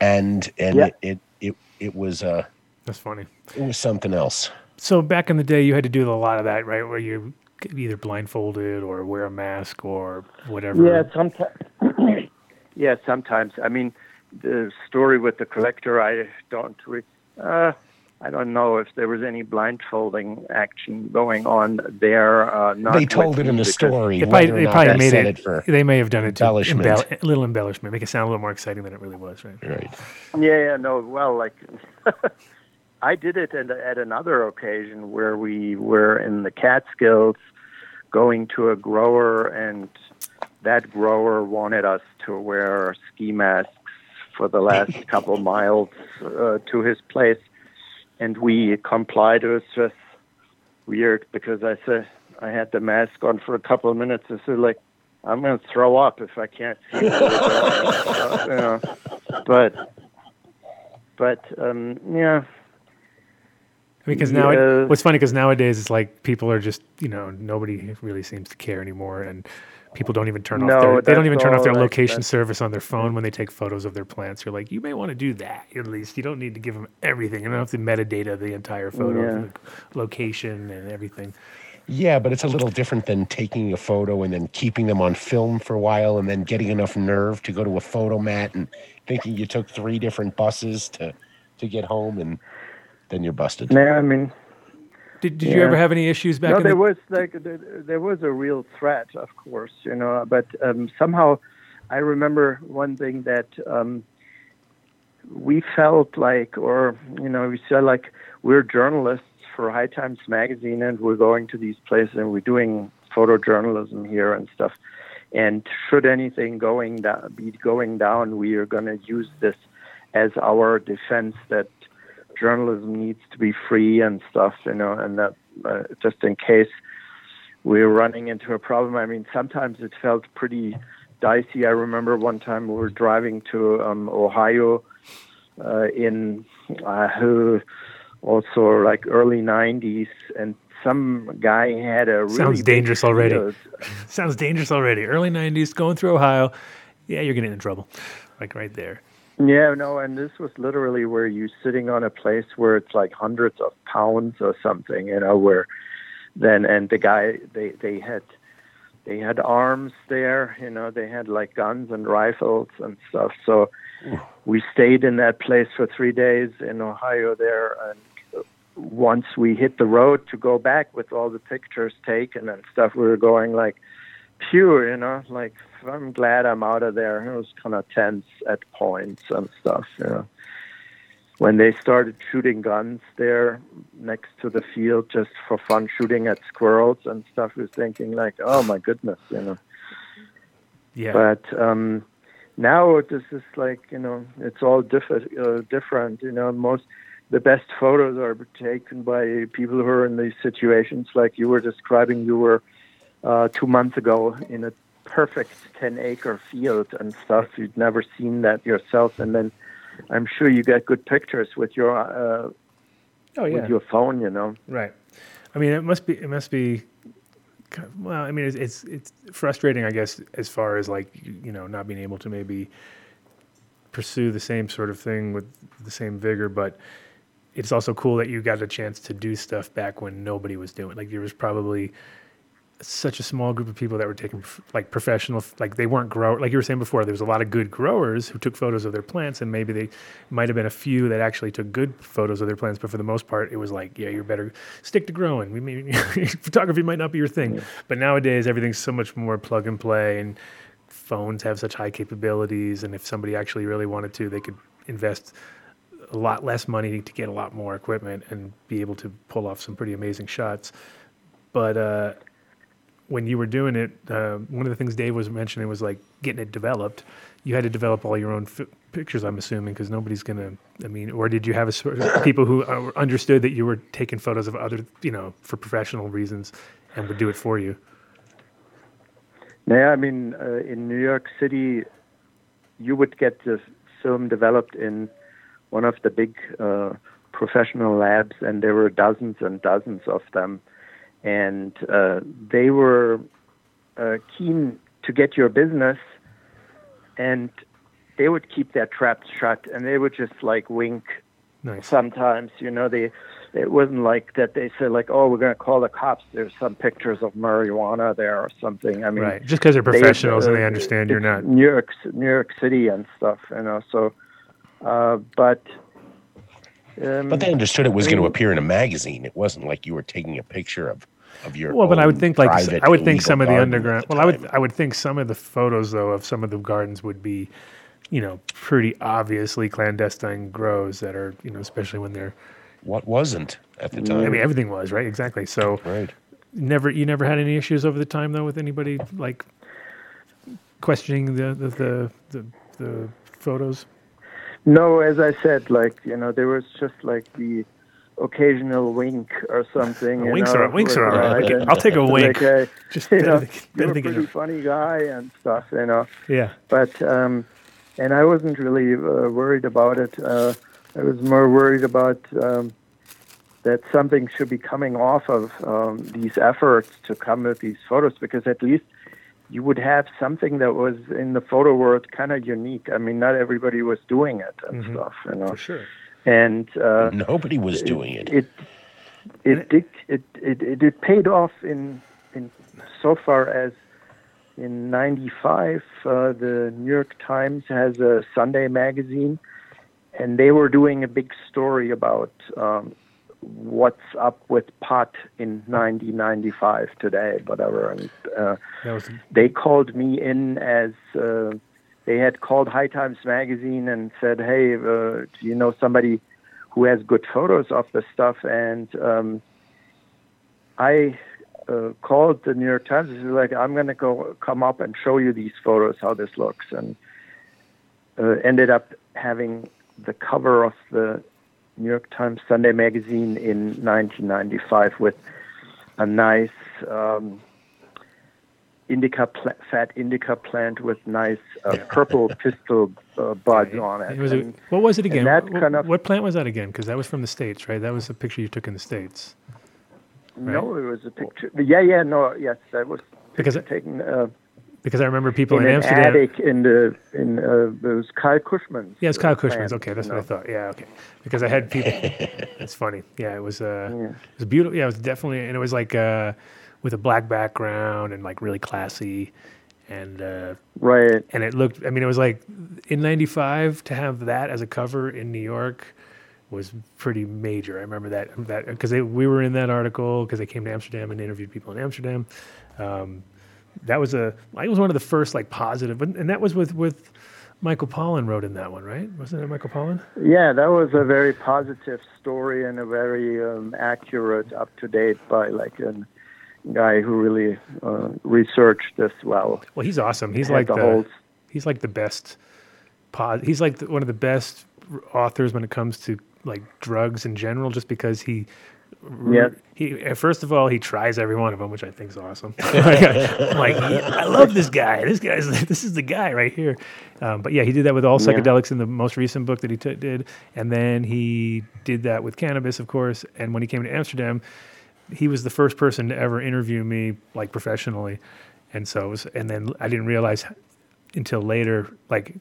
and and Yeah. it, it it it was uh that's funny. it was something else. So back in the day, you had to do a lot of that, right? Where you could either blindfolded or wear a mask or whatever. Yeah, sometimes. yeah, sometimes. I mean, the story with the collector, I don't. Re- uh, I don't know if there was any blindfolding action going on there. Uh, not they told it in me the story. They probably, they probably made said it. for they may have done it to embellishment. embell- a little embellishment, make it sound a little more exciting than it really was, right? right. Yeah, yeah, no. Well, like I did it at, at another occasion where we were in the Catskills, going to a grower, and that grower wanted us to wear ski masks for the last couple miles uh, to his place, and we complied. It was just weird because I said I had the mask on for a couple of minutes. I said like. I'm gonna throw up if I can't see. where you know. But but um, yeah, Because now, Yeah. it, what's funny because nowadays it's like people are just you know nobody really seems to care anymore, and people don't even turn No, off their they don't even turn off their all, like, location that's- service on their phone when they take photos of their plants. You're like, you may want to do that at least. You don't need to give them everything. You don't have to metadata the entire photo, Yeah. the location and everything. Yeah, but it's a little different than taking a photo and then keeping them on film for a while and then getting enough nerve to go to a photo mat and thinking you took three different buses to to get home and then you're busted. Yeah, I mean, Did, did you ever have any issues back no, there the was like there, there was a real threat, of course, you know, but um, somehow I remember one thing that um, we felt like, or you know, we said like we're journalists for High Times magazine, and we're going to these places and we're doing photojournalism here and stuff. And should anything going be going down, we are going to use this as our defense that journalism needs to be free and stuff, you know, and that uh, just in case we're running into a problem. I mean, sometimes it felt pretty dicey. I remember one time we were driving to um, Ohio uh, in uh, also like early 90s, and some guy had a really Sounds dangerous already. sounds dangerous already? Early '90s, going through Ohio. Yeah, you're getting in trouble, like right there. Yeah, no, and this was literally where you're sitting on a place where it's like hundreds of pounds or something, you know, where then and the guy they they had they had arms there, you know, they had like guns and rifles and stuff. So we stayed in that place for three days in Ohio there, and once we hit the road to go back with all the pictures taken and stuff, we were going like, phew, you know, like I'm glad I'm out of there. It was kind of tense at points and stuff, you know. When they started shooting guns there next to the field just for fun, shooting at squirrels and stuff, was thinking like, oh my goodness, you know. Yeah, But um, now this is like you know it's all different. Uh, different, you know. Most the best photos are taken by people who are in these situations, like you were describing. You were uh, two months ago in a perfect ten acre field and stuff. You'd never seen that yourself, and then I'm sure you get good pictures with your uh, Oh yeah. with your phone. You know. Right. I mean, it must be. It must be. Well, I mean, it's it's, it's frustrating, I guess, as far as like you, you know not being able to maybe pursue the same sort of thing with the same vigor, but it's also cool that you got a chance to do stuff back when nobody was doing. Like there was probably such a small group of people that were taking like professional, like they weren't grow. Like you were saying before, there was a lot of good growers who took photos of their plants, and maybe they might have been a few that actually took good photos of their plants. But for the most part, it was like, yeah, you're better stick to growing. We mean, photography might not be your thing, but nowadays everything's so much more plug and play, and phones have such high capabilities. And if somebody actually really wanted to, they could invest a lot less money to get a lot more equipment and be able to pull off some pretty amazing shots. But uh, when you were doing it, uh, one of the things Dave was mentioning was like getting it developed. You had to develop all your own fi- pictures, I'm assuming, because nobody's gonna. I mean, or did you have a sort of people who uh, understood that you were taking photos of other, you know, for professional reasons, and would do it for you? Yeah, I mean, uh, in New York City, you would get the film developed in one of the big uh, professional labs, and there were dozens and dozens of them. And uh, they were uh, keen to get your business, and they would keep their traps shut, and they would just like wink Nice. sometimes. You know, they it wasn't like that. They said like, "Oh, we're going to call the cops." There's some pictures of marijuana there or something. I mean, Right. Just because they're they- professionals and they uh, understand you're not. New York, New York City and stuff. You know, so, uh, but. Um, But they understood it was going to appear in a magazine. It wasn't like you were taking a picture of, of your. Well, but I would think like I would think some of the underground. the Well, I would. I would think some of the photos though of some of the gardens would be, you know, pretty obviously clandestine grows that are you know especially when they're. What wasn't at the time. I mean, everything was right exactly. So right. never you never had any issues over the time though with anybody like questioning the the the the, the photos. No, as I said, like you know, there was just like the occasional wink or something. you winks know, are winks are all right. I'll take a like, wink. uh, Just you better know, you're a pretty funny guy and stuff, you know. Yeah. But um, and I wasn't really uh, worried about it. Uh, I was more worried about um, that something should be coming off of um, these efforts to come with these photos because at least you would have something that was in the photo world kind of unique. I mean, not everybody was doing it and stuff, you know. For sure. And uh, Nobody was doing it. it it did it, it it it paid off in in so far as in 95 uh, the New York Times has a Sunday magazine and they were doing a big story about um, what's up with pot in 1995 today whatever and uh, was they called me in as uh, they had called High Times magazine and said, "Hey, uh, do you know somebody who has good photos of the stuff?" And um, I uh, called the New York Times. and was like, "I'm going to go come up and show you these photos, how this looks," and uh, ended up having the cover of the New York Times Sunday magazine in 1995 with a nice. Um, indica pla- fat indica plant with nice uh, purple pistil uh, buds on it. It was a, what was it again? that What- kind of- what plant was that again? Because that was from the states, right? That was a picture you took in the states. no, it was a picture. Yeah, yeah, no, yes, that was Because picture taken uh, because I remember people in in, an Amsterdam. attic in the in uh, it was Kyle Kushman's. Yeah, it's Kyle uh, Kushman's. Okay, that's what I thought. Yeah, okay. Because I had people. it's funny. Yeah, it was. Uh, It was beautiful. Yeah, it was definitely, and it was like uh, with a black background and like really classy, and uh, Right. and it looked. I mean, it was like in '95 to have that as a cover in New York was pretty major. I remember that that because we were in that article because they came to Amsterdam and interviewed people in Amsterdam. Um, that was a I was one of the first like positive, and, and that was with with Michael Pollan wrote in that one, right? Wasn't it Michael Pollan? Yeah, that was a very positive story and a very um, accurate, up to date by like a guy who really uh, researched this well. Well, he's awesome. He's like the the, he's like the best. Pod, he's like the, one of the best authors when it comes to like drugs in general, just because he Yeah. He first of all he tries every one of them, which I think is awesome. I'm like yeah, I love this guy. This guy's this is the guy right here. Um, but yeah, he did that with all Yeah. psychedelics in the most recent book that he t- did, and then he did that with cannabis, of course. And when he came to Amsterdam, he was the first person to ever interview me like professionally, and so it was, and then I didn't realize until later like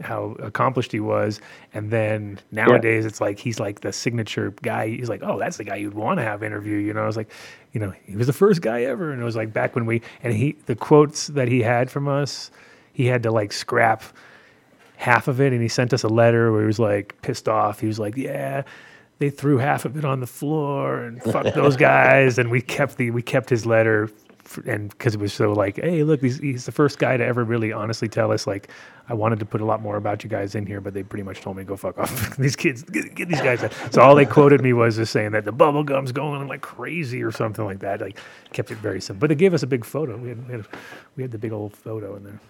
how accomplished he was. And then nowadays it's like he's like the signature guy. He's like oh that's the guy you'd want to have interview you know? I was like you know he was the first guy ever. And it was like back when we and he the quotes that he had from us he had to like scrap half of it. And he sent us a letter where he was like pissed off. He was like yeah they threw half of it on the floor and fuck those guys and we kept the we kept his letter f- and because it was so like hey look he's, he's the first guy to ever really honestly tell us like i wanted to put a lot more about you guys in here but they pretty much told me go fuck off these kids get, get these guys out. so all they quoted me was just saying that the bubble gum's going like crazy or something like that like kept it very simple but they gave us a big photo we had, we had, we had the big old photo in there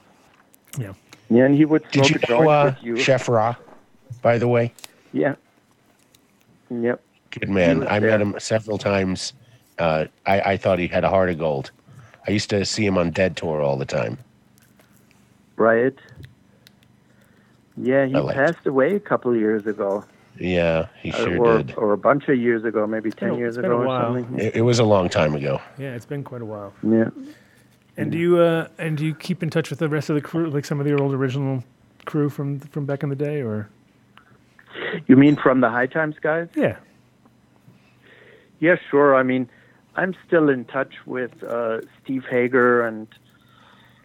yeah Yeah, and he would Did smoke you a know uh, you. Chef Ra, by the way? Yeah. Yep. Good man. I met him several times. Uh, I, I thought he had a heart of gold. I used to see him on Dead Tour all the time. Right. Yeah, he I liked passed away a couple of years ago, Yeah, he uh, sure or did. or a bunch of years ago, maybe ten been a- years it's been ago a or while. something. It, it was a long time ago. yeah it's been quite a while Yeah. And do you uh, and do you keep in touch with the rest of the crew, like some of the old original crew from from back in the day, or You mean from the High Times guys? yeah, Yeah, sure. I mean, I'm still in touch with uh, Steve Hager, and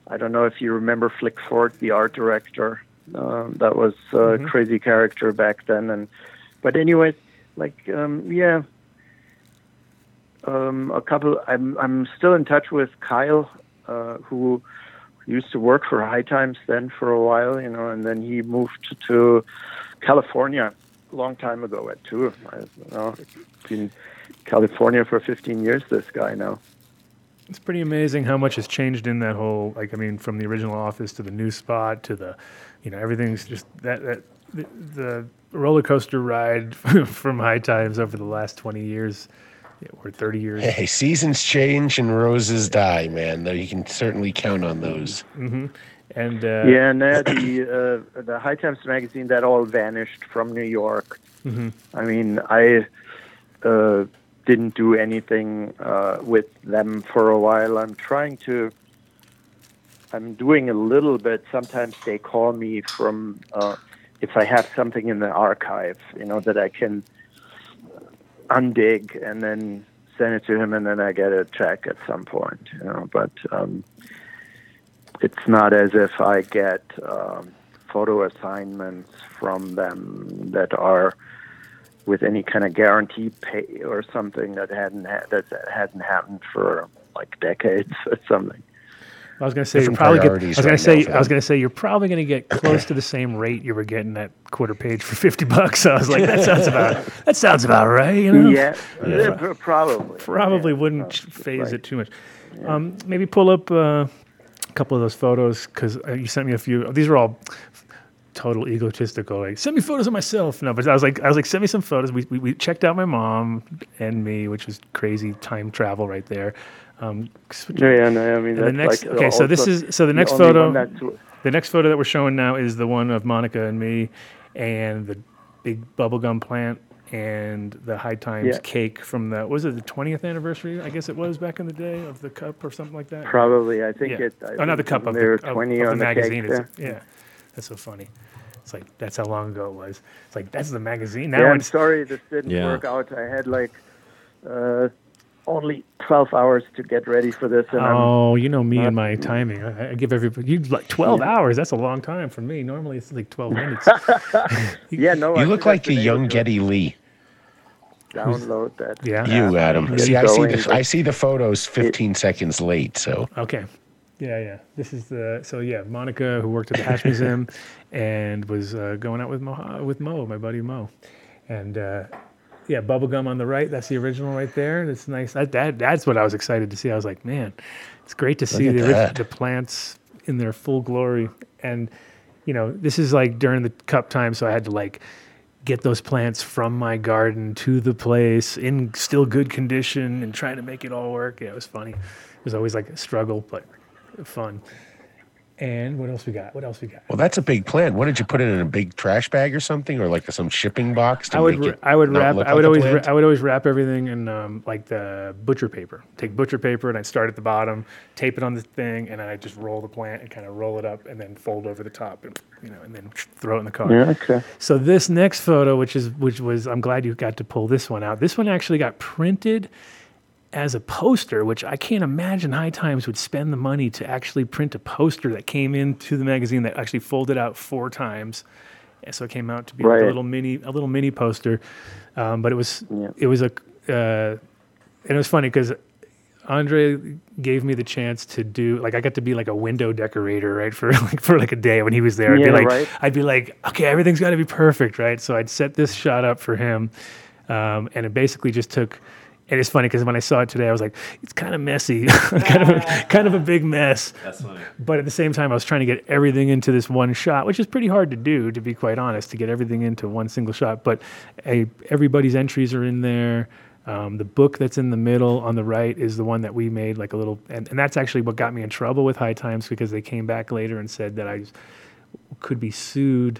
I don't know if you remember Flick Ford, the art director. Um, that was a crazy character back then, and but anyways, like um, yeah, um, a couple. I'm I'm still in touch with Kyle, uh, who used to work for High Times then for a while, you know, and then he moved to California a long time ago at two. I don't know, been California for 15 years. This guy now. it's pretty amazing how much has changed in that whole like I mean from the original office to the new spot to the, you know everything's just that that the, the roller coaster ride from High Times over the last twenty years yeah, or thirty years. Hey, seasons change and roses die, man. Though you can certainly count on those. Mm-hmm. And uh, yeah, and uh, the uh, the High Times magazine that all vanished from New York. I mean, I uh, didn't do anything uh, with them for a while. I'm trying to. I'm doing a little bit. Sometimes they call me from uh, if I have something in the archive, you know, that I can undig and then send it to him, and then I get a check at some point, you know. But um, it's not as if I get um, photo assignments from them that are with any kind of guarantee pay or something that hadn't ha- that hadn't happened for like decades or something. I was going to say you're Different probably get, I was going right to say I was going to say you're probably going to get close to the same rate you were getting at quarter page for fifty bucks. I was like, that sounds about that sounds about right. You know, Yeah, yeah, pr- probably. probably Yeah, wouldn't probably, phase right. it too much. Um, maybe pull up uh, a couple of those photos because uh, you sent me a few. These are all total egotistical. Like, send me photos of myself. No, but I was like, I was like, send me some photos. We, we, we checked out my mom and me, which was crazy time travel right there. Um, Yeah, yeah, no, I mean, the next, like okay, so this is so the next only photo. The next photo that we're showing now is the one of Monica and me, and the big bubblegum plant and the High Times Yeah. cake from the was it the 20th anniversary? I guess it was back in the day of the cup or something like that. Probably, I think Yeah. it. I oh, not the cup of the, of, of the magazine. cake It's- yeah, that's so funny. It's like that's how long ago it was. It's like that's the magazine now. Yeah, I'm sorry this didn't Yeah. work out. I had like uh, only 12 hours to get ready for this, and I'm Oh, you know me and my timing. I, I give everybody you like twelve hours. That's a long time for me. Normally it's like twelve minutes. yeah, no. I You look like the young able to Geddy Lee. Download that. Yeah. You, Adam. Get See, I see the I see the photos 15 seconds late. So Okay. Yeah, yeah. This is the so yeah. Monica, who worked at the Hash Museum, and was uh, going out with Mo, with Mo, my buddy Mo, and uh, yeah, bubblegum on the right. That's the original right there. That's nice. That, that that's what I was excited to see. I was like, man, it's great to see the the plants in their full glory. And you know, this is like during the cup time, so I had to like get those plants from my garden to the place in still good condition and trying to make it all work. Yeah, it was funny. It was always like a struggle, but fun. And what else we got? What else we got? Well, that's a big plant. What did you put it in a big trash bag or something, or like some shipping box? To I would make it I would wrap I would like always plant? I would always wrap everything in um, like the butcher paper. Take butcher paper and I'd start at the bottom, tape it on the thing, and then I'd just roll the plant and kind of roll it up and then fold over the top and you know and then throw it in the car. Yeah, okay. So this next photo, which is which was, I'm glad you got to pull this one out. This one actually got printed as a poster, which I can't imagine High Times would spend the money to actually print a poster that came into the magazine that actually folded out four times. And so it came out to be like a little mini, a little mini poster. Um, but it was, Yeah. it was a, uh, and it was funny because Andre gave me the chance to do like I got to be like a window decorator, right? For like for like a day when he was there. I'd be Yeah, like right. I'd be like, okay, everything's got to be perfect, right? So I'd set this shot up for him, um, and it basically just took. And it's funny because when I saw it today, I was like, it's kind of messy, kind of a, kind of a big mess. That's funny. But at the same time, I was trying to get everything into this one shot, which is pretty hard to do, to be quite honest, to get everything into one single shot. But a, everybody's entries are in there. Um, the book that's in the middle on the right is the one that we made, like a little, and, and that's actually what got me in trouble with High Times because they came back later and said that I could be sued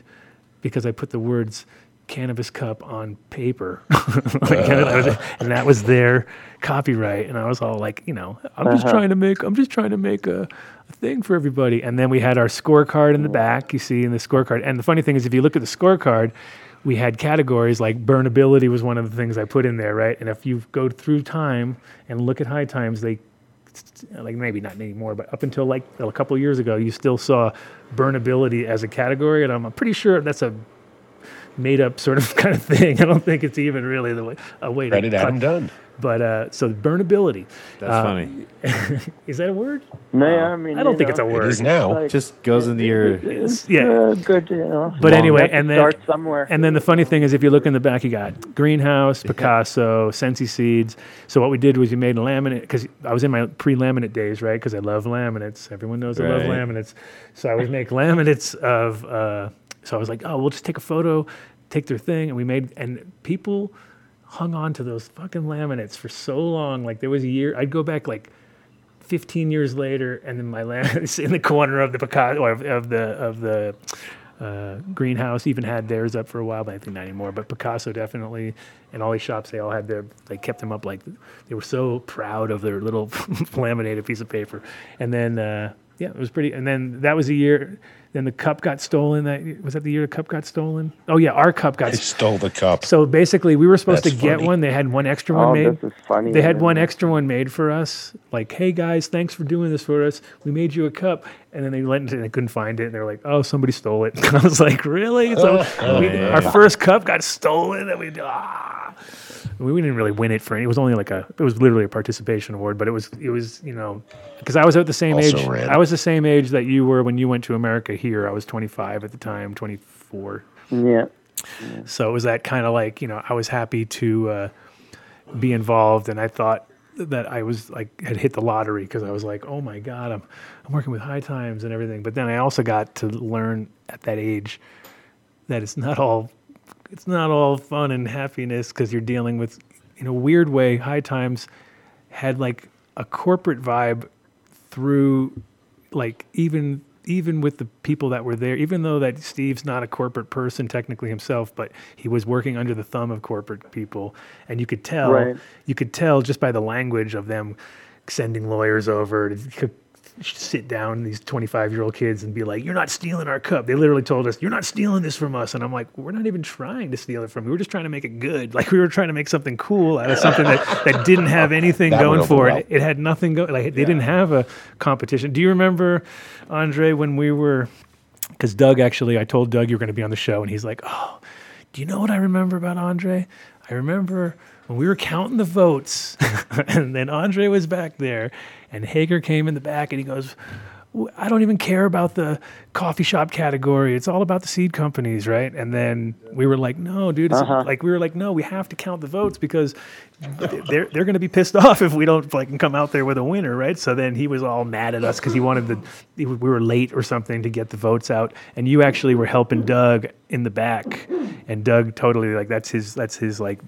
because I put the words cannabis cup on paper. Like, was- and that was their copyright. And I was all like, you know, I'm just uh-huh. trying to make, I'm just trying to make a, a thing for everybody. And then we had our scorecard in the mm. back, you see in the scorecard. And the funny thing is, if you look at the scorecard, we had categories like burnability was one of the things I put in there, right? And if you go through time and look at high times, they like maybe not anymore, but up until like a couple of years ago, you still saw burnability as a category, and I'm pretty sure that's a made up sort of kind of thing. I don't think it's even really the way a way Credit to. Adam Dunn. But uh, so burnability That's Uh, funny. is that a word? No, yeah, I mean, I don't you think it's a know, It word. is now. like, Just goes into your. it's, yeah. uh, good, you know. But you anyway, and then- start somewhere. And then the funny thing is, if you look in the back, you got greenhouse, Picasso, Sensi seeds. So what we did was we made a laminate because I was in my pre-laminate days, right? Because I love laminates. Everyone knows I love laminates. So I would make laminates of. Uh, so I was like, oh, we'll just take a photo, take their thing, and we made. And people hung on to those fucking laminates for so long. Like there was a year. I'd go back like 15 years later, and then my is in the corner of the Picasso or of, of the of the uh, greenhouse. Even had theirs up for a while, but I think not anymore. But Picasso definitely, and all these shops they all had their they kept them up like they were so proud of their little laminated piece of paper. And then uh, yeah, it was pretty. And then that was a year. Then the cup got stolen. That was that the year the cup got stolen. Oh yeah, our cup got I stole the cup. so basically, we were supposed That's to get funny. one. They had one extra one oh, made. this is funny. They had man. one extra one made for us. Like, hey guys, thanks for doing this for us. We made you a cup, and then they went and they couldn't find it. And they're like, oh, somebody stole it. I was like, really? So we, yeah. our first cup got stolen, and we ah. We we didn't really win it for any. It was only like a. It was literally a participation award, but it was. It was you know, because I was at the same Also age. red. I was the same age that you were when you went to America. Here, I was 25 at the time, 24. Yeah. So it was that kind of like, you know, I was happy to uh, be involved, and I thought that I was like had hit the lottery because I was like, oh my god, I'm I'm working with High Times and everything. But then I also got to learn at that age that it's not all it's not all fun and happiness because you're dealing with, in a weird way, High Times had like a corporate vibe through like even even with the people that were there even though that steve's not a corporate person technically himself but he was working under the thumb of corporate people and you could tell Right. you could tell just by the language of them sending lawyers over to sit down these 25 year old kids and be like you're not stealing our cup. They literally told us you're not stealing this from us. And i'm like we're not even trying to steal it from you. We're just trying to make it good. Like we were trying to make something cool out of something that, that didn't have anything going for it. it had nothing going like they didn't have a competition. Do you remember andre when we were because doug actually i told doug you were going to be on the show and he's like oh do you know what i remember about andre? I remember when we were counting the votes and then andre was back there and hager came in the back and he goes I don't even care about the coffee shop category. It's all about the seed companies, right? And then we were like, no, dude. It's uh-huh. like we were like, no, we have to count the votes because they're they're going to be pissed off if we don't like come out there with a winner, right? So then he was all mad at us because he wanted the we were late or something to get the votes out, and you actually were helping Doug in the back, and Doug totally like that's his that's his like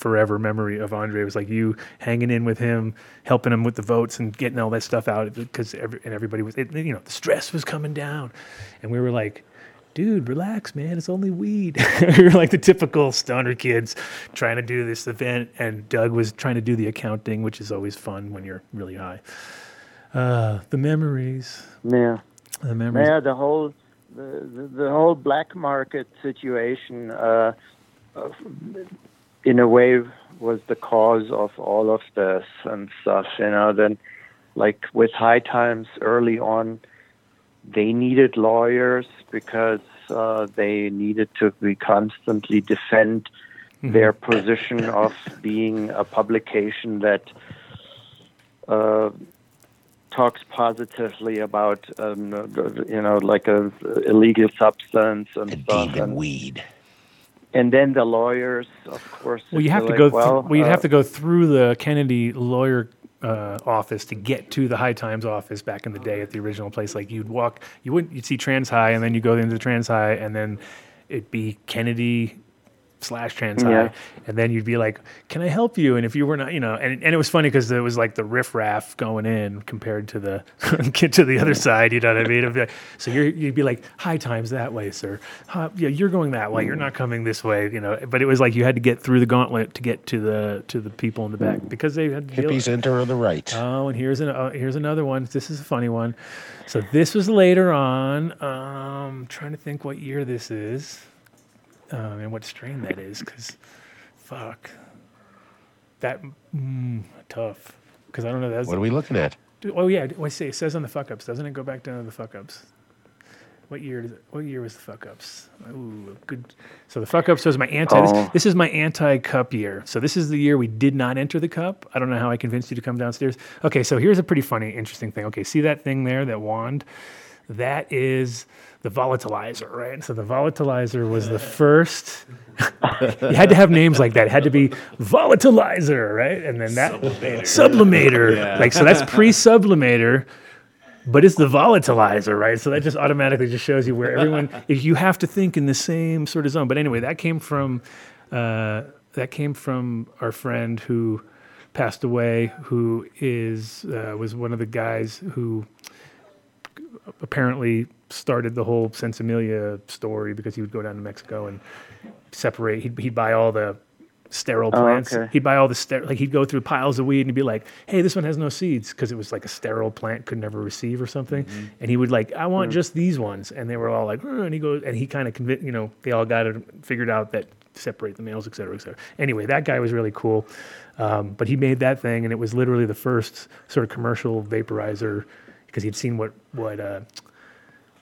forever memory of Andre was like you hanging in with him, helping him with the votes and getting all that stuff out because every, and everybody was it, you know the stress was coming down, and we were like. Dude, relax, man. It's only weed. we were like the typical stoner kids trying to do this event, and Doug was trying to do the accounting, which is always fun when you're really high. Uh, the memories, Yeah. the memories. Yeah, the whole the, the, the whole black market situation, uh, of- in a way, was the cause of all of this and stuff. You know, then like with High Times early on, they needed lawyers because uh, they needed to be constantly defend their position of being a publication that uh, talks positively about um, you know like a illegal substance and And stuff demon and, weed. And then the lawyers of course Well, you have to like, go. well, through, well, you'd uh, have to go through the Kennedy lawyer uh, office to get to the High Times office back in the day at the original place. Like you'd walk, you wouldn't, you'd see Trans High, and then you go into Trans High, and then it'd be Kennedy slash Trans High, Yeah. and then you'd be like, "Can I help you?" And if you were not, you know, and, and it was funny because it was like the riffraff going in compared to the get to the other side. You know what I mean? Like- so you're, you'd be like, "High Times that way, sir. Huh, yeah, you're going that way. You're not coming this way." You know, but it was like you had to get through the gauntlet to get to the to the people in the back because they had to Hippies enter on the right. Oh, and here's an uh, here's another one. This is a funny one. So this was later on. Um, trying to think what year this is, um, and what strain that is, because fuck, that mm, tough. Because I don't know. That's What are we looking at? oh yeah. I say it says on the fuck ups, doesn't it? Go back down to the fuck ups. What year? Is it, what year was the fuck ups? Ooh, good. So the fuck ups was my anti. Oh. This, this is my anti cup year. So this is the year we did not enter the cup. I don't know how I convinced you to come downstairs. Okay, so here's a pretty funny, interesting thing. Okay, see that thing there, that wand? That is the volatilizer, right? So the volatilizer was the first. you had to have names like that. It had to be volatilizer, right? And then that sublimator. Like so, that's pre-sublimator but it's the volatilizer, right? So that just automatically just shows you where everyone. if you have to think in the same sort of zone. But anyway, that came from uh, that came from our friend who passed away, who is uh, was one of the guys who apparently started the whole Sensimilla story because he would go down to Mexico and separate. He'd, he'd buy all the sterile Oh, plants. okay. He'd buy all the ster- like he'd go through piles of weed and he'd be like, "Hey, this one has no seeds" because it was like a sterile plant could never receive or something. And he would like, "I want just these ones," and they were all like, and he goes and he kind of convinced, you know, they all got it figured out that separate the males, et cetera, et cetera. Anyway, that guy was really cool. Um, but he made that thing, and it was literally the first sort of commercial vaporizer because he'd seen what what uh,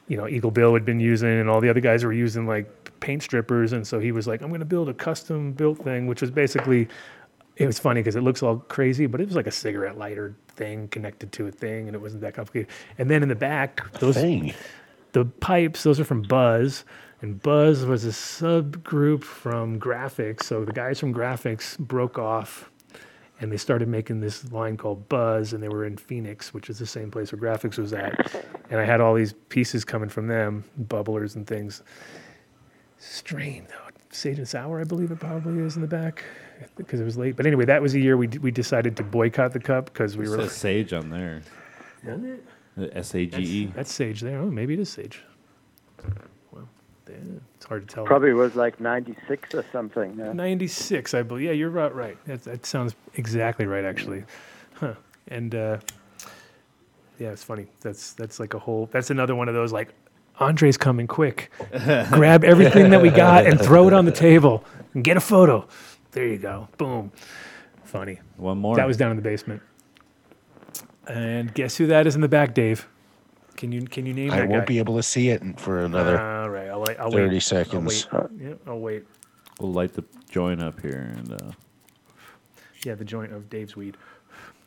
you know Eagle Bill had been using, and all the other guys were using like paint strippers, and so he was like, "I'm going to build a custom built thing," which was basically. It was funny because it looks all crazy, but it was like a cigarette lighter thing connected to a thing, and it wasn't that complicated. And then in the back, those Thing. the pipes, those are from Buzz. And Buzz was a subgroup from graphics. So the guys from graphics broke off and they started making this line called Buzz, and they were in Phoenix, which is the same place where graphics was at. And I had all these pieces coming from them, bubblers and things. Strain, though. Sage and Sour, I believe it probably is in the back because it was late. But anyway, that was the year we, d- we decided to boycott the cup because we It were says Sage on there. S A G E. That's Sage there. Oh, maybe it is Sage. Well, yeah, it's hard to tell. probably was like 96 or something yeah. 96, I believe. Yeah, you're right. Right. That, that sounds exactly right, actually. Huh. And uh, yeah, it's funny. That's that's like a whole. That's another one of those like, Andre's coming quick. Grab everything that we got and throw it on the table and get a photo. There you go. Boom. Funny. One more. That was down in the basement. And guess who that is in the back, Dave? Can you can you name I that won't guy? be able to see it for another All right, I'll, wait- I'll 30 wait. seconds. I'll wait. Yeah, I'll wait. We'll light the joint up here and uh, Yeah, the joint of Dave's weed.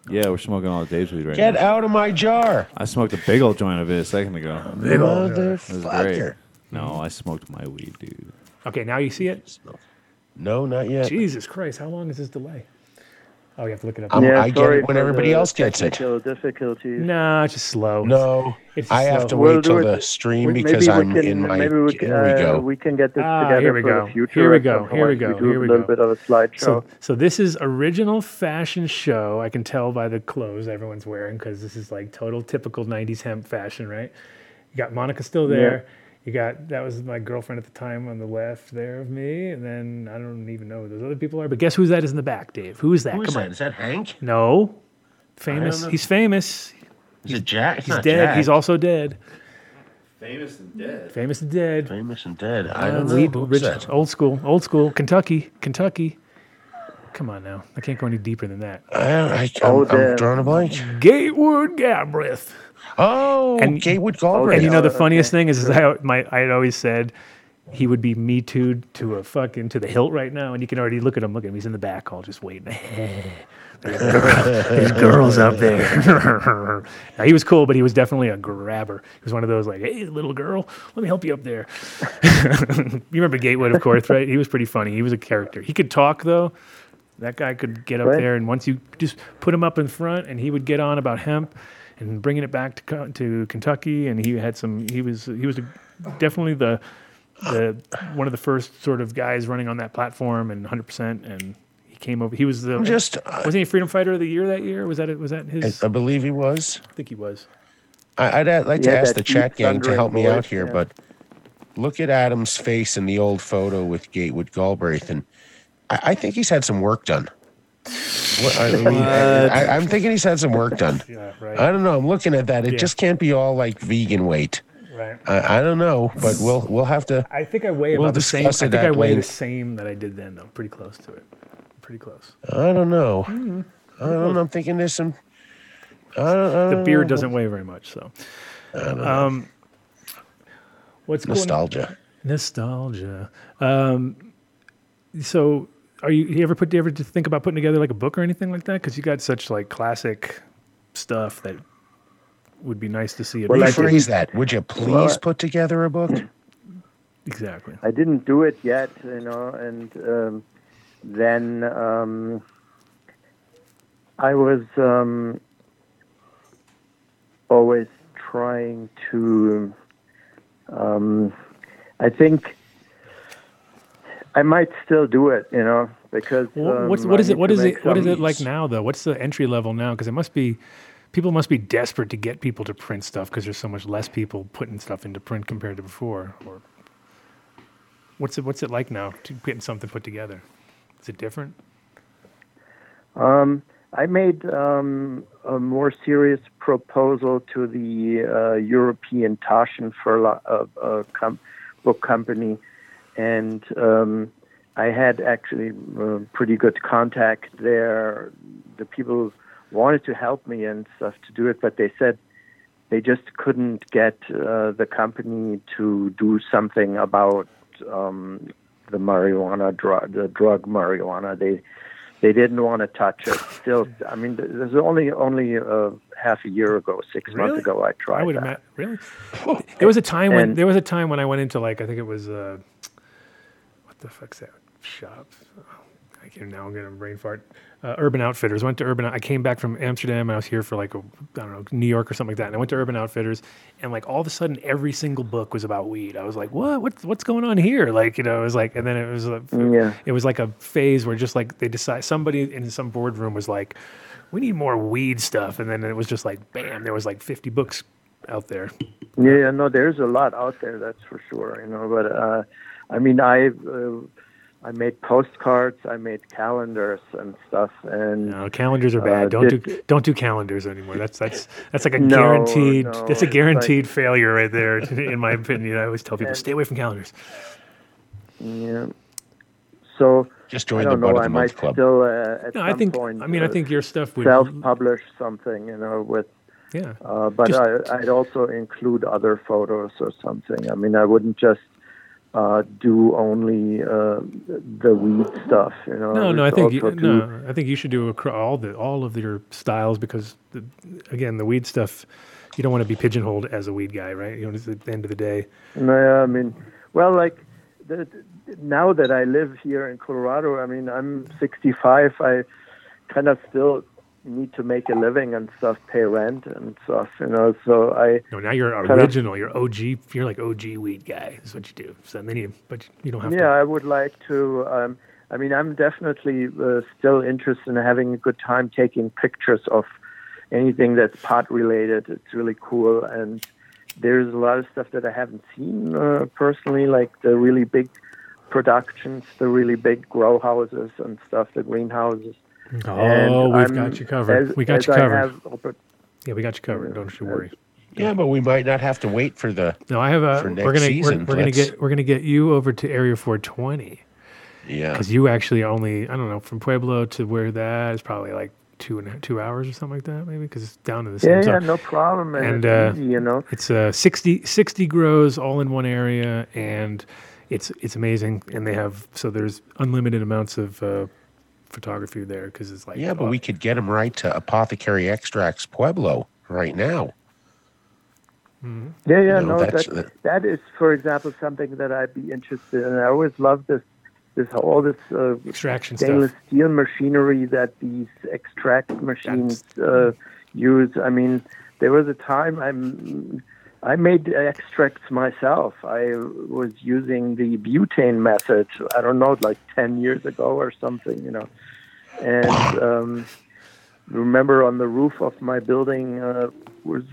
Yeah, we're smoking all of Dave's weed right Get now. Get out of my jar. I smoked a big old joint of it a second ago. It was great. Motherfucker. No, I smoked my weed, dude. Okay, now you see it. No, not yet. Jesus Christ, how long is this delay? Oh, you have to look it up. I'm- yeah, I get it when everybody else gets it. technical difficulties. Nah, it's just slow. No, It's I slow. have to We'll wait till the stream We- because maybe I'm can, in my. Maybe we can, here we uh, go. we can get this Ah, together here we for go. the future. Here we go. Here we point. go. do Here we a little go. bit of a slideshow. So, so this is original fashion show. I can tell by the clothes everyone's wearing because this is like total typical '90s hemp fashion, right? You got Monica still there. You got that was my girlfriend at the time on the left there of me, and then I don't even know who those other people are. But guess who's that is in the back, Dave? Who is that? Who is Come that? on. Is that Hank? No, famous. He's famous. Is it Jack? It's He's dead. Jack. He's also dead. Famous and dead. Famous and dead. famous and dead. I Uh, don't know. weed- rich- old school, old school, Kentucky, Kentucky. Come on now, I can't go any deeper than that. I, I, I'm, Oh, I'm the- drawing a blank. Gatewood Galbraith. Oh, And- Gatewood Galbraith. And you know the oh, funniest okay, thing is, is I my I had always said he would be me too to a fucking to the hilt right now, and you can already look at him. Look at him. He's in the back, all just waiting. There's, girl- there's girls up there. now, he was cool, but he was definitely a grabber. He was one of those like, "Hey, little girl, let me help you up there." you remember Gatewood, of course, right? He was pretty funny. He was a character. He could talk though. That guy could get up Right. there, and once you just put him up in front, and he would get on about hemp and bringing it back to to Kentucky. And he had some. He was he was definitely the the one of the first sort of guys running on that platform, and 100. percent And he came over. He was the just. I, wasn't he a Freedom Fighter of the Year that year? Was that it? Was that his? I believe he was. I think he was. I, I'd uh, like to ask the chat gang to help me out here, yeah. but look at Adam's face in the old photo with Gatewood Galbraith, and I, I think he's had some work done. What, I mean, I, I'm thinking he's had some work done. Yeah, right. I don't know. I'm looking at that. It Yeah. just can't be all like vegan weight. right. I, I don't know, but we'll we'll have to. I think I weigh We'll about the same. I think I at weigh the same that I did then, though. Pretty close to it. Pretty close. I don't know. Mm-hmm. I don't know. I'm thinking there's some. I don't, I The don't beard know. doesn't weigh very much, so. Um, what's going nostalgia. Nostalgia. Um, so, are you, you ever put you ever to think about putting together like a book or anything like that? Because you got such like classic stuff that would be nice to see. It Well, Rephrase that. Would you please Well, put together a book? exactly. I didn't do it yet, you know, and um, then um, I was um, always trying to. Um, I think I might still do it, you know, because Wh- um, What's what it? need What is it? What is it like now though? What's the entry level now? Because it must be. People must be desperate to get people to print stuff because there's so much less people putting stuff into print compared to before. Or what's it? What's it like now to getting something put together? Is it different? Um, I made um, a more serious proposal to the uh, European Taschen Verlag uh, uh, com- book company, and um, I had actually uh, pretty good contact there. The people wanted to help me and stuff to do it, but they said they just couldn't get uh, the company to do something about um, the marijuana drug, the drug marijuana. They they didn't want to touch it. Still, I mean, th- there's only only uh, half a year ago, six months ago, I tried I would that. imagine. Really? There was a time when And- there was a time when I went into like I think it was uh, what the fuck's that shop? Oh, I can't now. I'm brain fart. Uh, Urban Outfitters. Went to Urban. I came back from Amsterdam. I was here for like a, I don't know New York or something like that. And I went to Urban Outfitters, and like all of a sudden, every single book was about weed. I was like, what? What's what's going on here? Like you know, it was like, and then it was like, Yeah. it was like a phase where just like they decide somebody in some boardroom was like, we need more weed stuff, and then it was just like, bam, there was like 50 books out there. Yeah, no, there's a lot out there, that's for sure. You know, but uh, I mean, I uh, I made postcards, I made calendars and stuff, and No, calendars are Uh, bad. don't do did- don't do calendars anymore. That's that's that's like a No, guaranteed. no, that's a it's like- guaranteed failure right there, in my opinion. I always tell people And- stay away from calendars. yeah. So Just I join the don't know. of I the might Month Club. still uh, at No, some I think. point. I mean, I uh, think your stuff would. self-publish something, you know, with. Yeah. Uh, but Just- I, I'd also include other photos or something. I mean, I wouldn't just uh, do only uh, the weed stuff. You know. No, no, I think you, no, I think you should do all the all of your styles because the, again, the weed stuff, you don't want to be pigeonholed as a weed guy, right? You know, at the end of the day, No, yeah, I mean, well, like the, now that I live here in Colorado, I mean, I'm 65. I kind of still need to make a living and stuff, pay rent and stuff, you know. So I, no, now you're Kind of- original, you're OG, you're like OG weed guy. Is what you do. So then you, but you don't have yeah, to. I would like to. Um, I mean, I'm definitely uh, still interested in having a good time taking pictures of anything that's pot related. It's really cool, and there's a lot of stuff that I haven't seen uh, personally, like the really big productions, the really big grow houses and stuff, the greenhouses. Oh, And we've I'm- got you covered. as- we got you covered. have yeah, we got you covered. Don't you worry. Yeah, but we might not have to wait for the. No, I have a. For We're gonna season, we're, we're gonna get we're gonna get you over to Area 420 Yeah. because you actually only I don't know from Pueblo to where that is probably like two and a, two hours or something like that maybe because it's down in the Yeah, same yeah, zone. no problem. And, And, it's uh, easy, you know. It's uh, 60, 60 grows all in one area, and it's it's amazing. And they have so there's unlimited amounts of uh, photography there because it's like Yeah, but we could get them right to Apothecary Extracts Pueblo right now. Yeah, yeah, know, no, that's- that, that- that is, for example, something that I'd be interested in. I always love this, this all this uh, extraction stainless stuff. steel machinery that these extract machines uh, use. I mean, there was a time I'm, I made extracts myself. I was using the butane method. I don't know, like ten years ago or something, you know. And um, remember, on the roof of my building uh, was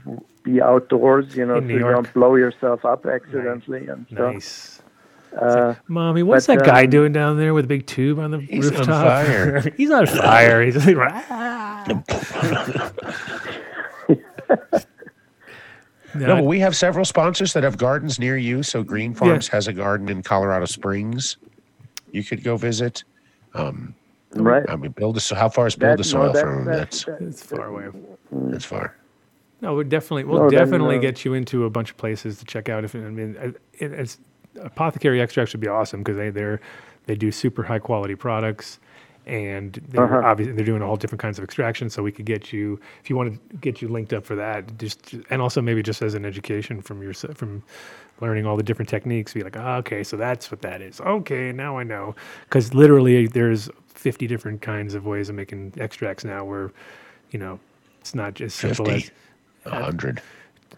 be outdoors, you know, In so you don't blow yourself up accidentally and stuff. Nice. Uh, Mommy, what's But, that guy um, doing down there with a big tube on the roof? He's on fire. He's on fire. He's like, "Rah." No, No, but we have several sponsors that have gardens near you. So Green Farms has a garden in Colorado Springs. You could go visit. right. I mean, build a. so How far is build a no, soil that- from? that- That's that- it's far away. that's far. No, we'll definitely we'll No, then, definitely uh, get you into a bunch of places to check out. If I mean, it, it's apothecary extracts would be awesome because they they're they do super high quality products, and they're Uh-huh. obviously they're doing all different kinds of extraction. So we could get you if you want to get you linked up for that. Just and also maybe just as an education from your from learning all the different techniques. Be like, ah, okay, so that's what that is. Okay, now I know. Because literally, there's 50 different kinds of ways of making extracts now. Where you know it's not just simple 50, as a hundred.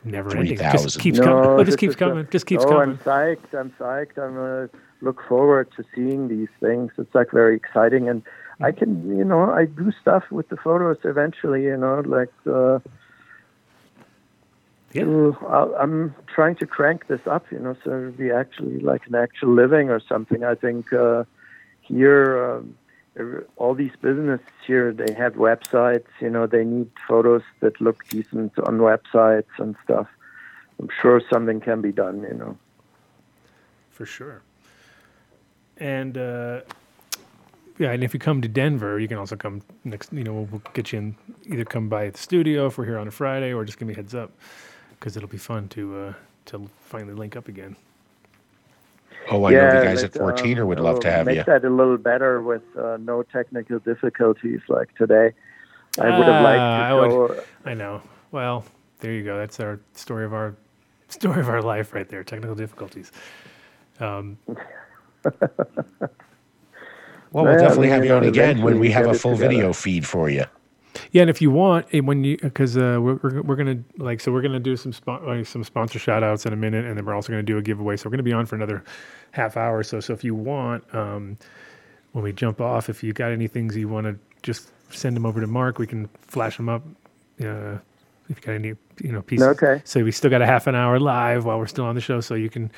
never ending. Just keeps No, coming. Well, it just keeps is the- coming. Just keeps oh, coming. I'm psyched. I'm psyched. I'm uh, look forward to seeing these things. It's like very exciting, and I can, you know, I do stuff with the photos eventually. You know, like uh, Yeah. I'll- I'm trying to crank this up. You know, so it'll be actually like an actual living or something. I think uh, here. Um, all these businesses here, they have websites. You know, they need photos that look decent on websites and stuff. I'm sure something can be done. You know. for sure. And uh, yeah, and if you come to Denver, you can also come next. You know, we'll, we'll get you in. Either come by the studio if we're here on a Friday, or just give me a heads up because it'll be fun to uh, to finally link up again. Oh, I know the guys but, at 14er um, would love to uh, have make you. that a little better with uh, no technical difficulties like today. I would have liked to Ah, I would- I know. Well, there you go. That's our story of our story of our life right there. Technical difficulties. Um, Well, we'll Yeah, definitely have you on again when we we have a full video feed for you. Yeah, and if you want, when you because uh, we're, we're we're gonna like so we're gonna do some spon- like some sponsor shout outs in a minute, and then we're also gonna do a giveaway. So we're gonna be on for another half hour or so. So if you want, um, when we jump off, if you got any things you want to just send them over to Mark, we can flash them up. Uh, if you got any, you know, pieces. Okay. So we still got a half an hour live while we're still on the show, so you can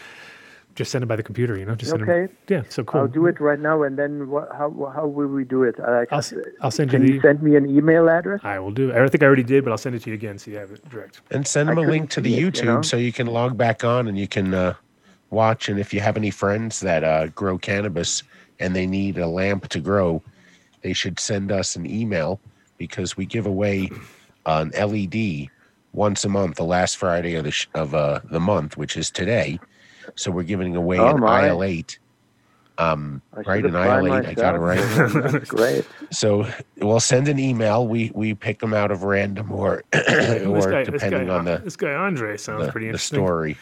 just send it by the computer. You know, just send 'em- Okay. Yeah. So cool. I'll do it right now, and then what, how how will we do it? I, I'll, s- I'll send you can the. you send me an email address? I will do. it. I think I already did, but I'll send it to you again so you have it direct. And send them I a link to the see it, YouTube you know? so you can log back on and you can uh, watch. And if you have any friends that uh, grow cannabis and they need a lamp to grow, they should send us an email because we give away an LED once a month, the last Friday of the sh- of uh, the month, which is today. So we're giving away Oh, an my. IL8. Um, I right, an IL8. I got it myself. right. Great. So we'll send an email. We we pick them out of random or or guy, depending guy, on the this guy Andre sounds the, pretty the interesting. story.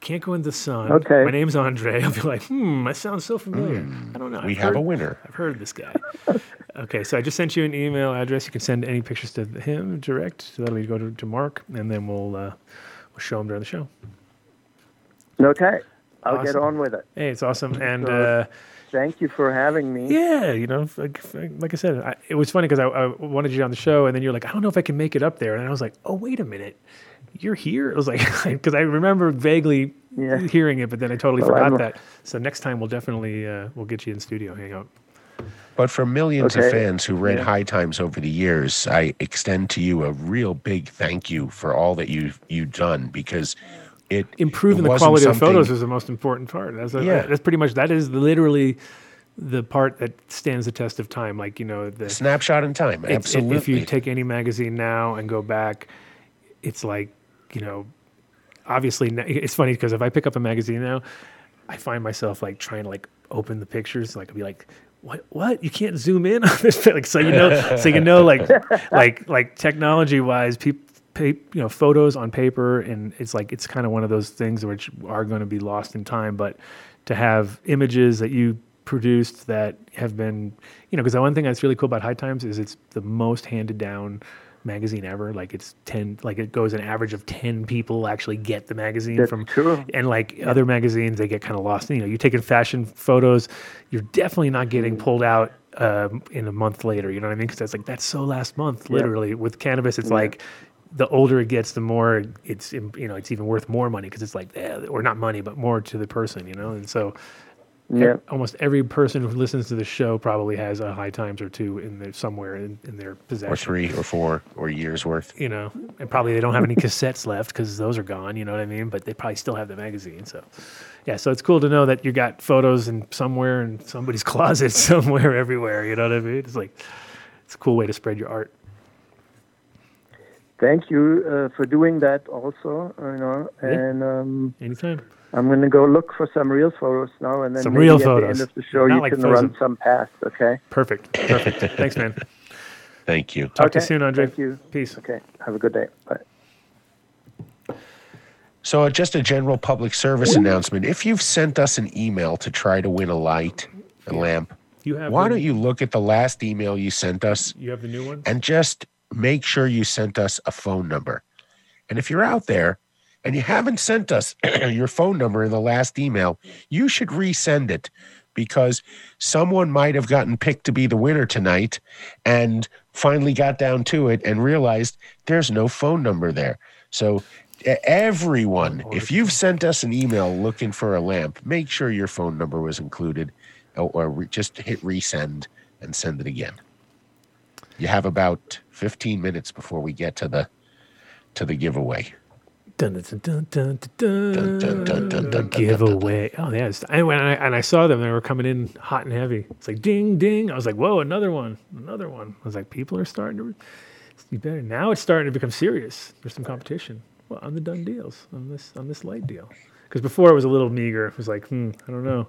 Can't go in the sun. Okay. My name's Andre. I'll be like, hmm, that sounds so familiar. I don't know. Hmm. We I've a winner. I've heard of this guy. okay, so I just sent you an email address. You can send any pictures to him direct. So that'll be go to, to Mark, and then we'll uh, we'll show him during the show. Okay. I'll get on with it. Hey, it's awesome. And So- uh, Thank you for having me. yeah, you know, like, like I said, I, it was funny because I, I wanted you on the show, and then you're like, I don't know if I can make it up there, and I was like, oh wait a minute, you're here. I was like, because I remember vaguely Yeah. hearing it, but then I totally Well, forgot I'm- that. So next time we'll definitely uh, we'll get you in studio, hang out. But for millions of fans who read Yeah. High Times over the years, I extend to you a real big thank you for all that you've you've done because it improving it the quality of photos is the most important part. That's, a, Yeah. that's pretty much that is literally the part that stands the test of time. Like you know, the snapshot in time. Absolutely. If you take any magazine now and go back, it's like you know, obviously it's funny because if I pick up a magazine now, I find myself like trying to like open the pictures, like I'll be like. What? What? You can't zoom in on this? Like so you know, so you know, like, like, like technology wise, people, you know, photos on paper, and it's like it's kind of one of those things which are going to be lost in time. But to have images that you produced that have been, you know, because the one thing that's really cool about High Times is it's the most handed down magazine ever. Like it's ten, like it goes an average of ten people actually get the magazine That's from, and like other magazines, they get kind of lost. You know, you're taking fashion photos, you're definitely not getting pulled out um, in a month later. You know what I mean? Because that's like that's so last month. Literally, with cannabis, it's like the older it gets, the more it's you know it's even worth more money because it's like eh, or not money, but more to the person. You know, and so. e- Yeah. almost every person who listens to the show probably has a high times or two in there somewhere in, in their possession or three or four or years worth. you know, and probably they don't have any cassettes left because those are gone. You know what I mean? But they probably still have the magazine. So, yeah. So it's cool to know that you got photos in somewhere in somebody's closet somewhere everywhere. You know what I mean? It's like it's a cool way to spread your art. Thank you uh, for doing that also, you know, Yeah. and um, Anytime. I'm going to go look for some real photos now, and then Some maybe real at photos. the end of the show Not you like can run of- some past, okay? Perfect. Perfect. Thanks, man. Thank you. Talk to you soon, Andre. Thank you. Peace. Okay, have a good day. Bye. So, uh, just a general public service announcement. If you've sent us an email to try to win a light, a lamp, You have. why the, don't you look at the last email you sent us You have the new one. and just make sure you sent us a phone number? And if you're out there and you haven't sent us your phone number in the last email, you should resend it because someone might have gotten picked to be the winner tonight and finally got down to it and realized there's no phone number there. So, everyone, if you've sent us an email looking for a lamp, make sure your phone number was included or, or re- just hit resend and send it again. You have about 15 minutes before we get to the to the giveaway. Dun, dun, dun, dun, dun, Dun, dun, dun, dun, dun, giveaway. Oh, yeah. it's- I went and I, and I saw them. They were coming in hot and heavy. It's like ding, ding. I was like, whoa, another one, another one. I was like, people are starting to. You better now. It's starting to become serious. There's some competition. Well, on the done deals on this on this light deal. Because before it was a little meager. It was like, hmm, I don't know,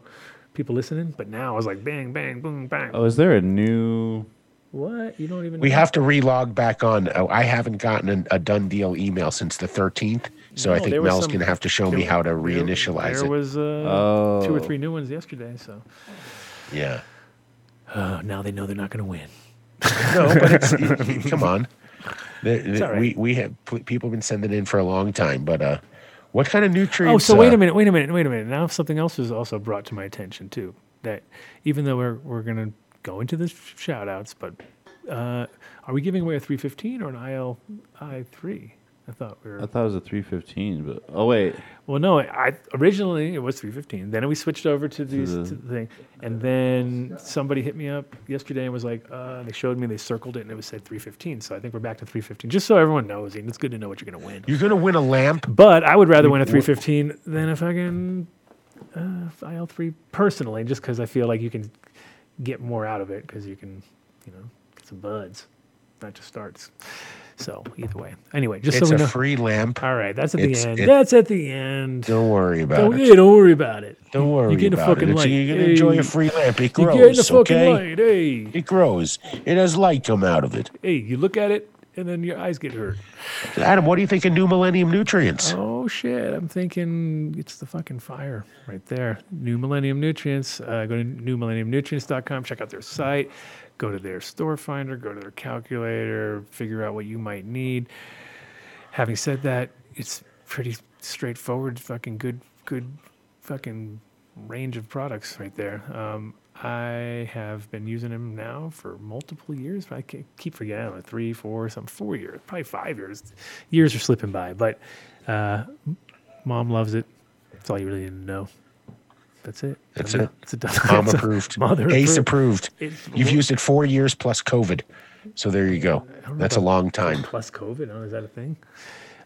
people listening. But now I was like, bang, bang, boom, bang. Oh, is there a new? What? You don't even. We know? have to relog back on. Oh, I haven't gotten an, a done deal email since the 13th, so I think Mel's some- going to have to show me there- how to reinitialize There it. was uh, Oh, two or three new ones yesterday. So yeah. oh, now they know they're not going to win. No, but it's, it- it- come on. The- the- all right. We we have p- people have been sending in for a long time, but uh, what kind of nutrients? Oh, so wait uh, a minute, wait a minute, wait a minute. Now something else was also brought to my attention too. That even though we're we're gonna go into the shout outs, but uh, are we giving away a 315 or an IL i3? I thought we were. I thought it was a 315, but oh wait, Well, no, I originally it was 315. Then we switched over to these the- to the thing, and then somebody hit me up yesterday and was like, uh, they showed me, they circled it, and it was said 315. So I think we're back to 315, just so everyone knows. And it's good to know what you're gonna win. You're going to win a lamp. But I would rather win a 315 than a fucking uh, IL3 personally, just because I feel like you can get more out of it because you can, you know, get some buds, not just starts. So either way, anyway, just It's so we a know. free lamp. All right, that's at It's- the end. it- that's at the end. Don't worry about Don't, it. yeah, don't worry about it. Don't worry You're getting about a fucking it. Light. You're gonna enjoy a free lamp. It You're grows. getting a fucking okay? light. Hey, It grows. It has light come out of it. hey, you look at it and then your eyes get hurt. Adam, what do you think of New Millennium Nutrients? Oh shit! I'm thinking it's the fucking fire right there. New Millennium Nutrients. Uh, go to newmillenniumnutrients.com. Check out their site. Go to their store finder. Go to their calculator. Figure out what you might need. Having said that, it's pretty straightforward. Fucking good, good, fucking range of products right there. Um, I have been using them now for multiple years. but I keep forgetting, I don't know, three, four, some four years, probably five years. Years are slipping by, but uh, mom loves it. That's all you really need to know. That's it. That's it. It's a done. Mom it's approved. Mother Ace approved. approved. You've used it four years plus COVID. So there you go. That's a long time. Plus COVID. Oh, is that a thing?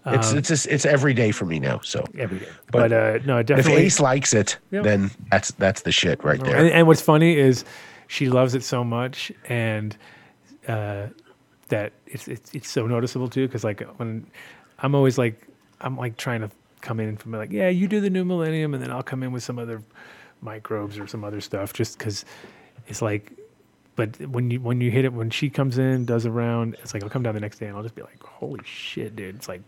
It's it's just, it's every day for me now. So Every day. But But, uh, no, if. Ace likes it, then that's that's the shit right there. And, and what's funny is she loves it so much, and uh, that it's, it's it's so noticeable too. Because like when I'm always like I'm like trying to come in from like yeah you do the new millennium, and then I'll come in with some other microbes or some other stuff, just because it's like. But when you when you hit it when she comes in does a round, it's like I'll come down the next day and I'll just be like, holy shit, dude! It's like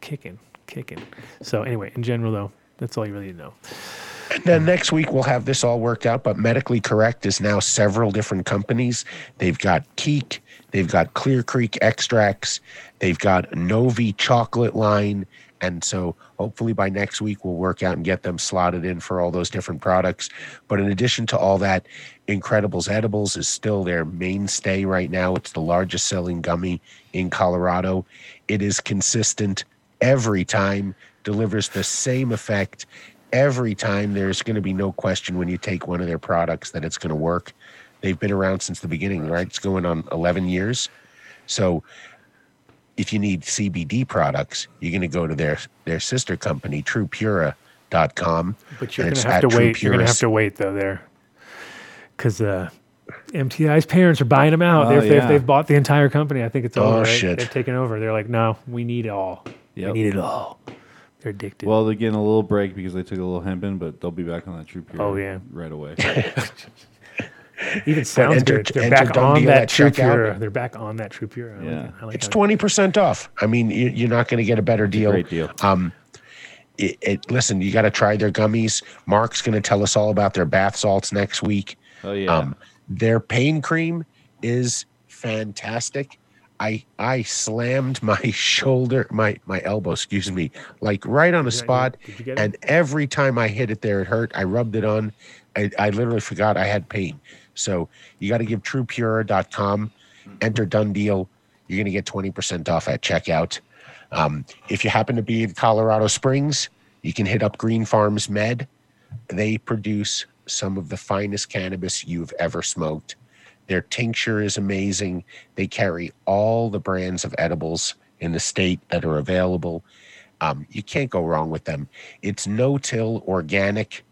kicking, kicking. So anyway, in general though, that's all you really need to know. Then next week we'll have this all worked out. But medically correct is now several different companies. They've got Keek, they've got Clear Creek extracts, they've got Novi chocolate line, and so hopefully by next week we'll work out and get them slotted in for all those different products. But in addition to all that, Incredibles Edibles is still their mainstay right now. It's the largest selling gummy in Colorado. It is consistent every time, delivers the same effect every time. There's going to be no question when you take one of their products that it's going to work. They've been around since the beginning, right? It's going on 11 years. So if you need CBD products, you're going to go to their their sister company, TruPura.com. But you're gonna have to wait. You're gonna have to wait though there, because uh, MTI's parents are buying them out. Oh, they've, they've, yeah. they've bought the entire company. I think it's Oh, right? shit. They've taken over. They're like, no, we need it all. Yep. We need it all. They're addicted. Well, they're getting a little break because they took a little hemp in, but they'll be back on that TruPura. Oh, yeah. right away. Even sounds enter- good. They're back on Deal that at True checkout. Pure. They're back on that TruPura. I like Yeah. it. I like It's twenty percent off. I mean, you- you're not going to get a better deal. Great deal. Um, it, it, listen, you got to try their gummies. Mark's going to tell us all about their bath salts next week. Oh yeah. Um, their pain cream is fantastic. I I slammed my shoulder, my my elbow, excuse me, like right on a spot, did you get and every time I hit it there, it hurt. I rubbed it on. I, I literally forgot I had pain. So you got to give TruPura.com, enter done deal. You're going to get 20% off at checkout. Um, if you happen to be in Colorado Springs, you can hit up Green Farms Med. They produce some of the finest cannabis you've ever smoked. Their tincture is amazing. They carry all the brands of edibles in the state that are available. Um, you can't go wrong with them. It's no till organic.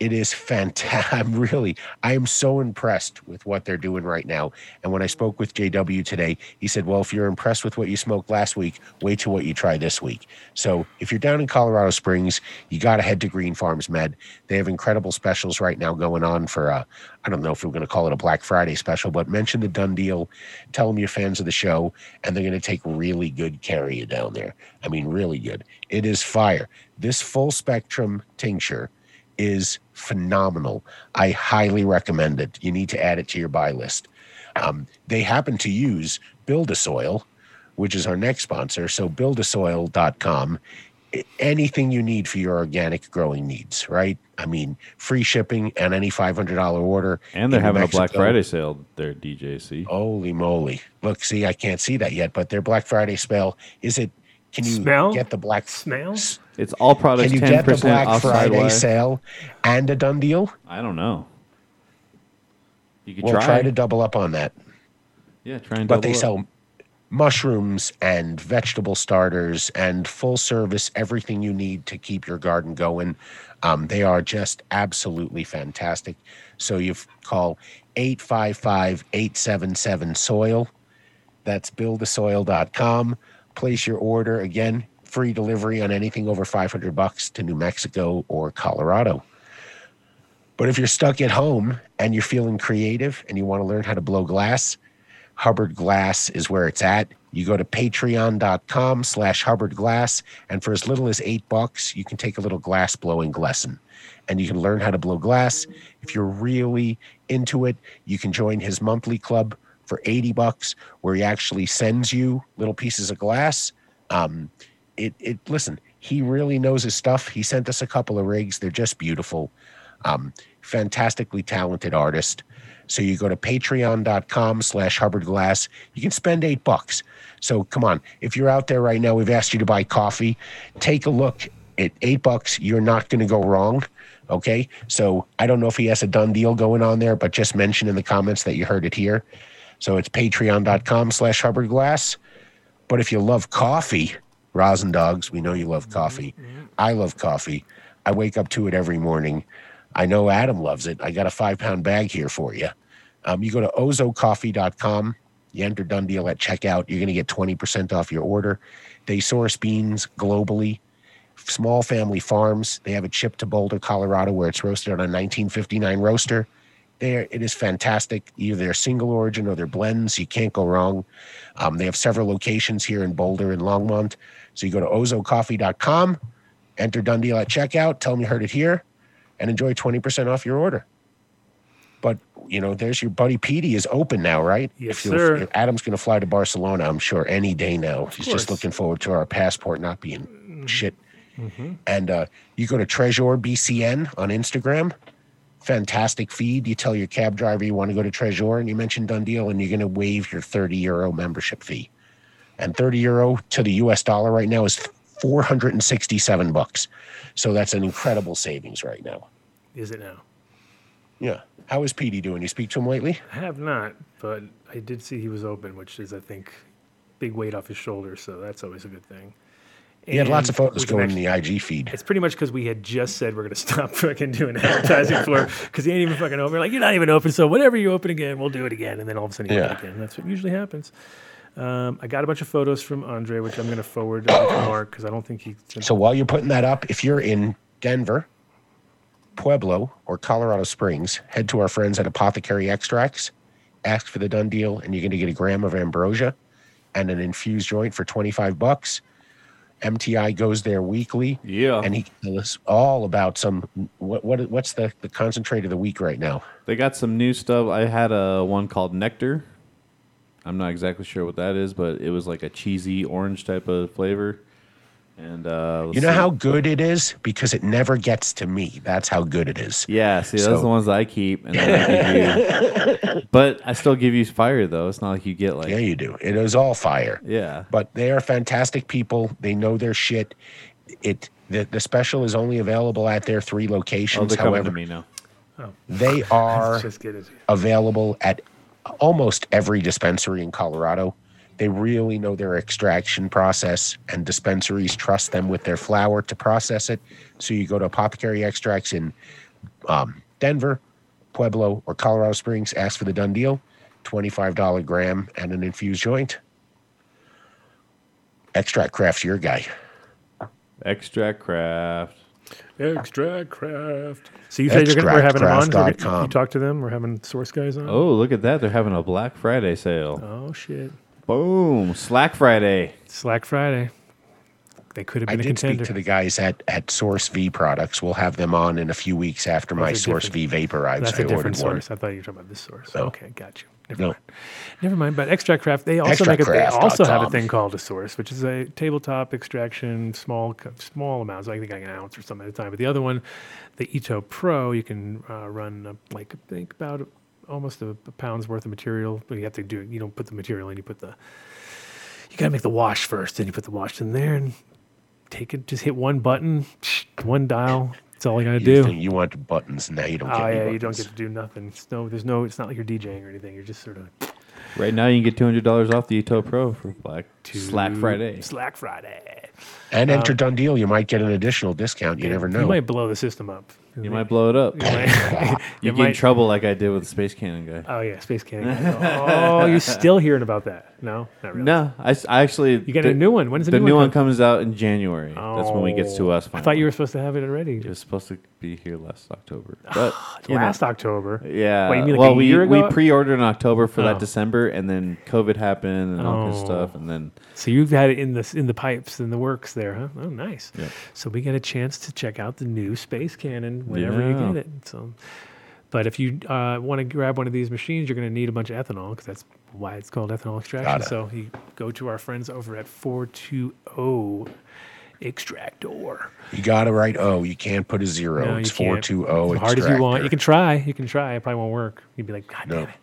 It is fantastic. I'm really, I am so impressed with what they're doing right now. And when I spoke with JW today, he said, Well, if you're impressed with what you smoked last week, wait till what you try this week. So if you're down in Colorado Springs, you got to head to Green Farms Med. They have incredible specials right now going on for, uh, I don't know if we're going to call it a Black Friday special, but mention the done deal. Tell them you're fans of the show, and they're going to take really good care of you down there. I mean, really good. It is fire. This full spectrum tincture is phenomenal. I highly recommend it. You need to add it to your buy list. Um, they happen to use Build a Soil, which is our next sponsor. So buildasoil.com. Anything you need for your organic growing needs, right? I mean, free shipping and any $500 order. and they're in having a Black Friday sale there, DJC. Holy moly. Look, see, I can't see that yet, but their Black Friday spell is it can you Smell? get the black Smell? It's all products Can you ten get the Black off Friday sidewire. sale and a done deal? I don't know. You could We'll try. try to double up on that. yeah, try and but they up. sell mushrooms and vegetable starters and full service everything you need to keep your garden going um, they are just absolutely fantastic so you call 855-877 soil That's buildasoil.com. Place your order again, free delivery on anything over 500 bucks to New Mexico or Colorado. But if you're stuck at home and you're feeling creative and you want to learn how to blow glass, Hubbard Glass is where it's at. You go to patreon.com slash Hubbard Glass, and for as little as eight bucks, you can take a little glass blowing lesson. And you can learn how to blow glass. If you're really into it, you can join his monthly club for 80 bucks, where he actually sends you little pieces of glass. Um, it, it listen, he really knows his stuff. He sent us a couple of rigs. They're just beautiful. Um, fantastically talented artist. So you go to patreon.com slash Hubbard Glass. You can spend eight bucks. So come on. If you're out there right now, we've asked you to buy coffee. Take a look at eight bucks. You're not going to go wrong. Okay. So I don't know if he has a done deal going on there, but just mention in the comments that you heard it here. So it's patreon.com slash Hubbard Glass. But if you love coffee, Rosin Dogs, we know you love coffee. I love coffee. I wake up to it every morning. I know Adam loves it. I got a five pound bag here for you. Um, you go to ozocoffee.com. You enter done deal at checkout. You're going to get 20% off your order. They source beans globally, small family farms. They have it shipped to Boulder, Colorado, where it's roasted on a 1959 roaster. There, it is fantastic. Either they're single origin or they're blends. You can't go wrong. Um, they have several locations here in Boulder and Longmont. So you go to ozocoffee.com, enter done deal at checkout, tell them you heard it here, and enjoy 20% off your order. But, you know, there's your buddy Petey is open now, right? Yes, sir. if Adam's going to fly to Barcelona, I'm sure, any day now. He's just looking forward to our passport not being Mm-hmm. shit. And uh, you go to Tresor BCN on Instagram. Fantastic feed. You tell your cab driver you want to go to Tresor and you mention Done Deal, and you're going to waive your 30 euro membership fee. And 30 euro to the US dollar right now is 467 bucks. So that's an incredible savings right now. Is it now? Yeah. How is Petey doing? You speak to him lately? I have not, but I did see he was open, which is, I think, big weight off his shoulders. So that's always a good thing. He had lots of photos going actually- in the IG feed. It's pretty much because we had just said we're going to stop fucking doing advertising for because he ain't even fucking open. We're like, you're not even open. So whenever you open again, we'll do it again. And then all of a sudden you Yeah. open again. That's what usually happens. Um, I got a bunch of photos from Andre, which I'm going to forward to Mark because I don't think he. So while you're putting that up, if you're in Denver, Pueblo, or Colorado Springs, head to our friends at Apothecary Extracts, ask for the done deal, and you're going to get a gram of ambrosia and an infused joint for 25 bucks. MTI goes there weekly, Yeah. and he can tell us all about some. What, what what's the the concentrate of the week right now? They got some new stuff. I had a one called Nectar. I'm not exactly sure what that is, but it was like a cheesy orange type of flavor. And uh, You know see. how good it is because it never gets to me. That's how good it is. Yeah, see, those So- are the ones I keep, and I but I still give you fire though. It's not like you get like Yeah, you do. It is all fire. yeah. but they are fantastic people. They know their shit. It the, the special is only available at their three locations. they're However, to me now. they are just available at almost every dispensary in Colorado. They really know their extraction process, and dispensaries trust them with their flower to process it. So you go to Apothecary Extracts in um, Denver, Pueblo, or Colorado Springs, ask for the done deal, $25 gram and an infused joint. Extract Craft's your guy. Extract craft. Extract craft. So you said you're gonna, we're having them on. We're gonna- Extractcraft.com. You talk to them. We're having source guys on. Oh, look at that! They're having a Black Friday sale. Oh shit! Boom! Slack Friday. Slack Friday. They could have I been a did speak to the guys at, at Source V Products. We'll have them on in a few weeks after my Source V vaporizer. That's I a different ordered one. I thought you were talking about this source. No. Okay, got you. Never No. mind. Never mind. But Extract Craft, they also make a, they Extractcraft.com. also have a thing called a source, which is a tabletop extraction, small small amounts. I think like an ounce or something at a time. But the other one, the Ito Pro, you can uh, run uh, like I think about almost a, a pound's worth of material. But you have to do you don't put the material in. You put the you gotta make the wash first. Then you put the wash in there and take it. Just hit one button, one dial. That's all you gotta You, do. think you want buttons now. You don't Oh get any yeah, you don't get to do nothing. It's no, there's no. It's not like you're DJing or anything. You're just sort of Right now, you can get two hundred dollars off the Eto Pro for Black Slack Friday. Slack Friday. And enter um, done deal. You might get an additional discount. You never know. You might blow the system up. You might blow it up. You might- You get in trouble like I did with the Space Cannon guy. Oh yeah, Space Cannon. oh, you're still hearing about that? No, not really. No, I, s- I actually. You got a new one. When's the, The new, new one? one comes out in January. That's when we gets to Oh, us. I thought you were supposed to have it already. It was supposed to be here last October, but you know. Last October. Yeah. What, you mean like well, a we year we ago? pre-ordered in October for Oh. that December, and then COVID happened and all this Oh. stuff, and then So you've had it in the in the pipes in the works there, huh? Oh, nice. So we get a chance to check out the new Space Cannon whenever you get it. So, but if you uh, want to grab one of these machines, you're going to need a bunch of ethanol because that's why it's called ethanol extraction. So you go to our friends over at 420 Extractor. You got to write O. You can't put a zero. No, it's you can't. 420 As hard as you want. You can try. You can try. It probably won't work. You'd be like, God No. damn it.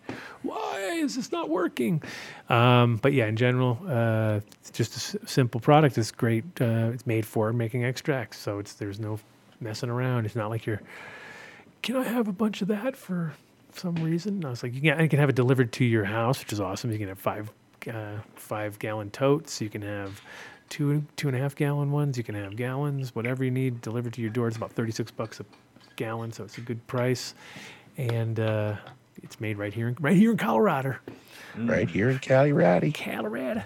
Why is this not working? Um, but yeah, in general, uh, it's just a s- simple product. It's great. Uh, it's made for making extracts. So it's there's no messing around. It's not like you're, can I have a bunch of that for some reason? I was like, you can, you can have it delivered to your house, which is awesome. You can have five, uh, five gallon totes. You can have two, two and a half gallon ones. You can have gallons, whatever you need delivered to your door. It's about 36 bucks a gallon. So it's a good price. And, uh, it's made right here, in, right here in Colorado. Right here in Ratty. Colorado.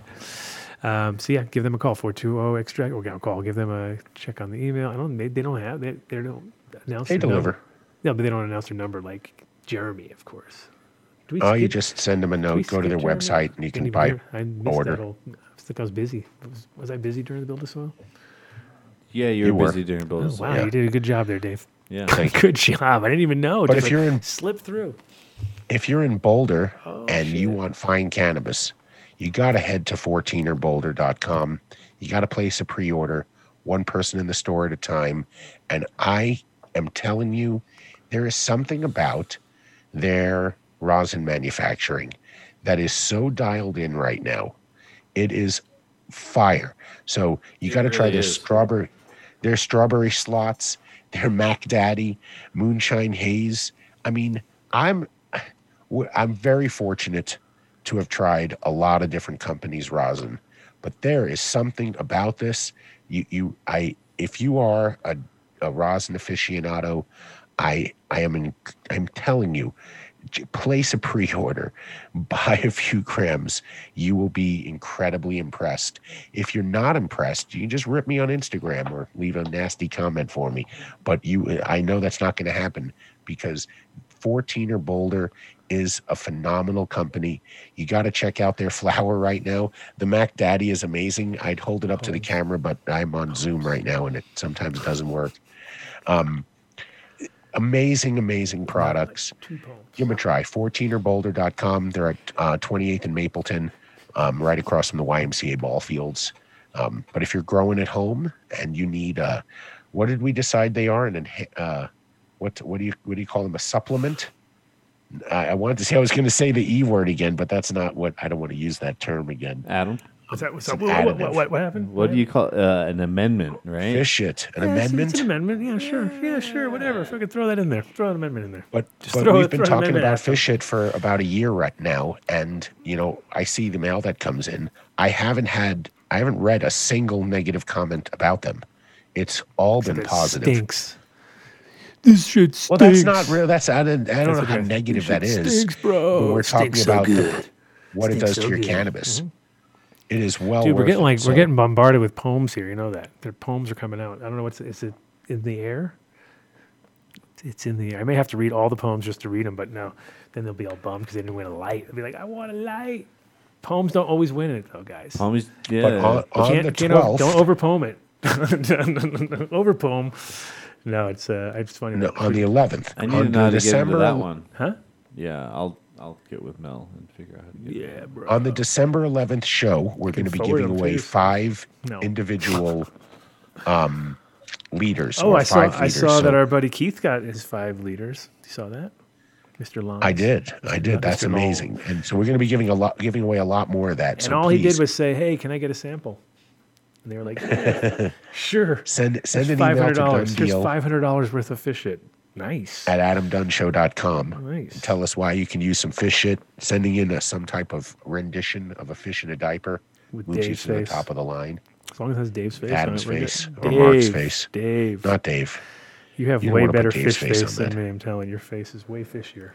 Um, so yeah, give them a call 420 Extractor call. Give them a check on the email. I don't. They, they don't have. They, they don't announce. They their number. deliver. No, but they don't announce their number like Jeremy, of course. Do we Oh, you just send them a note, go to their Jeremy? website, and you can buy I missed order. That whole, I think I was busy. Was, was I busy during the Build a Soil? yeah, you You were were. busy during Oh, builds. wow, yeah. you did a good job there, Dave. Yeah. Good job. I didn't even know. But Just if you're in- slip through. If you're in Boulder Oh, and you want fine cannabis, you got to head to 14erboulder.com. You got to place a pre order, one person in the store at a time. And I am telling you, there is something about their rosin manufacturing that is so dialed in right now. It is fire. So you got to try really their is. strawberry, their strawberry slots, their Mac Daddy, Moonshine Haze. I mean, I'm I'm very fortunate to have tried a lot of different companies' rosin, but there is something about this. You you I if you are a, a rosin aficionado, I I am in, I'm telling you, place a pre-order, buy a few grams. You will be incredibly impressed. If you're not impressed, you can just rip me on Instagram or leave a nasty comment for me. But you, I know that's not going to happen because 14er Boulder is a phenomenal company. You got to check out their flower right now. The Mac Daddy is amazing. I'd hold it up to the camera, but I'm on Zoom right now and it sometimes doesn't work. Um, amazing, amazing products. Give them a try. 14erboulder.com. They're at uh, 28th and Mapleton, um, right across from the YMCA ball fields. Um, but if you're growing at home and you need, uh, what did we decide they are? And uh, what what do you what do you call them? A supplement? I, I wanted to say I was going to say the e word again, but that's not what I don't want to use that term again. Adam, What's that? What's that? What, what, what, what happened? what do you call uh, an amendment, right? Fish Shit, an Yeah, amendment. It's an amendment. Yeah, sure. Yeah, sure. Whatever. If I could throw that in there, throw an amendment in there. But, Just but throw we've been throw talking about fish shit for about a year right now, and you know I see the mail that comes in. I haven't had, I haven't read a single negative comment about them. It's all been It positive. Stinks. This shit stinks. Well, that's not real. That's I don't, I don't know That's how negative This that shit is. stinks, bro. When we're talking stinks so about the- good. what it does so to your good. Mm-hmm. cannabis. It is well. Dude, we're worth getting it. like So, we're getting bombarded with poems here. You know that their poems are coming out. I don't know what's is it in the air. It's in the air. I may have to read all the poems just to read them, but no, then they'll be all bummed because they didn't win a light. They'll be like, I want a light. Poems don't always win it though, guys. Poems, yeah. But on, on can't, the can't twelfth, don't over poem it. over poem. No, it's uh, it's funny. no, that- on the eleventh, I need on to know how the to get into that one. huh? Yeah, I'll I'll get with Mel and figure out how to get. Yeah, bro. on the December 11th show, we're going to be giving them, away please. five No. individual um, leaders. Oh, or I saw. five I leaders. saw that our buddy Keith got his five liters. You saw that, Mr. Long. I did. I did. That's Mr. Long. amazing. And so we're going to be giving a lot, giving away a lot more of that. And so all he did was say, "Hey, can I get a sample?" And they were like, "Yeah, "Sure." send send an email to dollars. Here's Dundeal five hundred dollars worth of fish shit. Nice. at adamdunnshow.com. Nice. Tell us why you can use some fish shit. Sending in a, some type of rendition of a fish in a diaper. With moves you Dave's to the face. top of the line. As long as it has Dave's face. on Adam's it, we're good. face or Mark's face. Dave. Not Dave. You have You don't way wanna put better Dave's fish face face, on than that. me. I'm telling you, your face is way fishier.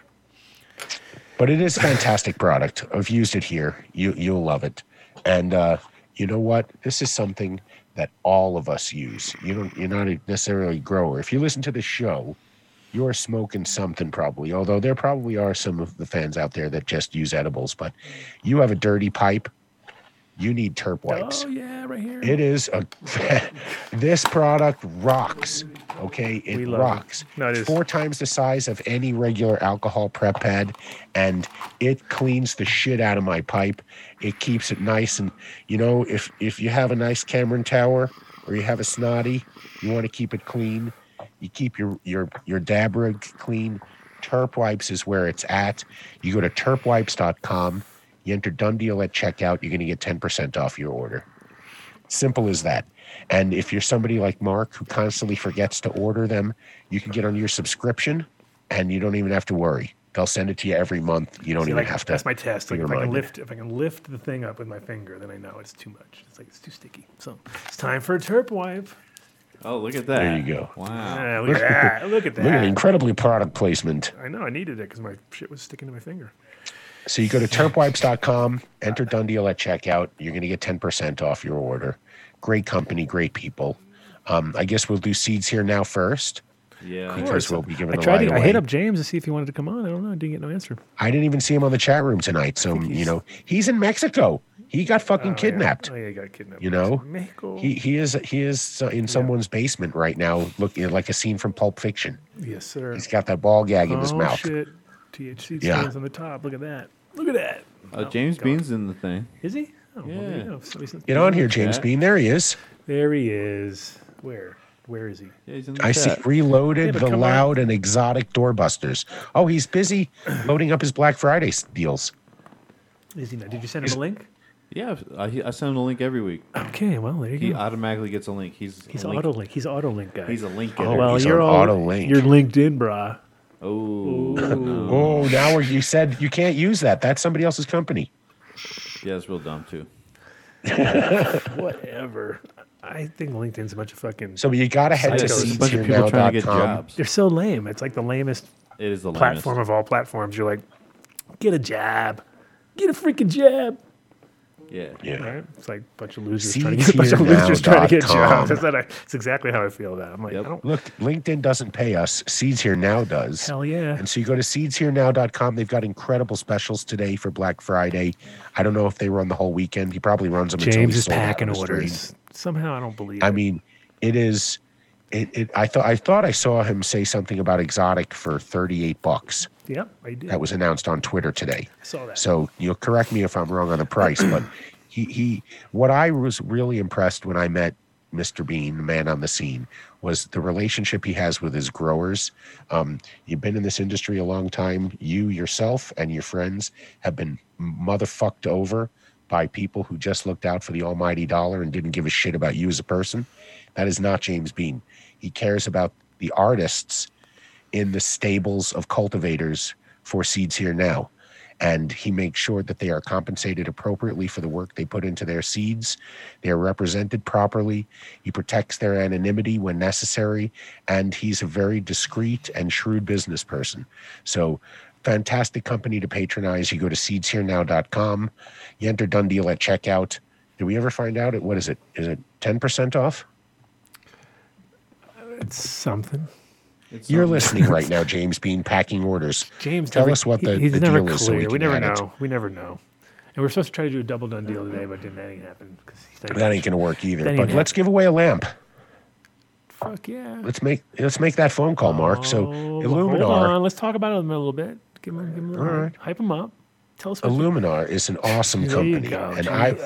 But it is a fantastic product. I've used it here. You you'll love it. And uh, you know what? This is something that all of us use. You don't you're not necessarily a grower. If you listen to the show, you're smoking something probably. Although there probably are some of the fans out there that just use edibles, but you have a dirty pipe, you need terp wipes. Oh yeah, right here. It is a this product rocks. Okay, it We love it. rocks. No, it It's is. four times the size of any regular alcohol prep pad, and it cleans the shit out of my pipe. It keeps it nice and you know if if you have a nice Cameron Tower or you have a snotty, you want to keep it clean. You keep your your your dab rig clean. Terp wipes is where it's at. You go to terpwipes.com. You enter done deal at checkout. You're going to get 10% off your order. Simple as that. And if you're somebody like Mark who constantly forgets to order them, you can get on your subscription and you don't even have to worry. They'll send it to you every month. You don't See, even like, have to. that's my test. Like if I can lift, if I can lift the thing up with my finger, then I know it's too much. It's like it's too sticky. So it's time for a terp wipe. Oh, look at that. There you go. Wow. Yeah, look at that. Look at that. Look at incredibly product placement. I know I needed it because my shit was sticking to my finger. So you go to terpwipes.com, enter done deal at checkout. You're going to get 10% off your order. Great company, great people. Um, I guess we'll do seeds here now first Yeah. because we'll be giving I tried light to. I away. hit up James to see if he wanted to come on. I don't know. I didn't get no answer. I didn't even see him on the chat room tonight. So, you know, he's in Mexico. He got fucking Oh, yeah. kidnapped. Oh yeah, he got kidnapped. You know, Mexico. He he is he is uh, in someone's basement right now, looking like a scene from Pulp Fiction. yes, sir. He's got that ball gag in his oh mouth. shit! THC Yeah. stands on the top. Look at that. Look at that. Uh, Oh, James God. Bean's in the thing. Is he? Oh, well, there you Yeah. go. Somebody Get on here, James chat. Bean. There he is. There he is. Where? Where is he? Yeah, he's in the I see chat. reloaded Yeah, but the come on. loud and exotic doorbusters. Oh, he's busy loading up his Black Friday s- deals. Is he not? Did you send him a link? Yeah, I, I send him a link every week. Okay, well there you go. He automatically gets a link. He's He's a link. auto link. He's auto link guy. He's a link Oh, getter. well, he's you're on all auto-link. You're LinkedIn, brah. Oh, no. Oh, now we're- you said you can't use that. That's somebody else's company. yeah, it's real dumb too. Whatever. I think LinkedIn's a bunch of fucking. So you got to head to it's a bunch of people trying to get jobs. they're so lame. It's like the lamest It is the platform lamest. of all platforms. You're like, get a jab, get a freaking jab. Yeah. Yeah. Right? It's like a bunch of losers trying to get a bunch of losers trying to get jobs. That's, what I, that's exactly how I feel about. it. I'm like, Yep. I don't. Look, LinkedIn doesn't pay us. Seeds Here Now does. Hell yeah. And so you go to seedsherenow.com. They've got incredible specials today for Black Friday. I don't know if they run the whole weekend. He probably runs them James he's is packing on the orders. Somehow I don't believe. I it. mean, it is. It, it. I thought. I thought I saw him say something about exotic for thirty-eight bucks. Yep, I did. That was announced on Twitter today. I saw that. So you'll correct me if I'm wrong on the price, but he he. What I was really impressed when I met Mr. Bean, the man on the scene, was the relationship he has with his growers. Um, you've been in this industry a long time. You yourself and your friends have been motherfucked over by people who just looked out for the almighty dollar and didn't give a shit about you as a person. That is not James Bean. He cares about the artists in the stables of cultivators for Seeds Here Now. And he makes sure that they are compensated appropriately for the work they put into their seeds. They are represented properly. He protects their anonymity when necessary. And he's a very discreet and shrewd business person. So, fantastic company to patronize. You go to seedsherenow.com. You enter done deal at checkout. Did we ever find out? What is it? Is it ten percent off? it's something. It's You're listening right now, James Bean, packing orders. James, Tell never, us what the, he's the never deal is. so we, we, never add it. know. We never know. And we're supposed to try to do a double done deal today, but didn't that ain't happen? 'cause he's not That ain't gonna work either. But hap- let's give away a lamp. Fuck yeah. Let's make let's make that phone call, Mark. So Oh, Iluminar, Hold on. Let's talk about them a little bit. Give them, give them a little, right. hype him up. Tell us Iluminar is an awesome company, go, and I,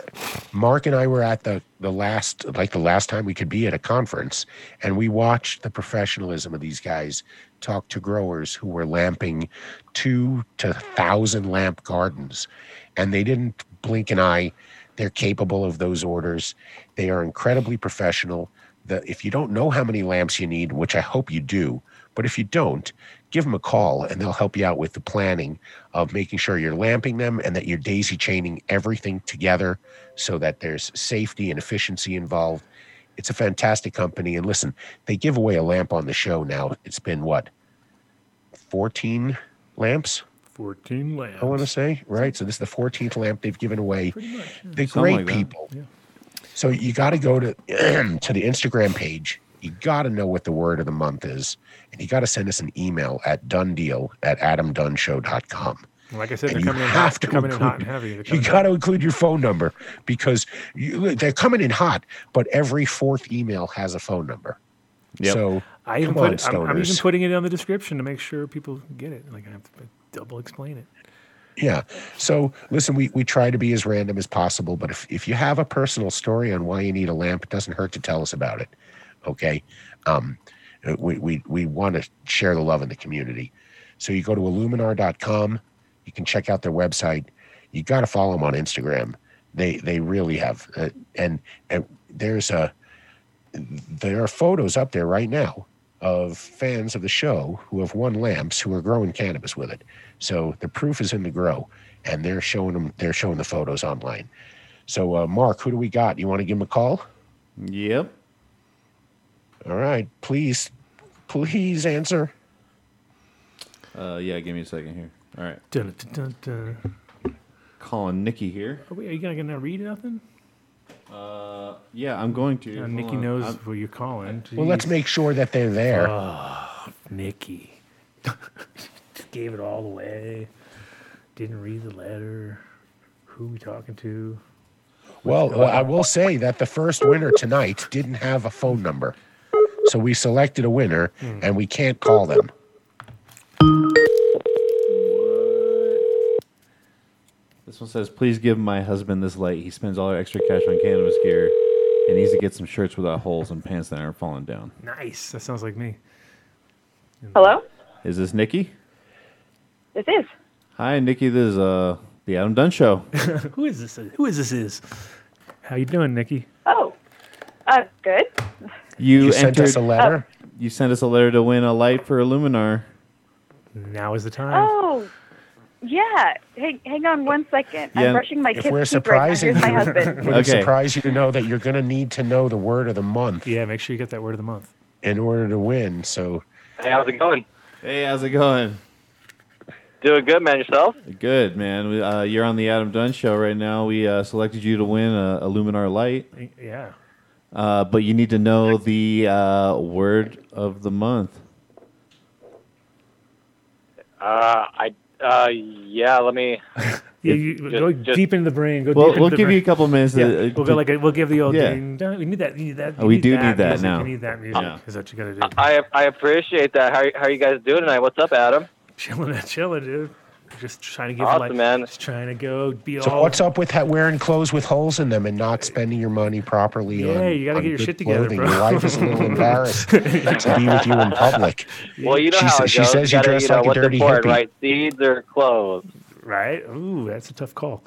Mark and I were at the the last like the last time we could be at a conference, and we watched the professionalism of these guys talk to growers who were lamping two to thousand lamp gardens, and they didn't blink an eye. They're capable of those orders. They are incredibly professional. The, if you don't know how many lamps you need, which I hope you do, but if you don't, give them a call and they'll help you out with the planning of making sure you're lamping them and that you're daisy chaining everything together so that there's safety and efficiency involved. it's a fantastic company. And listen, they give away a lamp on the show now. It's been what, 14 lamps? 14 lamps. I want to say, right? So this is the 14th lamp they've given away. They're Something great like that. people. So you got to go to to the Instagram page. You got to know what the word of the month is, and you got to send us an email at donedeal at adamdunnshow.com. Like I said, And they're you coming in have hot. to They're coming in hot and include- heavy. You got to include your phone number because you, they're coming in hot, but every fourth email has a phone number. Yep. So I even come on, put it, I'm, I'm even putting it on the description to make sure people get it. Like I have to double explain it. Yeah. So listen, we, we try to be as random as possible, but if, if you have a personal story on why you need a lamp, it doesn't hurt to tell us about it. Okay. Um, we, we, we want to share the love in the community. So you go to iluminar.com, you can check out their website. You got to follow them on Instagram. They, they really have, uh, and, and there's a, there are photos up there right now of fans of the show who have won lamps who are growing cannabis with it. So the proof is in the grow, and they're showing them. They're showing the photos online. So uh, Mark, who do we got? You want to give him a call? Yep. All right, please, please answer. Uh, yeah, give me a second here. All right. Dun, dun, dun, dun. Calling Nikki here. Oh, wait, are you gonna, gonna read nothing? Uh, yeah, I'm going to. Uh, Hold Nikki on. knows I'm- who you're calling. Well, let's Jeez. make sure that they're there. Nikki. Just Gave it all away. Didn't read the letter. Who we talking to? well, well, I will say that the first winner tonight didn't have a phone number, so we selected a winner, and we can't call them. This one says, "Please give my husband this light. He spends all our extra cash on cannabis gear, and needs to get some shirts without holes and pants that aren't falling down." Nice. That sounds like me. Hello? Is this Nikki? This is. Hi, Nikki. This is uh the Adam Dunn Show. Who is this? Who is this? Is? How you doing, Nikki? Oh, uh, good. You, You sent entered. us a letter. you sent us a letter to win a light for Iluminar. Now is the time. Oh, yeah. Hang, hang on one second. Yeah, I'm brushing my If kid's we're teeth right now. Here's my you, husband. would Okay. surprise you to know that you're going to need to know the word of the month Yeah, make sure you get that word of the month. in order to win. So Hey, how's it going? Hey, how's it going? Doing good, man. Yourself? Good, man. We, Uh, you're on the Adam Dunn Show right now. We uh, selected you to win a, a Luminar light, Yeah. Uh, but you need to know the uh, word of the month. Uh, I, uh, yeah. Let me. Yeah, you, go just- deep into the brain. Go We'll, deep into we'll the give brain. you a couple minutes. Yeah, to, we'll go like a, we'll give the old Yeah. ding dong. We need that. You need that. We need do need that music. now. You need that music. Yeah. Is what you got to do. I, I appreciate that. How, how are you guys doing tonight? What's up, Adam? chilling, chilling, dude. Just trying to give Awesome, like, man. Just trying to go be So all. what's up with ha- wearing clothes with holes in them and not spending your money properly Yeah, on you gotta on get your good shit together, clothing? bro. Your wife is a little embarrassed to be with you in public. Well, you know She how sa- it she goes. says you gotta, dress you know, like a what's dirty important, hippie. right? Seeds or clothes. Right? Ooh, that's a tough call.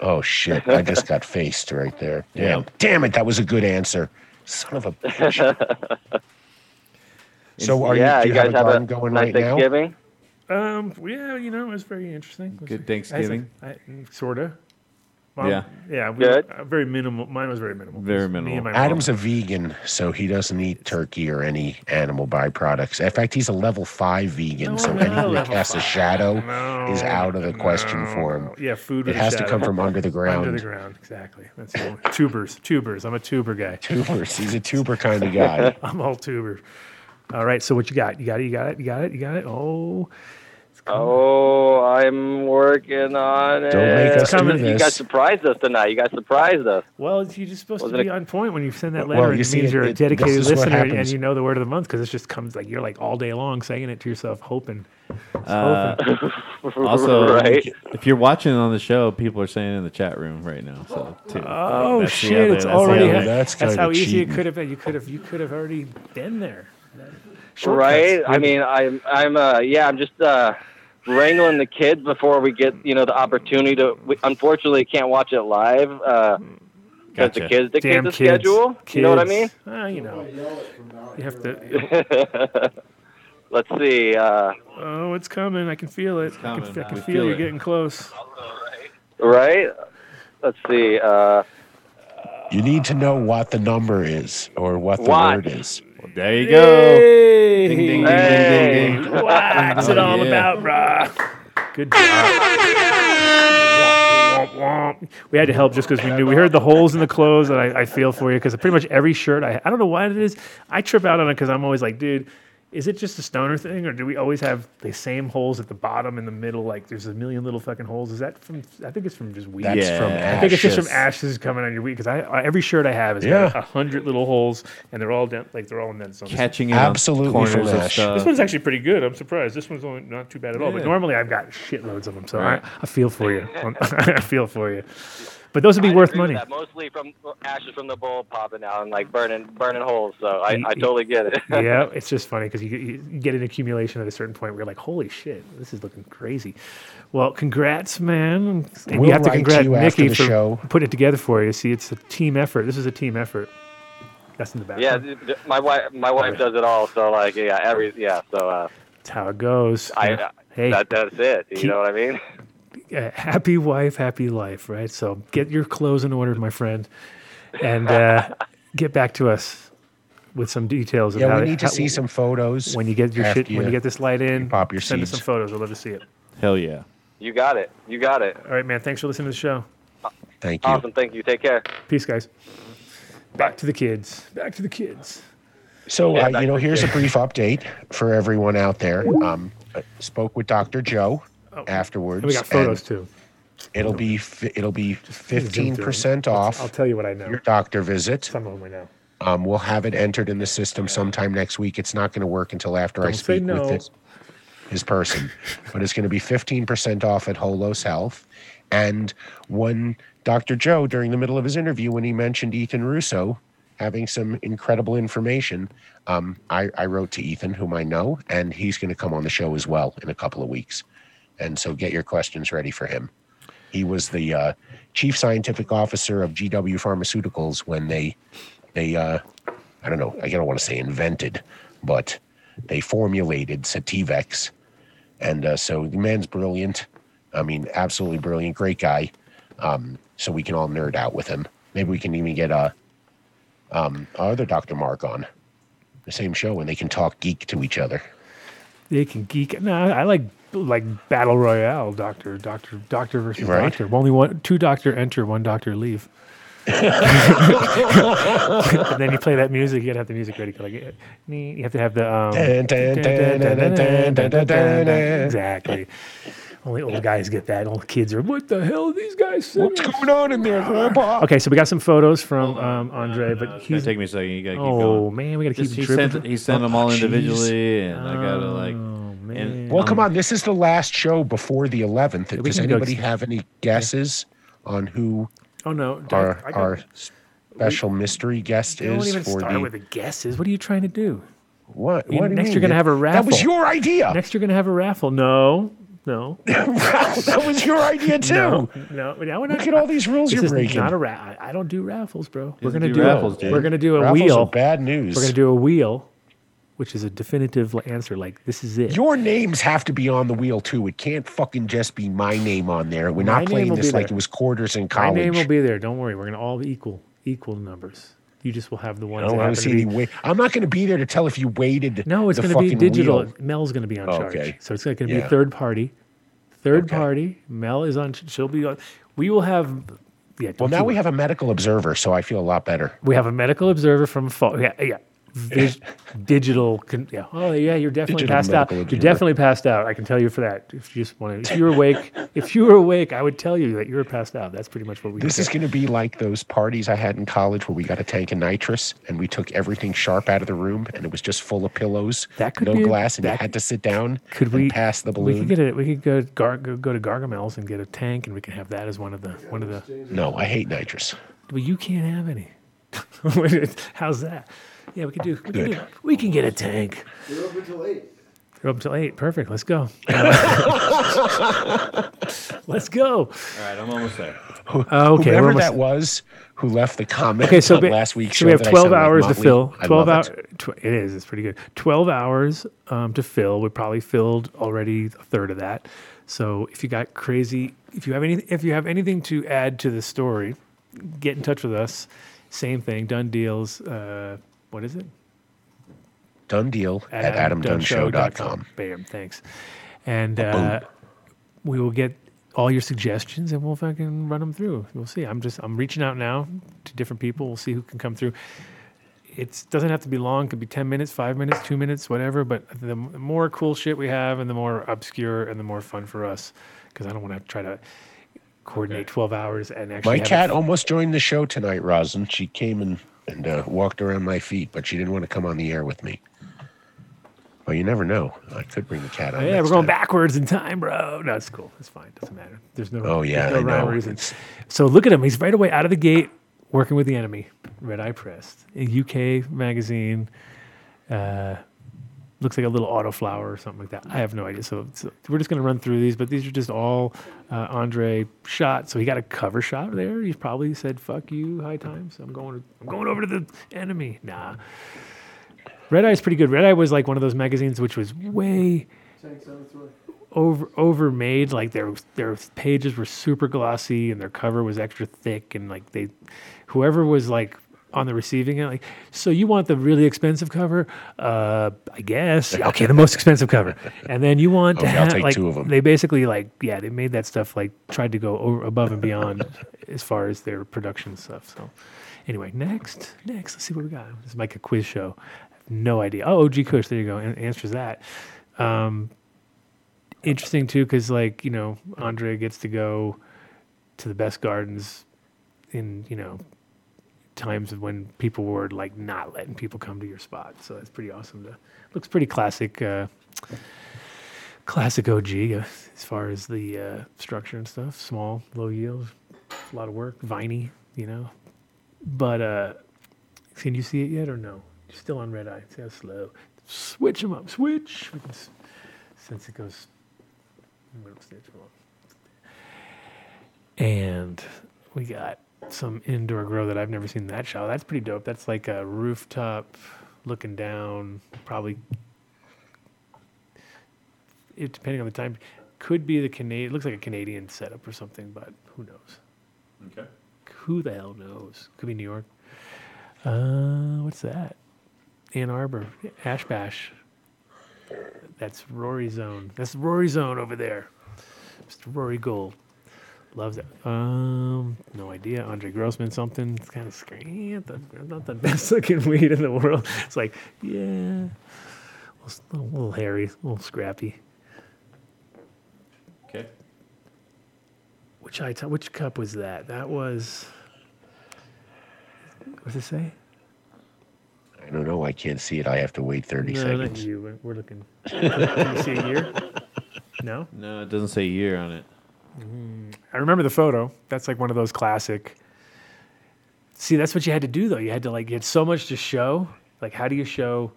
Oh shit! I just got faced right there. Damn! Damn it! That was a good answer. Son of a bitch. so are yeah, you? Do you, guys have a have a going nice right now? Thanksgiving. Um, yeah, you know, it was very interesting. Was- Good Thanksgiving? I, sorta. Yeah. yeah. We, Good. uh, very minimal. Mine was very minimal. Very minimal. Adam's mom. a vegan, so he doesn't eat turkey or any animal byproducts. In fact, he's a level five vegan, No, so no, anything that casts a shadow No, is out of the question for him. Yeah, food. It with a has to come from under the ground. Under the ground, exactly. That's the tubers. Tubers. I'm a tuber guy. Tubers. He's a tuber kind of guy. I'm all tuber. All right. So what you got? You got it. You got it. You got it. You got it. Oh, Oh, I'm working on it. Don't make us do You guys surprised us tonight. You guys surprised us. well, you're just supposed Wasn't to be it- on point when you send that Well, letter. you it see, means it- you're a dedicated this is what listener and you know the word of the month because it just comes like you're like all day long saying it to yourself, hoping. Uh, hoping. also, Right. if you're watching on the show, people are saying in the chat room right now. So too. Oh That's shit! other- it's that's already. other- That's that's kinda how easy cheating. it could have been. You could have. You could have already been there. Shortcuts. Right. I mean, I'm, I'm, uh, yeah, I'm just uh, wrangling the kids before we get, you know, the opportunity to. We unfortunately can't watch it live because Gotcha. the kids dictate damn the kids. schedule. You know what I mean? Kids. Ah, you know. You have to. Let's see. Uh, Oh, it's coming! I can feel it. I can, I can We feel, feel you're getting close. right. Let's see. Uh, You need to know what the number is or what the What? word is. There you go. Hey, Ding, ding, ding, Hey. ding, ding, ding. What's it Oh, all yeah. about, brah? Good job. We had to help just because we knew we heard the holes in the clothes, and I, I feel for you because pretty much every shirt I I don't know why it is. I trip out on it because I'm always like, dude, is it just a stoner thing, or do we always have the same holes at the bottom and the middle? Like there's a million little fucking holes. Is that from? I think it's from just weed. That's Yeah. from I ashes. I think it's just from ashes coming on your weed because I, I every shirt I have has got Yeah. a hundred little holes and they're all dent, like they're all indents. on this- Catching it Absolutely on corners from ash. this one's actually pretty good. I'm surprised. This one's only not too bad at all. But normally I've got shitloads of them, so Right. I, I feel for you. I feel for you. But those would be I'd worth money. Mostly from ashes from the bowl popping out and like burning burning holes. So I, I totally get it. yeah, it's just funny because you, get- you get an accumulation at a certain point where you're like, "Holy shit, this is looking crazy." Well, congrats, man, and We'll you have to write to congrats you after Nikki the for show. putting it together for you. See, it's a team effort. This is a team effort. That's in the back. yeah, th- th- my wife my wife does it all. So like yeah, every yeah. So uh, that's how it goes. I Yeah. uh, hey, that that's it. You keep- know what I mean? Uh, happy wife, happy life, right? So get your clothes in order, my friend, and uh, get back to us with some details. Of Yeah, how we need to how- see some photos. when you get your after shit. When you get this light in, pop your send us some photos. I'd love to see it. Hell yeah. You got it. You got it. All right, man. Thanks for listening to the show. Thank you. Awesome. Thank you. Take care. Peace, guys. Back to the kids. Back to the kids. So, Yeah, uh, you know, here's a brief update for everyone out there. Um, I spoke with Dr. Joe afterwards. And we got photos and too. It'll be fi- it'll be fifteen percent off I'll tell you what I know. your doctor visit. Some of them we know. Um, we'll have it entered in the system sometime next week. It's not going to work until after I Don't say speak no. with his, his person, but it's going to be fifteen percent off at Holos Health. And when Dr. Joe, during the middle of his interview, when he mentioned Ethan Russo having some incredible information, um, I, I wrote to Ethan, whom I know, and he's going to come on the show as well in a couple of weeks. And so get your questions ready for him. He was the uh, chief scientific officer of GW Pharmaceuticals when they they uh, I don't know, I don't want to say invented, but they formulated Sativex. And uh, so the man's brilliant. I mean, absolutely brilliant, great guy. Um, so we can all nerd out with him. Maybe we can even get uh, um, our other Dr. Mark on the same show and they can talk geek to each other. They can geek. No, I like like battle royale doctor doctor doctor versus right. doctor only one two doctor enter one doctor leave and then you play that music you gotta have the music ready like you have to have the um, exactly only old guys get that. Old kids are, what the hell are these guys saying? What's going on in there, grandpa? Okay, so we got some photos from um, Andre, no, but no, he's. Take me a second. You gotta keep oh, going. man, we gotta keep he. Sent, he sent them all individually, and oh. I gotta like. Man. and- Well, come um, on. This is the last show before the 11th. we Does can go- anybody have any guesses on who oh no, don't- our, I our don't, special mystery guest don't is even for start the with the guesses. What are you trying to do? what? You- what do you next mean? you're gonna have a raffle. That was your idea. Next, you're gonna have a raffle. No, no, that was your idea too. no, no. no we're not, Look at all these rules This you're is breaking. not a ra- I I don't do raffles, bro. We're gonna do do, raffles, a, dude. We're gonna do a Raffles wheel. are bad news. We're gonna do a wheel, which is a definitive answer. Like this is it. your names have to be on the wheel too. It can't fucking just be my name on there. We're My not playing this like there. it was quarters in college. My name will be there. Don't worry. We're gonna all be equal, equal numbers. You just will have the ones. I don't that want to see any weight. I'm not going to be there to tell if you waited. No, it's going to be digital. wheel. Mel's going to be on charge. Okay. So it's going to be Yeah. third party. Third Okay. party. Mel is on. She'll be on. We will have. Yeah. Well, now we have a medical observer, so I feel a lot better. we have a medical observer from. Yeah, yeah. Vis- digital. Con- yeah. Oh, yeah. You're definitely Digital passed out. You're definitely passed out. I can tell you for that. If you just want to, if you're awake, if you were awake, I would tell you that you're passed out. That's pretty much what we. This is going to be like those parties I had in college where we got a tank of nitrous and we took everything sharp out of the room and it was just full of pillows, That could no be a- glass, and you had to sit down Could and we pass the We balloon. could get it. We could go Gar- go, go to Gargamel's and get a tank, and we can have that as one of the one of the. no, I hate nitrous. Well, you can't have any. How's that? Yeah, we could do. We can, do, we can get a tank. We're open till eight. We're open until eight. Perfect. Let's go. Let's go. All right, I'm almost there. Uh, okay. we're Whoever almost- that was who left the comment Okay, so on ba- last week. so we have 12 hours to fill. 12 hours. it. Tw- it is. It's pretty good. 12 hours um, to fill. We probably filled already a third of that. So if you got crazy, if you have any, if you have anything to add to the story, get in touch with us. Same thing. Done deals. Uh, what is it? Done deal at, adamdunnshow.com. Bam. Thanks. And uh, we will get all your suggestions and we'll fucking run them through. We'll see. I'm just I'm reaching out now to different people. We'll see who can come through. It doesn't have to be long. It could be 10 minutes, 5 minutes, 2 minutes, whatever, but the more cool shit we have and the more obscure and the more fun for us cuz I don't want to try to coordinate 12 hours and actually My it cat almost joined the show tonight, Rosin. She came and, and uh, walked around my feet, but she didn't want to come on the air with me. Well, you never know. I could bring the cat on. yeah, we're going time. backwards in time, bro. No, it's cool. It's fine. Doesn't matter. There's no. Oh, yeah, no I know. reason. It's- So look at him. He's right away out of the gate working with the enemy. Red Eye Express, a UK magazine. Uh, looks like a little auto flower or something like that. I have no idea. So, so we're just going to run through these, but these are just all uh, Andre shot. So he got a cover shot there. He probably said "fuck you" high times. I'm going. I'm going over to the enemy. Nah. Red Eye is pretty good. Red Eye was like one of those magazines which was way over overmade. Like their their pages were super glossy and their cover was extra thick and like they, whoever was like on the receiving end, like, so you want the really expensive cover? Uh, I guess. Okay, the most expensive cover, and then you want to Okay, I'll have take like two of 'em. they basically like yeah they made that stuff like tried to go over, above and beyond as far as their production stuff. So anyway, next next let's see what we got. This is like a quiz show. I have no idea. Oh, OG Kush, there you go. An- answers that. Um, interesting too because like you know andre gets to go to the best gardens in you know times of when people were like not letting people come to your spot. So that's pretty awesome to looks pretty classic uh classic og uh, as far as the uh structure and stuff. Small low yield a lot of work viney you know. But uh can you see it yet or no? Still on red eye. See how slow. Switch them up. Switch. We since it goes. And we got some indoor grow that I've never seen that show. That's pretty dope. That's like a rooftop looking down, probably it depending on the time. Could be the Canadian it looks like a Canadian setup or something, but who knows? Okay. Who the hell knows? Could be New York. Uh what's that? Ann Arbor. Hash Bash. That's Rory Zone. That's Rory Zone over there. Mr. Rory Gold. Loves it. Um, no idea. Andre Grossman, something. It's kind of scary. Not, not the best looking weed in the world. It's like, yeah, a little, a little hairy, a little scrappy. Okay. Which item? Which cup was that? That was. What's it say? I don't know. I can't see it. I have to wait 30 no, seconds. not you. We're- We're looking. Can you see a year? No. No, it doesn't say year on it. Mm. I remember the photo. That's like one of those classic. See, that's what you had to do though. You had to like you had so much to show. Like, how do you show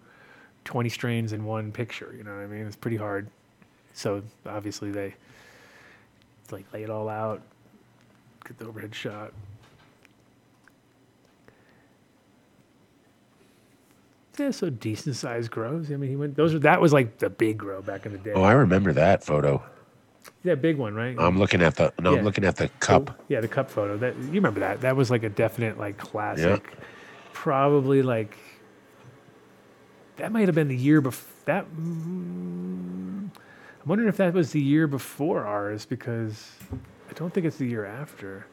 twenty strains in one picture? You know what I mean? It's pretty hard. So obviously they like lay it all out, get the overhead shot. Yeah, so decent sized grows. I mean, he went. Those are that was like the big grow back in the day. Oh, I remember that photo. Yeah, big one, right? I'm looking at the no, Yeah. I'm looking at the cup. Yeah, the cup photo. That you remember that? That was like a definite like classic. Yeah. Probably like that might have been the year before that. Mm, I'm wondering if that was the year before ours because I don't think it's the year after.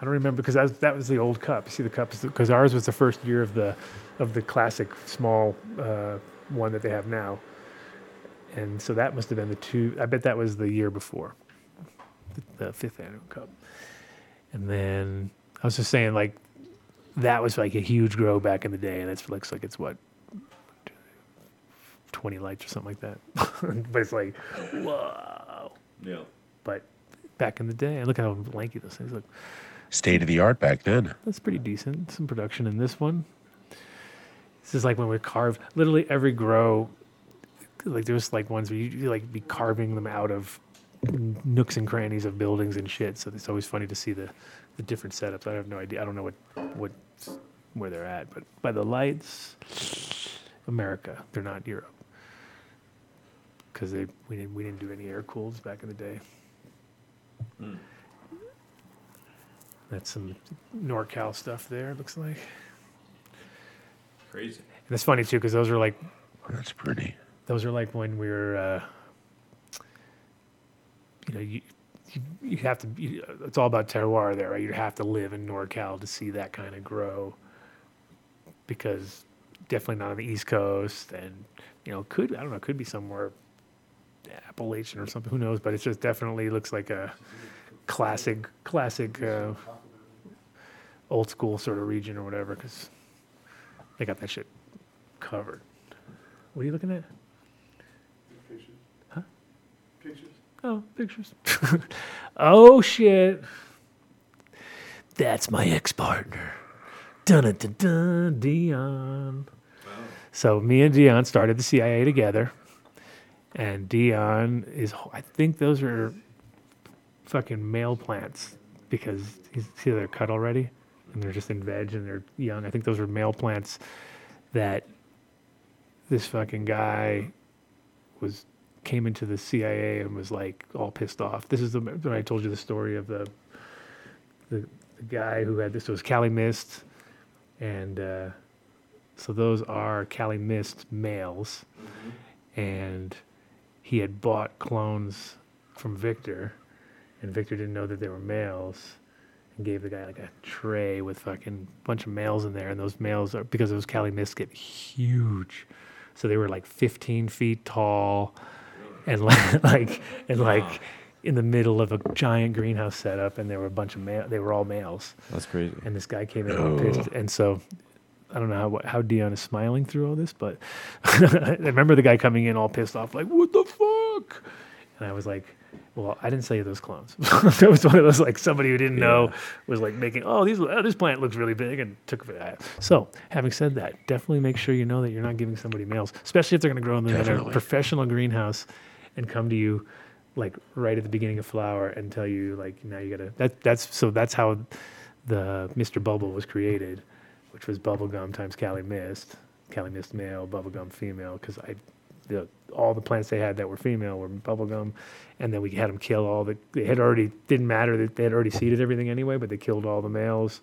I don't remember because that was, that was the old cup. You see the cups because ours was the first year of the of the classic small uh, one that they have now, and so that must have been the two. I bet that was the year before the, the fifth annual cup. And then I was just saying, like, that was like a huge grow back in the day, and it looks like it's what twenty lights or something like that. but it's like, whoa. Yeah. But back in the day, look at how lanky those things look. State of the art back then. That's pretty decent. Some production in this one. This is like when we carve literally every grow. Like there's like ones where you, you like be carving them out of nooks and crannies of buildings and shit. So it's always funny to see the, the different setups. I have no idea. I don't know what what where they're at, but by the lights, America. They're not Europe because they we didn't we didn't do any air cools back in the day. Hmm. That's some NorCal stuff there. Looks like. Crazy. And it's funny too because those are like That's pretty. Those are like when we were, uh, you know, you, you you have to. You, it's all about terroir there, right? You have to live in NorCal to see that kind of grow, because definitely not on the East Coast, and you know, could I don't know, could be somewhere Appalachian or something. Who knows? But it just definitely looks like a classic, classic, uh, old school sort of region or whatever, because they got that shit covered. What are you looking at? Huh? Pictures. Oh, pictures. oh shit. That's my ex-partner. Dun dun dun dun Dion. So me and Dion started the CIA together, and Dion is. I think those are fucking male plants because he's see they're cut already, and they're just in veg and they're young. I think those are male plants that this fucking guy was came into the CIA and was like all pissed off. This is the when I told you the story of the the, the guy who had this was Cali Mist, and uh, so those are Cali Mist males, and he had bought clones from Victor, and Victor didn't know that they were males. And gave the guy like a tray with fucking bunch of males in there, and those males are because those Cali Mists get huge, so they were like 15 feet tall, and like, like and like in the middle of a giant greenhouse setup, and there were a bunch of male. They were all males, That's crazy. and this guy came in all oh. pissed, and so I don't know how how Dion is smiling through all this, but I remember the guy coming in all pissed off, like "What the fuck?" And I was like, "Well, I didn't sell you those clones." it was one of those like somebody who didn't know was like making, "Oh, these oh, this plant looks really big," and took it. So, having said that, definitely make sure you know that you're not giving somebody males, especially if they're going to grow in, the, in a Definitely. professional greenhouse, and come to you like right at the beginning of flower and tell you like now you gotta that that's so that's how the Mr. Bubble was created, which was bubblegum times Cali Mist, Cali Mist male, bubblegum female, because I the all the plants they had that were female were bubblegum, and then we had them kill all the they had already didn't matter that they had already seeded everything anyway, but they killed all the males,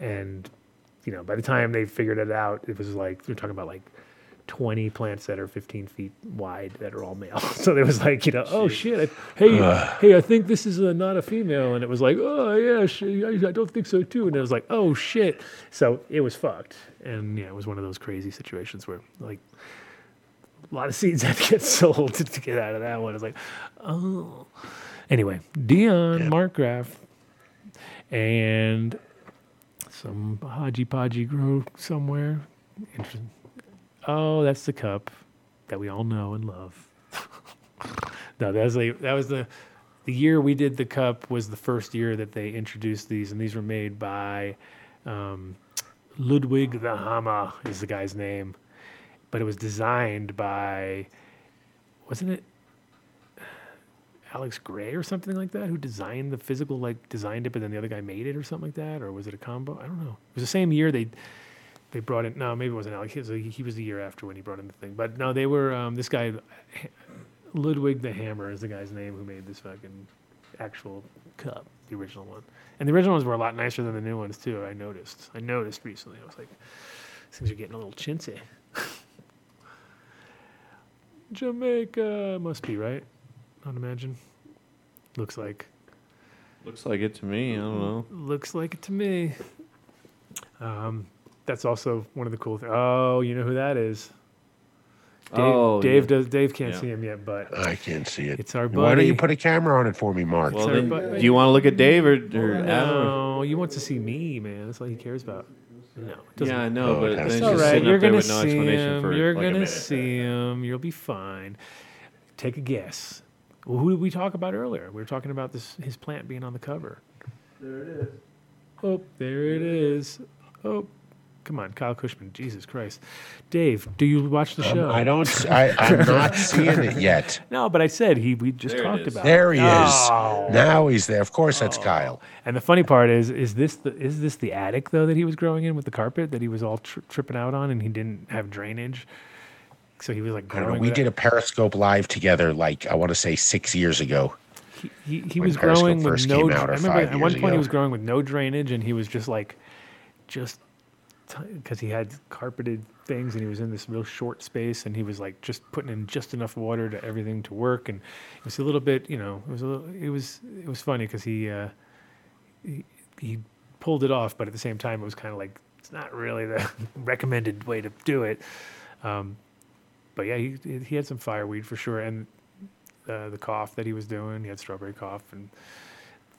and you know by the time they figured it out, it was like we're talking about like 20 plants that are 15 feet wide that are all male. So it was like, you know, oh shit, I, hey, hey, I think this is a, not a female, and it was like, oh yeah, I, I don't think so too, and it was like, oh shit. So it was fucked, and yeah, it was one of those crazy situations where like a lot of seeds had to get sold to, to get out of that one. It's like, oh. Anyway, Dion Markgraf and some Haji Podgy grow somewhere. Interesting. Oh, that's the cup that we all know and love. no, that was like that was the the year we did the cup was the first year that they introduced these, and these were made by um, Ludwig the Hammer is the guy's name, but it was designed by wasn't it Alex Grey or something like that who designed the physical like designed it, but then the other guy made it or something like that, or was it a combo? I don't know. It was the same year they they brought in. No, maybe it wasn't Alex. He was, he was the year after when he brought in the thing. But no, they were um, this guy Ludwig the Hammer is the guy's name who made this fucking actual cup, the original one. And the original ones were a lot nicer than the new ones too. I noticed. I noticed recently. I was like, things are getting a little chintzy. Jamaica must be right. I'd imagine. Looks like. Looks like it to me. I don't know. Looks like it to me. Um, that's also one of the cool things. Oh, you know who that is? Dave, Oh, Dave yeah. does. Dave can't Yeah. see him yet, but I can't see it. it's our buddy. Why don't you put a camera on it for me, Mark? Well, then, but- do you want to look at Dave or, or Adam? No, you want to see me, man. That's all he cares about. No, it doesn't- Yeah, I know, Oh, but it then has he's to It's all just right. sitting You're gonna with no see him. You're like gonna see him. You'll be fine. Take a guess. Well, who did we talk about earlier? We were talking about this his plant being on the cover. There it is. Oh, there it is. Oh, come on, Kyle Kushman. Jesus Christ, Dave. Do you watch the show? Um, I don't. I'm not seeing it yet. No, but I said he. We just There talked is. about. There he is. Oh. Now he's there. Of course, that's Kyle. And the funny part is, is this the is this the attic though that he was growing in with the carpet that he was all tri- tripping out on, and he didn't have drainage, so he was like I don't know. We did a Periscope live together, like I want to say six years ago, he, he, he was Periscope growing with no. came dra- out, or I remember at one years point he was growing with no drainage, and he was just like, just because he had carpeted things, and he was in this real short space, and he was like just putting in just enough water to everything to work, and it was a little bit, you know, it was a little, it was it was funny because he, uh, he he pulled it off, but at the same time it was kind of like it's not really the recommended way to do it. Um, but yeah, he he had some fireweed for sure, and uh, the cough that he was doing. He had strawberry cough, and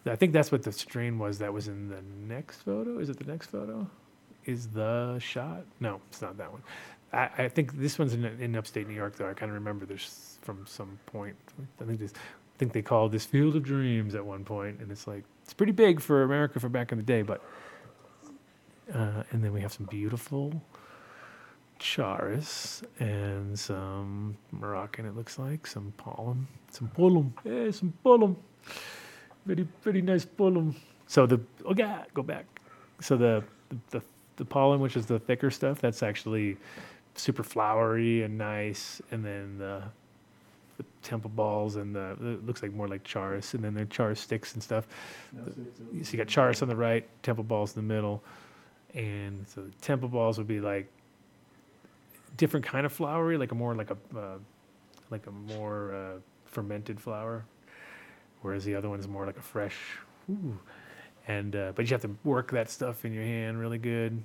I think that's what the strain was that was in the next photo. Is it the next photo? Is the shot? No, it's not that one. I, I think this one's in, in upstate New York, though. I kind of remember this from some point. I think this, I think they called this Field of Dreams at one point, and it's like it's pretty big for America for back in the day. But uh, and then we have some beautiful charas and some Moroccan. It looks like some pollen, some pollen, yeah, some pollen. Very very nice pollen. So the oh yeah, go back. So the the the pollen, which is the thicker stuff, that's actually super flowery and nice, and then the the temple balls and the it looks like more like charas, and then the charas sticks and stuff. The- so you got charas on the right, temple balls in the middle, and so the temple balls would be like different kind of flowery, like a more like a uh, like a more uh, fermented flower, whereas the other one is more like a fresh. Ooh. And uh, but you have to work that stuff in your hand really good.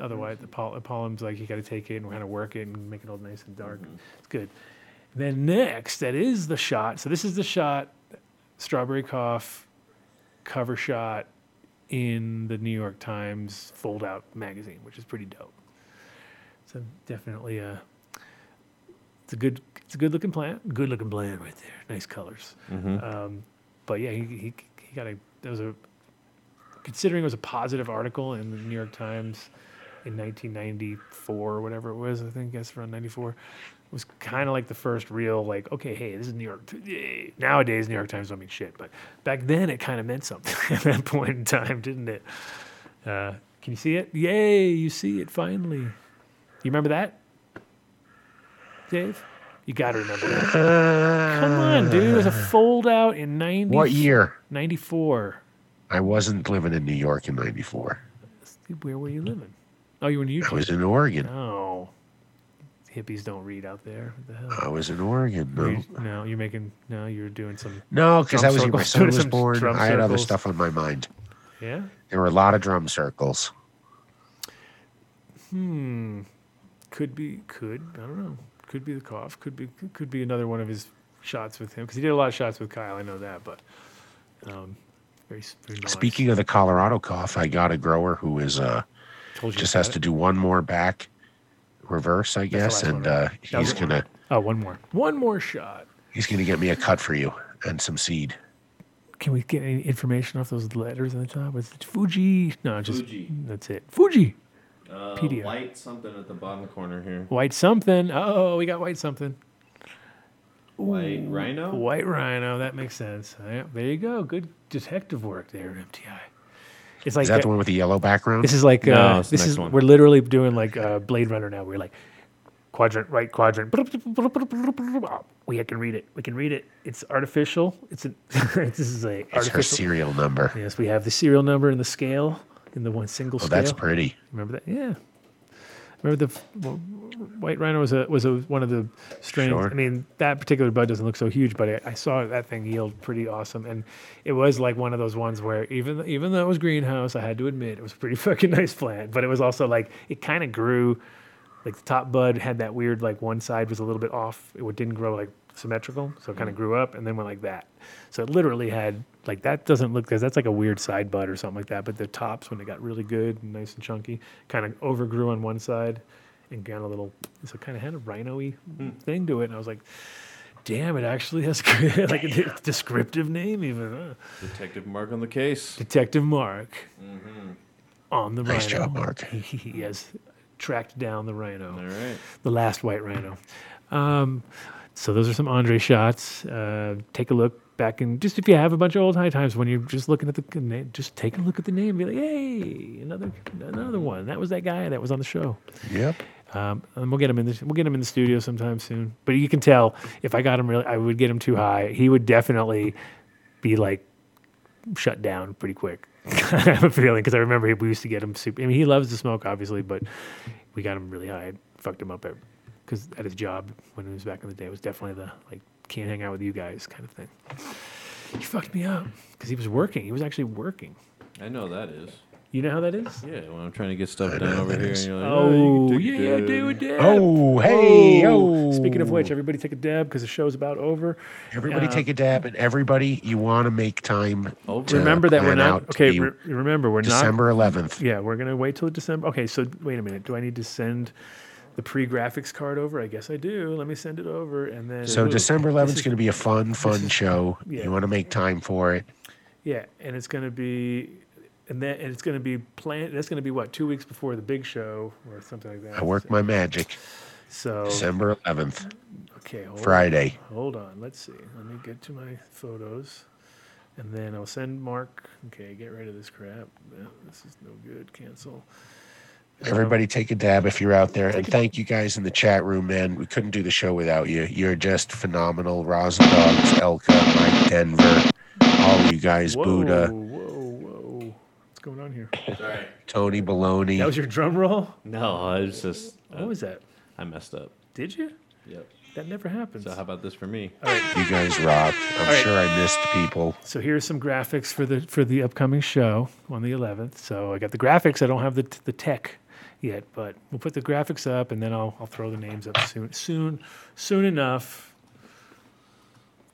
Otherwise, the poll- pollen's like you got to take it and kind of work it and make it all nice and dark. It's good. Then next, that is the shot. So this is the shot, strawberry cough, cover shot in the New York Times fold out magazine, which is pretty dope. So definitely a it's a good it's a good looking plant. Good looking plant right there. Nice colors. Um, but yeah, he, he he got a that was a considering it was a positive article in the New York Times in 1994 or whatever it was. I think guess around 94. It was kind of like the first real like okay hey this is New York. Yay. Nowadays New York Times don't mean shit, but back then it kind of meant something at that point in time, didn't it? Uh, can you see it? Yay! You see it finally. You remember that, Dave? You got to remember that. Come on, dude. It was a fold out in 90. What year? 94. I wasn't living in New York in '94. Where were you living? Oh, you were in New York I was in Oregon. No. Hippies don't read out there. What the hell? I was in Oregon. No, you- no, you're making. No, you're doing some. no, because that was my son was born. I had other stuff on my mind. Yeah. There were a lot of drum circles. Hmm. Could be. Could. I don't know. Could be the cough. Could be. Could be another one of his shots with him because he did a lot of shots with Kyle. I know that, but. Um, very, very nice. Speaking of the Colorado cough, I got a grower who is uh Told you just has it. to do one more back reverse, I guess, and uh, he's the gonna Oh, one more. One more shot. he's gonna get me a cut for you and some seed. Can we get any information off those letters on the top? Was it Fuji? No, just Fuji. that's it. Fuji. Uh, white something at the bottom corner here. White something. Oh, we got white something. White rhino. White rhino. That makes sense. Yeah, there you go. Good detective work there, at MTI. It's like Is that the one with the yellow background? this is like No, uh, it's the this next is one. we're literally doing like uh, Blade Runner now. We're like quadrant right quadrant. We can read it. We can read it. It's artificial. It's a this is a it's her serial number. Yes, we have the serial number and the scale in the one single Oh, scale. that's pretty. Remember that? Yeah. Remember the well, white rhino was a was a one of the strains. Sure. I mean, that particular bud doesn't look so huge, but I, I saw that thing yield pretty awesome, and it was like one of those ones where even even though it was greenhouse, I had to admit it was a pretty fucking nice plant. But it was also like it kind of grew, like the top bud had that weird like one side was a little bit off. It didn't grow like symmetrical, so it kind of mm-hmm. grew up and then went like that. So it literally had like that doesn't look because that's like a weird side bud or something like that. But the tops when it got really good and nice and chunky, kind of overgrew on one side and got a little so kind of had a rhino-y thing to it. And I was like, damn, it actually has like a de- descriptive name even. Huh? Detective mark on the case. Detective Mark on the Nice rhino. job, Mark. He, he has tracked down the rhino All right. the last white rhino. Um, so those are some Andre shots. Uh, take a look back and just if you have a bunch of old high times when you're just looking at the name, just take a look at the name. And Be like, hey, another another one. That was that guy that was on the show. Yep. Um, and we'll get him in the we'll get him in the studio sometime soon. But you can tell if I got him really, I would get him too high. He would definitely be like shut down pretty quick. I have a feeling because I remember we used to get him super. I mean, he loves to smoke, obviously, but we got him really high. Fucked him up because at his job when he was back in the day, it was definitely the like can't hang out with you guys kind of thing. He fucked me up because he was working. He was actually working. I know that is. You know how that is? Yeah, when I'm trying to get stuff done over here, and you're like, Oh, you can take a yeah, do a dab. Oh, hey, Oh. oh. Speaking of which, everybody take a dab because the show's about over. Everybody Uh, take a dab, and everybody, you want to make time. To remember that we're not okay. Re- remember we're not December 11th. Yeah, we're gonna wait till December. Okay, so wait a minute. Do I need to send the pre-graphics card over? I guess I do. Let me send it over, and then So December 11th is is- going to be a fun, fun show. yeah. You want to make time for it. Yeah, and it's gonna be, and then and it's gonna be planned. That's gonna be what two weeks before the big show or something like that. I work my magic. So December 11th, Okay, hold Friday. On. Hold on. Let's see. Let me get to my photos, and then I'll send Mark. Okay, get rid of this crap. Yeah, this is no good. Cancel. Everybody take a dab if you're out there. And thank you guys in the chat room, man. We couldn't do the show without you. You're just phenomenal. Rosendogs, Elka, Mike Denver, all you guys, Whoa, Buddha, whoa, going on here? Tony Baloney. That was your drum roll. No, I was just. What was that? I messed up. Did you? Yep. That never happens. So how about this for me? you guys rock. I'm All right. sure I missed people. So here's some graphics for the for the upcoming show on the 11th. So I got the graphics. I don't have the the tech yet, but we'll put the graphics up, and then I'll I'll throw the names up soon soon soon enough.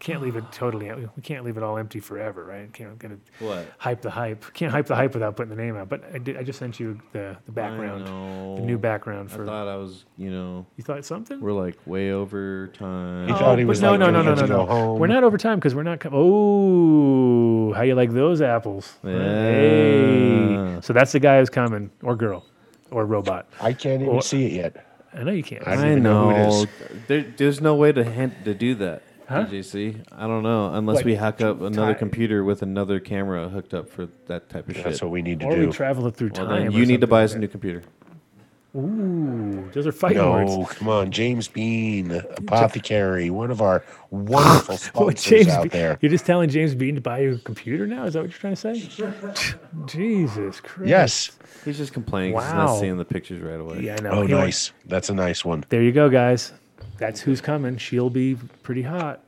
Can't leave it totally. We can't leave it all empty forever, right? Can't gonna What? hype the hype. Can't hype the hype without putting the name out. But I did. I just sent you the the background, the new background for. I thought I was, you know, you thought something? we're like way over time. He thought he oh, was no, like, no, no, no, no, no, no. We're not over time because we're not. Com- oh, how you like those apples? Hey. So that's the guy who's coming, or girl, or robot. I can't even Or- see it yet. I know you can't. I I even know who it know. There, there's no way to hint to do that. Huh? JC, I don't know unless What, we hack up another ti- computer with another camera hooked up for that type of shit. That's what we need to or do. we travel it through well, time. then or you need to buy like us a new computer. that. Ooh, those are fighting no, words. come on, James Bean, apothecary, one of our wonderful What, sponsors James out Be- there. You're just telling James Bean to buy you a computer now? Is that what you're trying to say? Jesus Christ. Yes. He's just complaining 'cause he's Wow. not seeing the pictures right away. Yeah, I know. Oh, He went- nice. That's a nice one. There you go, guys. That's who's coming. She'll be pretty hot.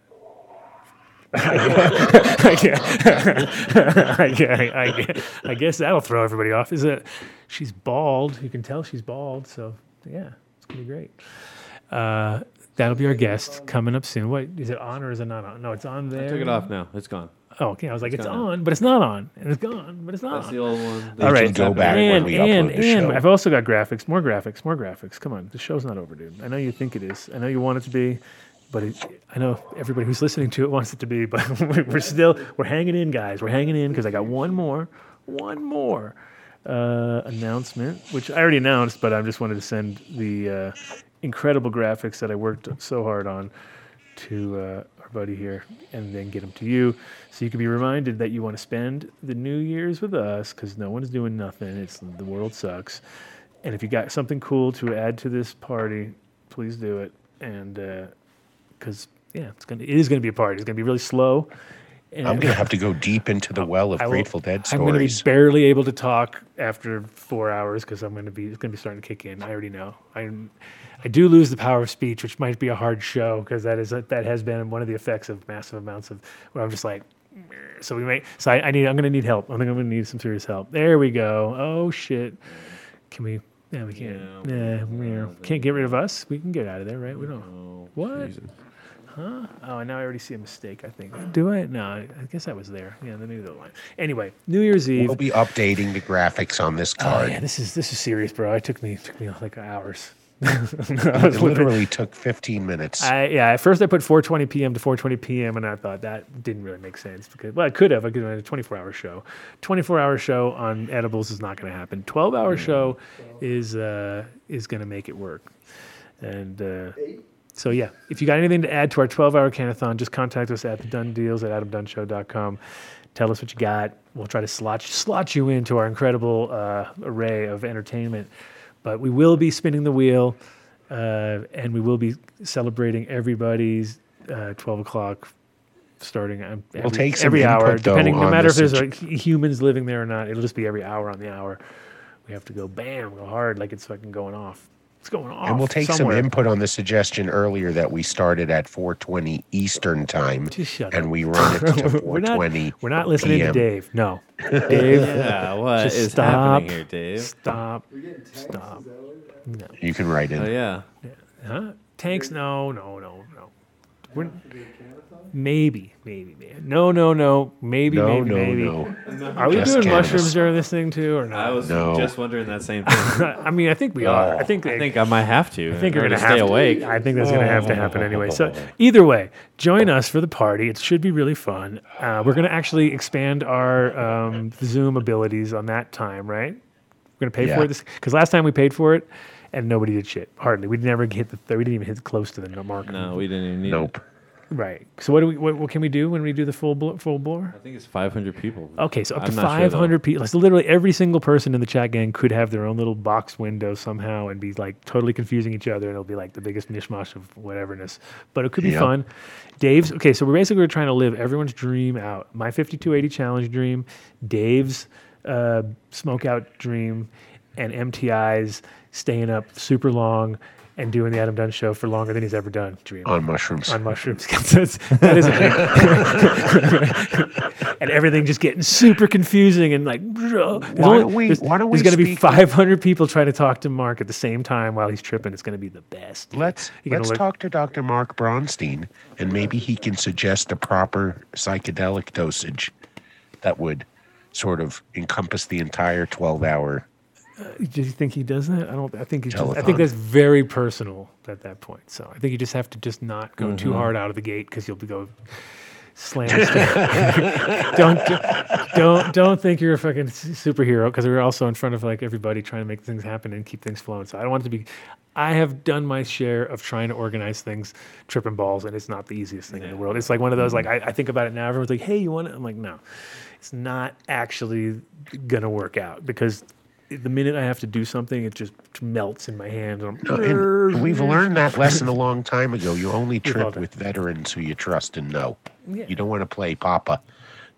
I guess, I, guess, I, guess, I guess that'll throw everybody off. Is it? She's bald. You can tell she's bald. So yeah, it's gonna be great. Uh, that'll be our guest coming up soon. What is it on or is it not on? No, it's on there. I took it off now. It's gone. Oh, okay. I was like, it's, It's gone now. on, but it's not on, and it's gone, but it's not That's on. the old one. They All can go back when and we and upload the and show. I've also got graphics, more graphics, more graphics. Come on, the show's not over, dude. I know you think it is. I know you want it to be, but it, I know everybody who's listening to it wants it to be. But we're still we're hanging in, guys. We're hanging in because I got one more, one more uh, announcement, which I already announced, but I just wanted to send the uh, incredible graphics that I worked so hard on to uh, buddy here and then get them to you. So you can be reminded that you want to spend the new year's with us because no one's doing nothing. It's the world sucks. And if you got something cool to add to this party please do it. And uh, because yeah it's gonna it is gonna be a party. It's gonna be really slow and I'm going to have to go deep into the well of will- Grateful Dead stories. I'm going to be barely able to talk after four hours because I'm going to be it's going to be starting to kick in. I already know. I I do lose the power of speech, which might be a hard show because that is that has been one of the effects of massive amounts of where I'm just like. So we may. So I, I need. I'm going to need help. I think I'm going to need some serious help. There we go. Oh shit. Can we? Yeah, we can't. Yeah, yeah. Can't get rid of us. We can get out of there, right? We don't. Oh, What? Jesus. Huh? Oh, and now I already see a mistake. I think. Do I? No, I I guess I was there. Yeah, the new little line. Anyway, New Year's Eve. We'll be updating the graphics on this Oh card. yeah, this is this is serious, bro. It took me took me like hours. It literally- literally took 15 minutes. I, yeah, at first I put 4:20 p.m. to 4:20 p.m. and I thought that didn't really make sense because well, I could have. I could have had a 24-hour show. 24-hour show on edibles is not going to happen. 12-hour show is uh, is going to make it work. And uh, so yeah, if you got anything to add to our 12-hour canathon, just contact us at the Dunn Deals at AdamDunnShow.com. Tell us what you got. We'll try to slot slot you into our incredible uh, array of entertainment. But we will be spinning the wheel, uh, and we will be celebrating everybody's uh, 12 o'clock starting um, every, take some every hour, though, depending. No matter if there's like humans living there or not, it'll just be every hour on the hour. We have to go bam, go hard, like it's fucking going off. It's going off. And we'll take somewhere. some input on the suggestion earlier that we started at 4:20 Eastern time, Just shut and up. we run it to we're not. 4:20. We're not listening PM. to Dave. No, Dave. Yeah, what just is stop, happening here, Dave? Stop. Stop. No. You can write in. Oh yeah. Huh? Tanks? No, no, no, no. We're, maybe, maybe, maybe. No, no, no. Maybe, No, maybe, no, maybe. no. Are we Just doing cannabis. mushrooms during this thing too, or not? I not? was No. just wondering that same thing. I mean, I think we are. I think. I think I might have to. I think you're gonna order have stay awake. To, I think that's gonna have to happen anyway. So either way, join us for the party. It should be really fun. Uh, we're gonna actually expand our um, Zoom abilities on that time, right? We're gonna pay for Yeah. it this because last time we paid for it and nobody did shit. Hardly. We never hit the. Th- we didn't even hit close to the mark. No, we didn't even need. Nope. It. Right. So what do we? What, what can we do when we do the full blo- full blower? I think it's 500 people. Okay, so up to I'm not sure, though. 500 people. So literally every single person in the chat gang could have their own little box window somehow and be like totally confusing each other, and it'll be like the biggest mishmash of whateverness. But it could be Yep. fun. Dave's okay. So we're basically trying to live everyone's dream out. My 5280 challenge dream, Dave's uh, smoke out dream, and MTI's staying up super long and doing the Adam Dunn show for longer than he's ever done. Dream On mushrooms. on mushrooms. That is and everything just getting super confusing and like. There's Why don't we- There's, why don't there's we going to be 500 people trying to talk to Mark at the same time while he's tripping. It's going to be the best. Let's let's look- talk to Dr. Mark Bronstein, and maybe he can suggest a proper psychedelic dosage that would sort of encompass the entire 12-hour. Do you think he does that? I don't. I think he's just, I think that's very personal at that point. So I think you just have to just not go Mm-hmm. too hard out of the gate because you'll be go slam. don't don't don't think you're a fucking superhero because we're also in front of like everybody trying to make things happen and keep things flowing. So I don't want it to be. I have done my share of trying to organize things, tripping balls, and it's not the easiest thing in the world. It's like one of those like I, I think about it now. Everyone's like, "Hey, you want it?" I'm like, "No, it's not actually gonna work out because." The minute I have to do something, it just melts in my hands. and And we've learned that lesson a long time ago. You only trip with veterans who you trust and know. Yeah. You don't want to play Papa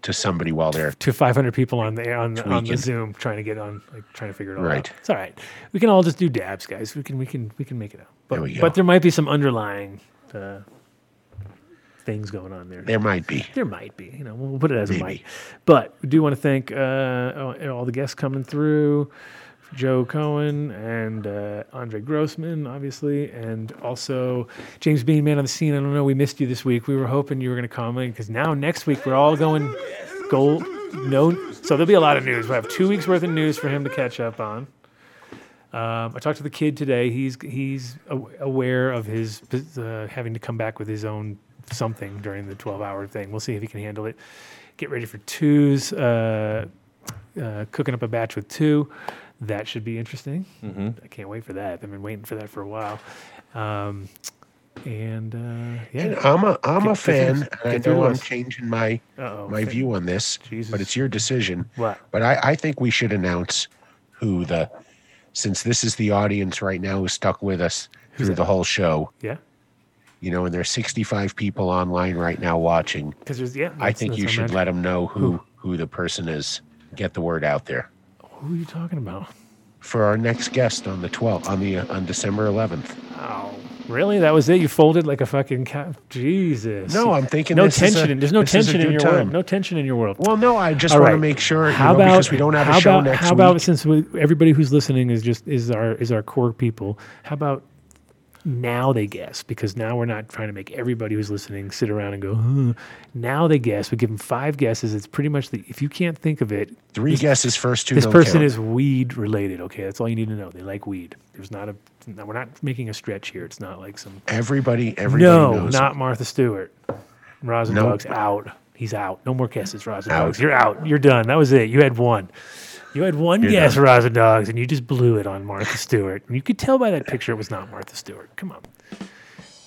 to somebody while they're to 500 people on the on the, on the Zoom trying to get on, like trying to figure it all out. Right. It's all right. We can all just do dabs, guys. We can we can we can make it out. But There but there might be some underlying uh, things going on there. there might be. There might be, you know, we'll put it as a might. But we do want to thank uh, all all the guests coming through, Joe Cohen and uh, Andre Grossman, obviously, and also James Bean, man on the scene. I don't know, we missed you this week. We were hoping you were going to come in because now next week we're all going gold. No, so there'll be a lot of news. We'll have two weeks worth of news for him to catch up on. Um, I talked to the kid today. He's he's aware of his uh, having to come back with his own something during the 12 hour thing. We'll see if he can handle it. Get ready for twos. Uh, uh, cooking up a batch with two. That should be interesting. Mm-hmm. I can't wait for that. I've been waiting for that for a while. Um, and uh, yeah, And I'm a I'm Get- a fan. and I know I'm changing my Uh-oh. my view on this, Jesus. but it's your decision. What? But I, I think we should announce who the since this is the audience right now who stuck with us Who's through that? the whole show. Yeah, You know, and there's 65 people online right now watching. because there's yeah. I think you should magic. let them know who who the person is. Get the word out there Who are you talking about? for our next guest on the 12th on the uh, on December 11th. Oh, really? That was it? You folded like a fucking cat? Jesus. No, I'm thinking no tension. a- in, there's no this is a tension in your world. time. No tension in your world. Well, no, I just All want to make sure How know, about because we don't have a show about, next How week. about since we, everybody who's listening is just is our is our core people? How about now they guess because now we're not trying to make everybody who's listening sit around and go. "Huh." Now they guess. We give them five guesses. It's pretty much the if you can't think of it, Three guesses first, two this person count. is weed related. Okay, that's all you need to know. They like weed. There's not a. We're not making a stretch here. It's not like some everybody. Everybody no, knows. not Martha Stewart. Rosin Nope. Dogs out. He's out. No more guesses. Dogs. You're out. You're done. That was it. You had one. You had one You're guess, Dogs, and you just blew it on Martha Stewart. And you could tell by that picture it was not Martha Stewart. Come on.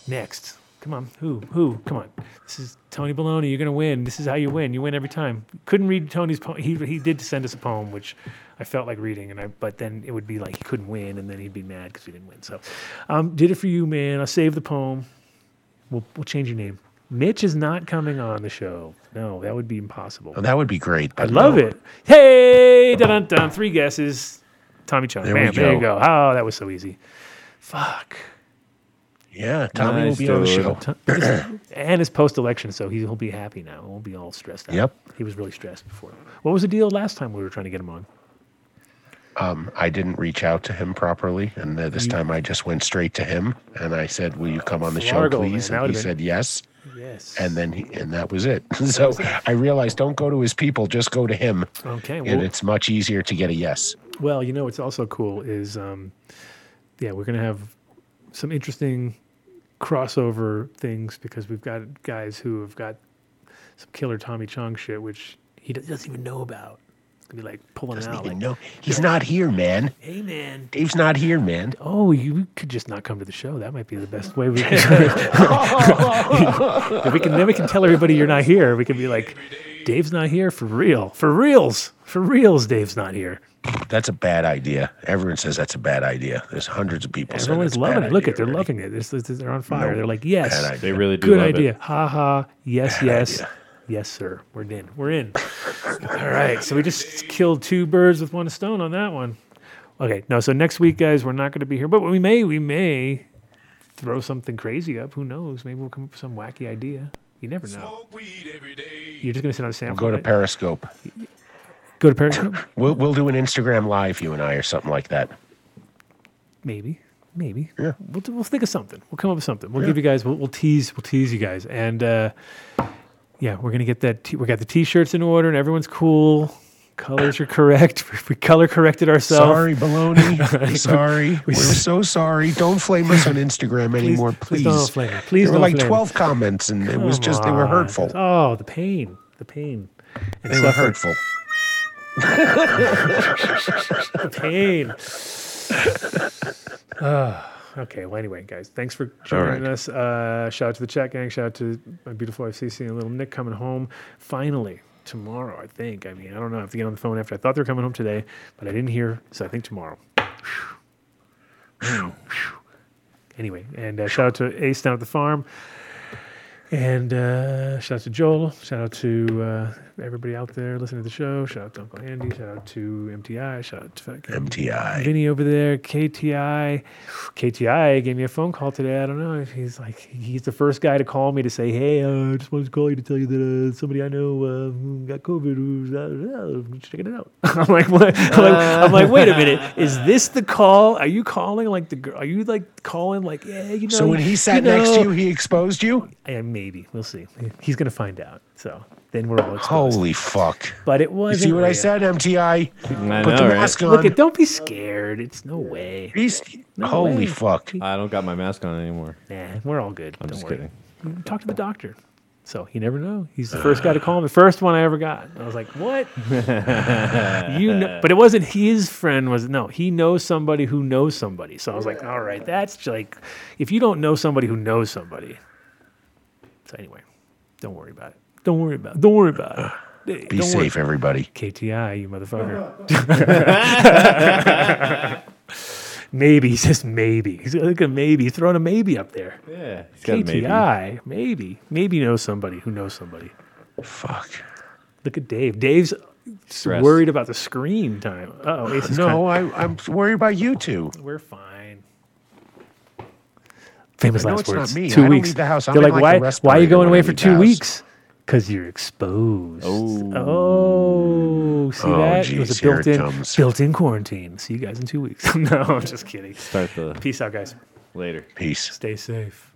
Next. Come on. Who? Who? Come on. This is Tony Baloney. You're going to win. This is how you win. You win every time. Couldn't read Tony's poem. He, he did send us a poem, which I felt like reading, and I but then it would be like he couldn't win, and then he'd be mad because we didn't win. So, um, did it for you, man. I'll save the poem. We'll, we'll change your name. Mitch is not coming on the show. No, that would be impossible. Oh, that would be great. I love no. it. Hey, dun dun dun. Three guesses. Tommy Chong. There Bam, there you go. Oh, that was so easy. Fuck. Yeah, Tommy will Nice, be on the show. and his post election, so he- he'll be happy now. He won't be all stressed out. Yep. He was really stressed before. What was the deal last time we were trying to get him on? Um, I didn't reach out to him properly, and uh, this time I just went straight to him and I said, "Will you come on the show, Fargo, man, please?" And he been- said yes, Yes. and then he, and that was it. so I realized, don't go to his people, just go to him, okay. and it's much easier to get a yes. well, you know what's also cool is, um, yeah, we're gonna have some interesting crossover things because we've got guys who have got some killer Tommy Chong shit, which he doesn't even know about. It's gonna be like pulling it Doesn't out. even Like, know he's not here, man. hey man, Dave's not here, man. Oh, you could just not come to the show. That might be the best way we can. we can then we can tell everybody you're not here. We can be like, Dave's not here for real, for reals, for reals. Dave's not here. That's a bad idea. Everyone says that's a bad idea. There's hundreds of people. saying Everyone's loving bad it. Look at they're already. loving it. It's, it's- they're on fire. No, they're like, yes, bad. They really do good love idea. it. Ha ha. Yes, Bad yes, idea. Yes, sir. We're in. We're in. All right. So we just killed two birds with one stone on that one. Okay. No. So next week, guys, we're not going to be here, but we may, we may throw something crazy up. Who knows? Maybe we'll come up with some wacky idea. You never know. You're just going to sit on a We'll go to right? Periscope. Go to Periscope. We'll we'll do an Instagram live, you and I, or something like that. Maybe, maybe. Yeah. We'll, we'll think of something. We'll come up with something. We'll give you guys. We'll, we'll tease. We'll tease you guys. And uh, yeah, we're gonna get that. T- we got the t-shirts in order, and everyone's cool. Colors are correct. We color corrected ourselves. Sorry, baloney. sorry. We're so sorry. Don't flame us on Instagram anymore, please. please don't flame me. Please there were like flame me. 12 comments, and it was Come just, they were hurtful. Oh, the pain. The pain. And They were hurtful. the pain. Ah, okay. Well, anyway, guys, thanks for joining right. us. Uh, shout out to the chat gang. Shout out to my beautiful wife Cece and little Nick coming home finally tomorrow. I think. I mean, I don't know. I have to get on the phone after. I thought they were coming home today, but I didn't hear, so I think tomorrow. anyway, and uh, shout out to Ace down at the farm. And uh, shout out to Joel. Shout out to uh, everybody out there listening to the show. Shout out to Uncle Andy. Shout out to MTI. Shout out to MTI. Vinny over there. KTI. KTI gave me a phone call today. I don't know if he's like he's the first guy to call me to say, "Hey, uh, I just wanted to call you to tell you that uh, somebody I know uh, got COVID who's uh, checking it out." I'm like, what? I'm like, I'm like, wait a minute. Is this the call? Are you calling like the? girl? Are you like calling like, yeah, you know? So when he you sat next to you, he exposed you? Yeah, maybe we'll see. He's gonna find out. So then we're all exposed. Holy fuck. But it You was. see what I said, MTI? I Put know, the right? mask on. Look, it, don't be scared. It's no way. He's, No holy way. fuck. I don't got my mask on anymore. Nah, we're all good. I'm don't just worry. kidding. Talk to the doctor. So you never know. He's the first guy to call me. First one I ever got. I was like, what? you know, but it wasn't his friend. Was no. He knows somebody who knows somebody. So I was like, all right, that's like, if you don't know somebody who knows somebody. So anyway, don't worry about it. Don't worry about it. Don't worry about it. Hey, Be don't worry. safe, everybody. KTI, you motherfucker. maybe. He says maybe. He's like a maybe. He's throwing a maybe up there. Yeah, he's got KTI, maybe. maybe. maybe. knows somebody who knows somebody. Fuck. Look at Dave. Dave's Stressed. worried about the screen time. Oh, No, I, I'm worried about you two. we're fine. Famous last it's not words. me. Two I don't weeks. leave the. I'm They're like, like, why? Why are you going away for two house." weeks? Because you're exposed. Oh. Oh, see Oh, that? it was a built-in, built-in quarantine. See you guys in two weeks. no, I'm just kidding. Start the Peace out, guys. later. Peace. Stay safe.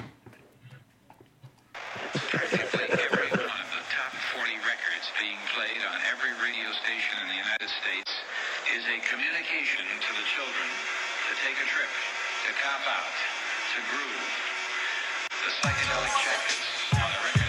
Practically every one of the top 40 records being played on every radio station in the United States is a communication to the children to take a trip, to cop out, to groove. The psychedelic jackets on the record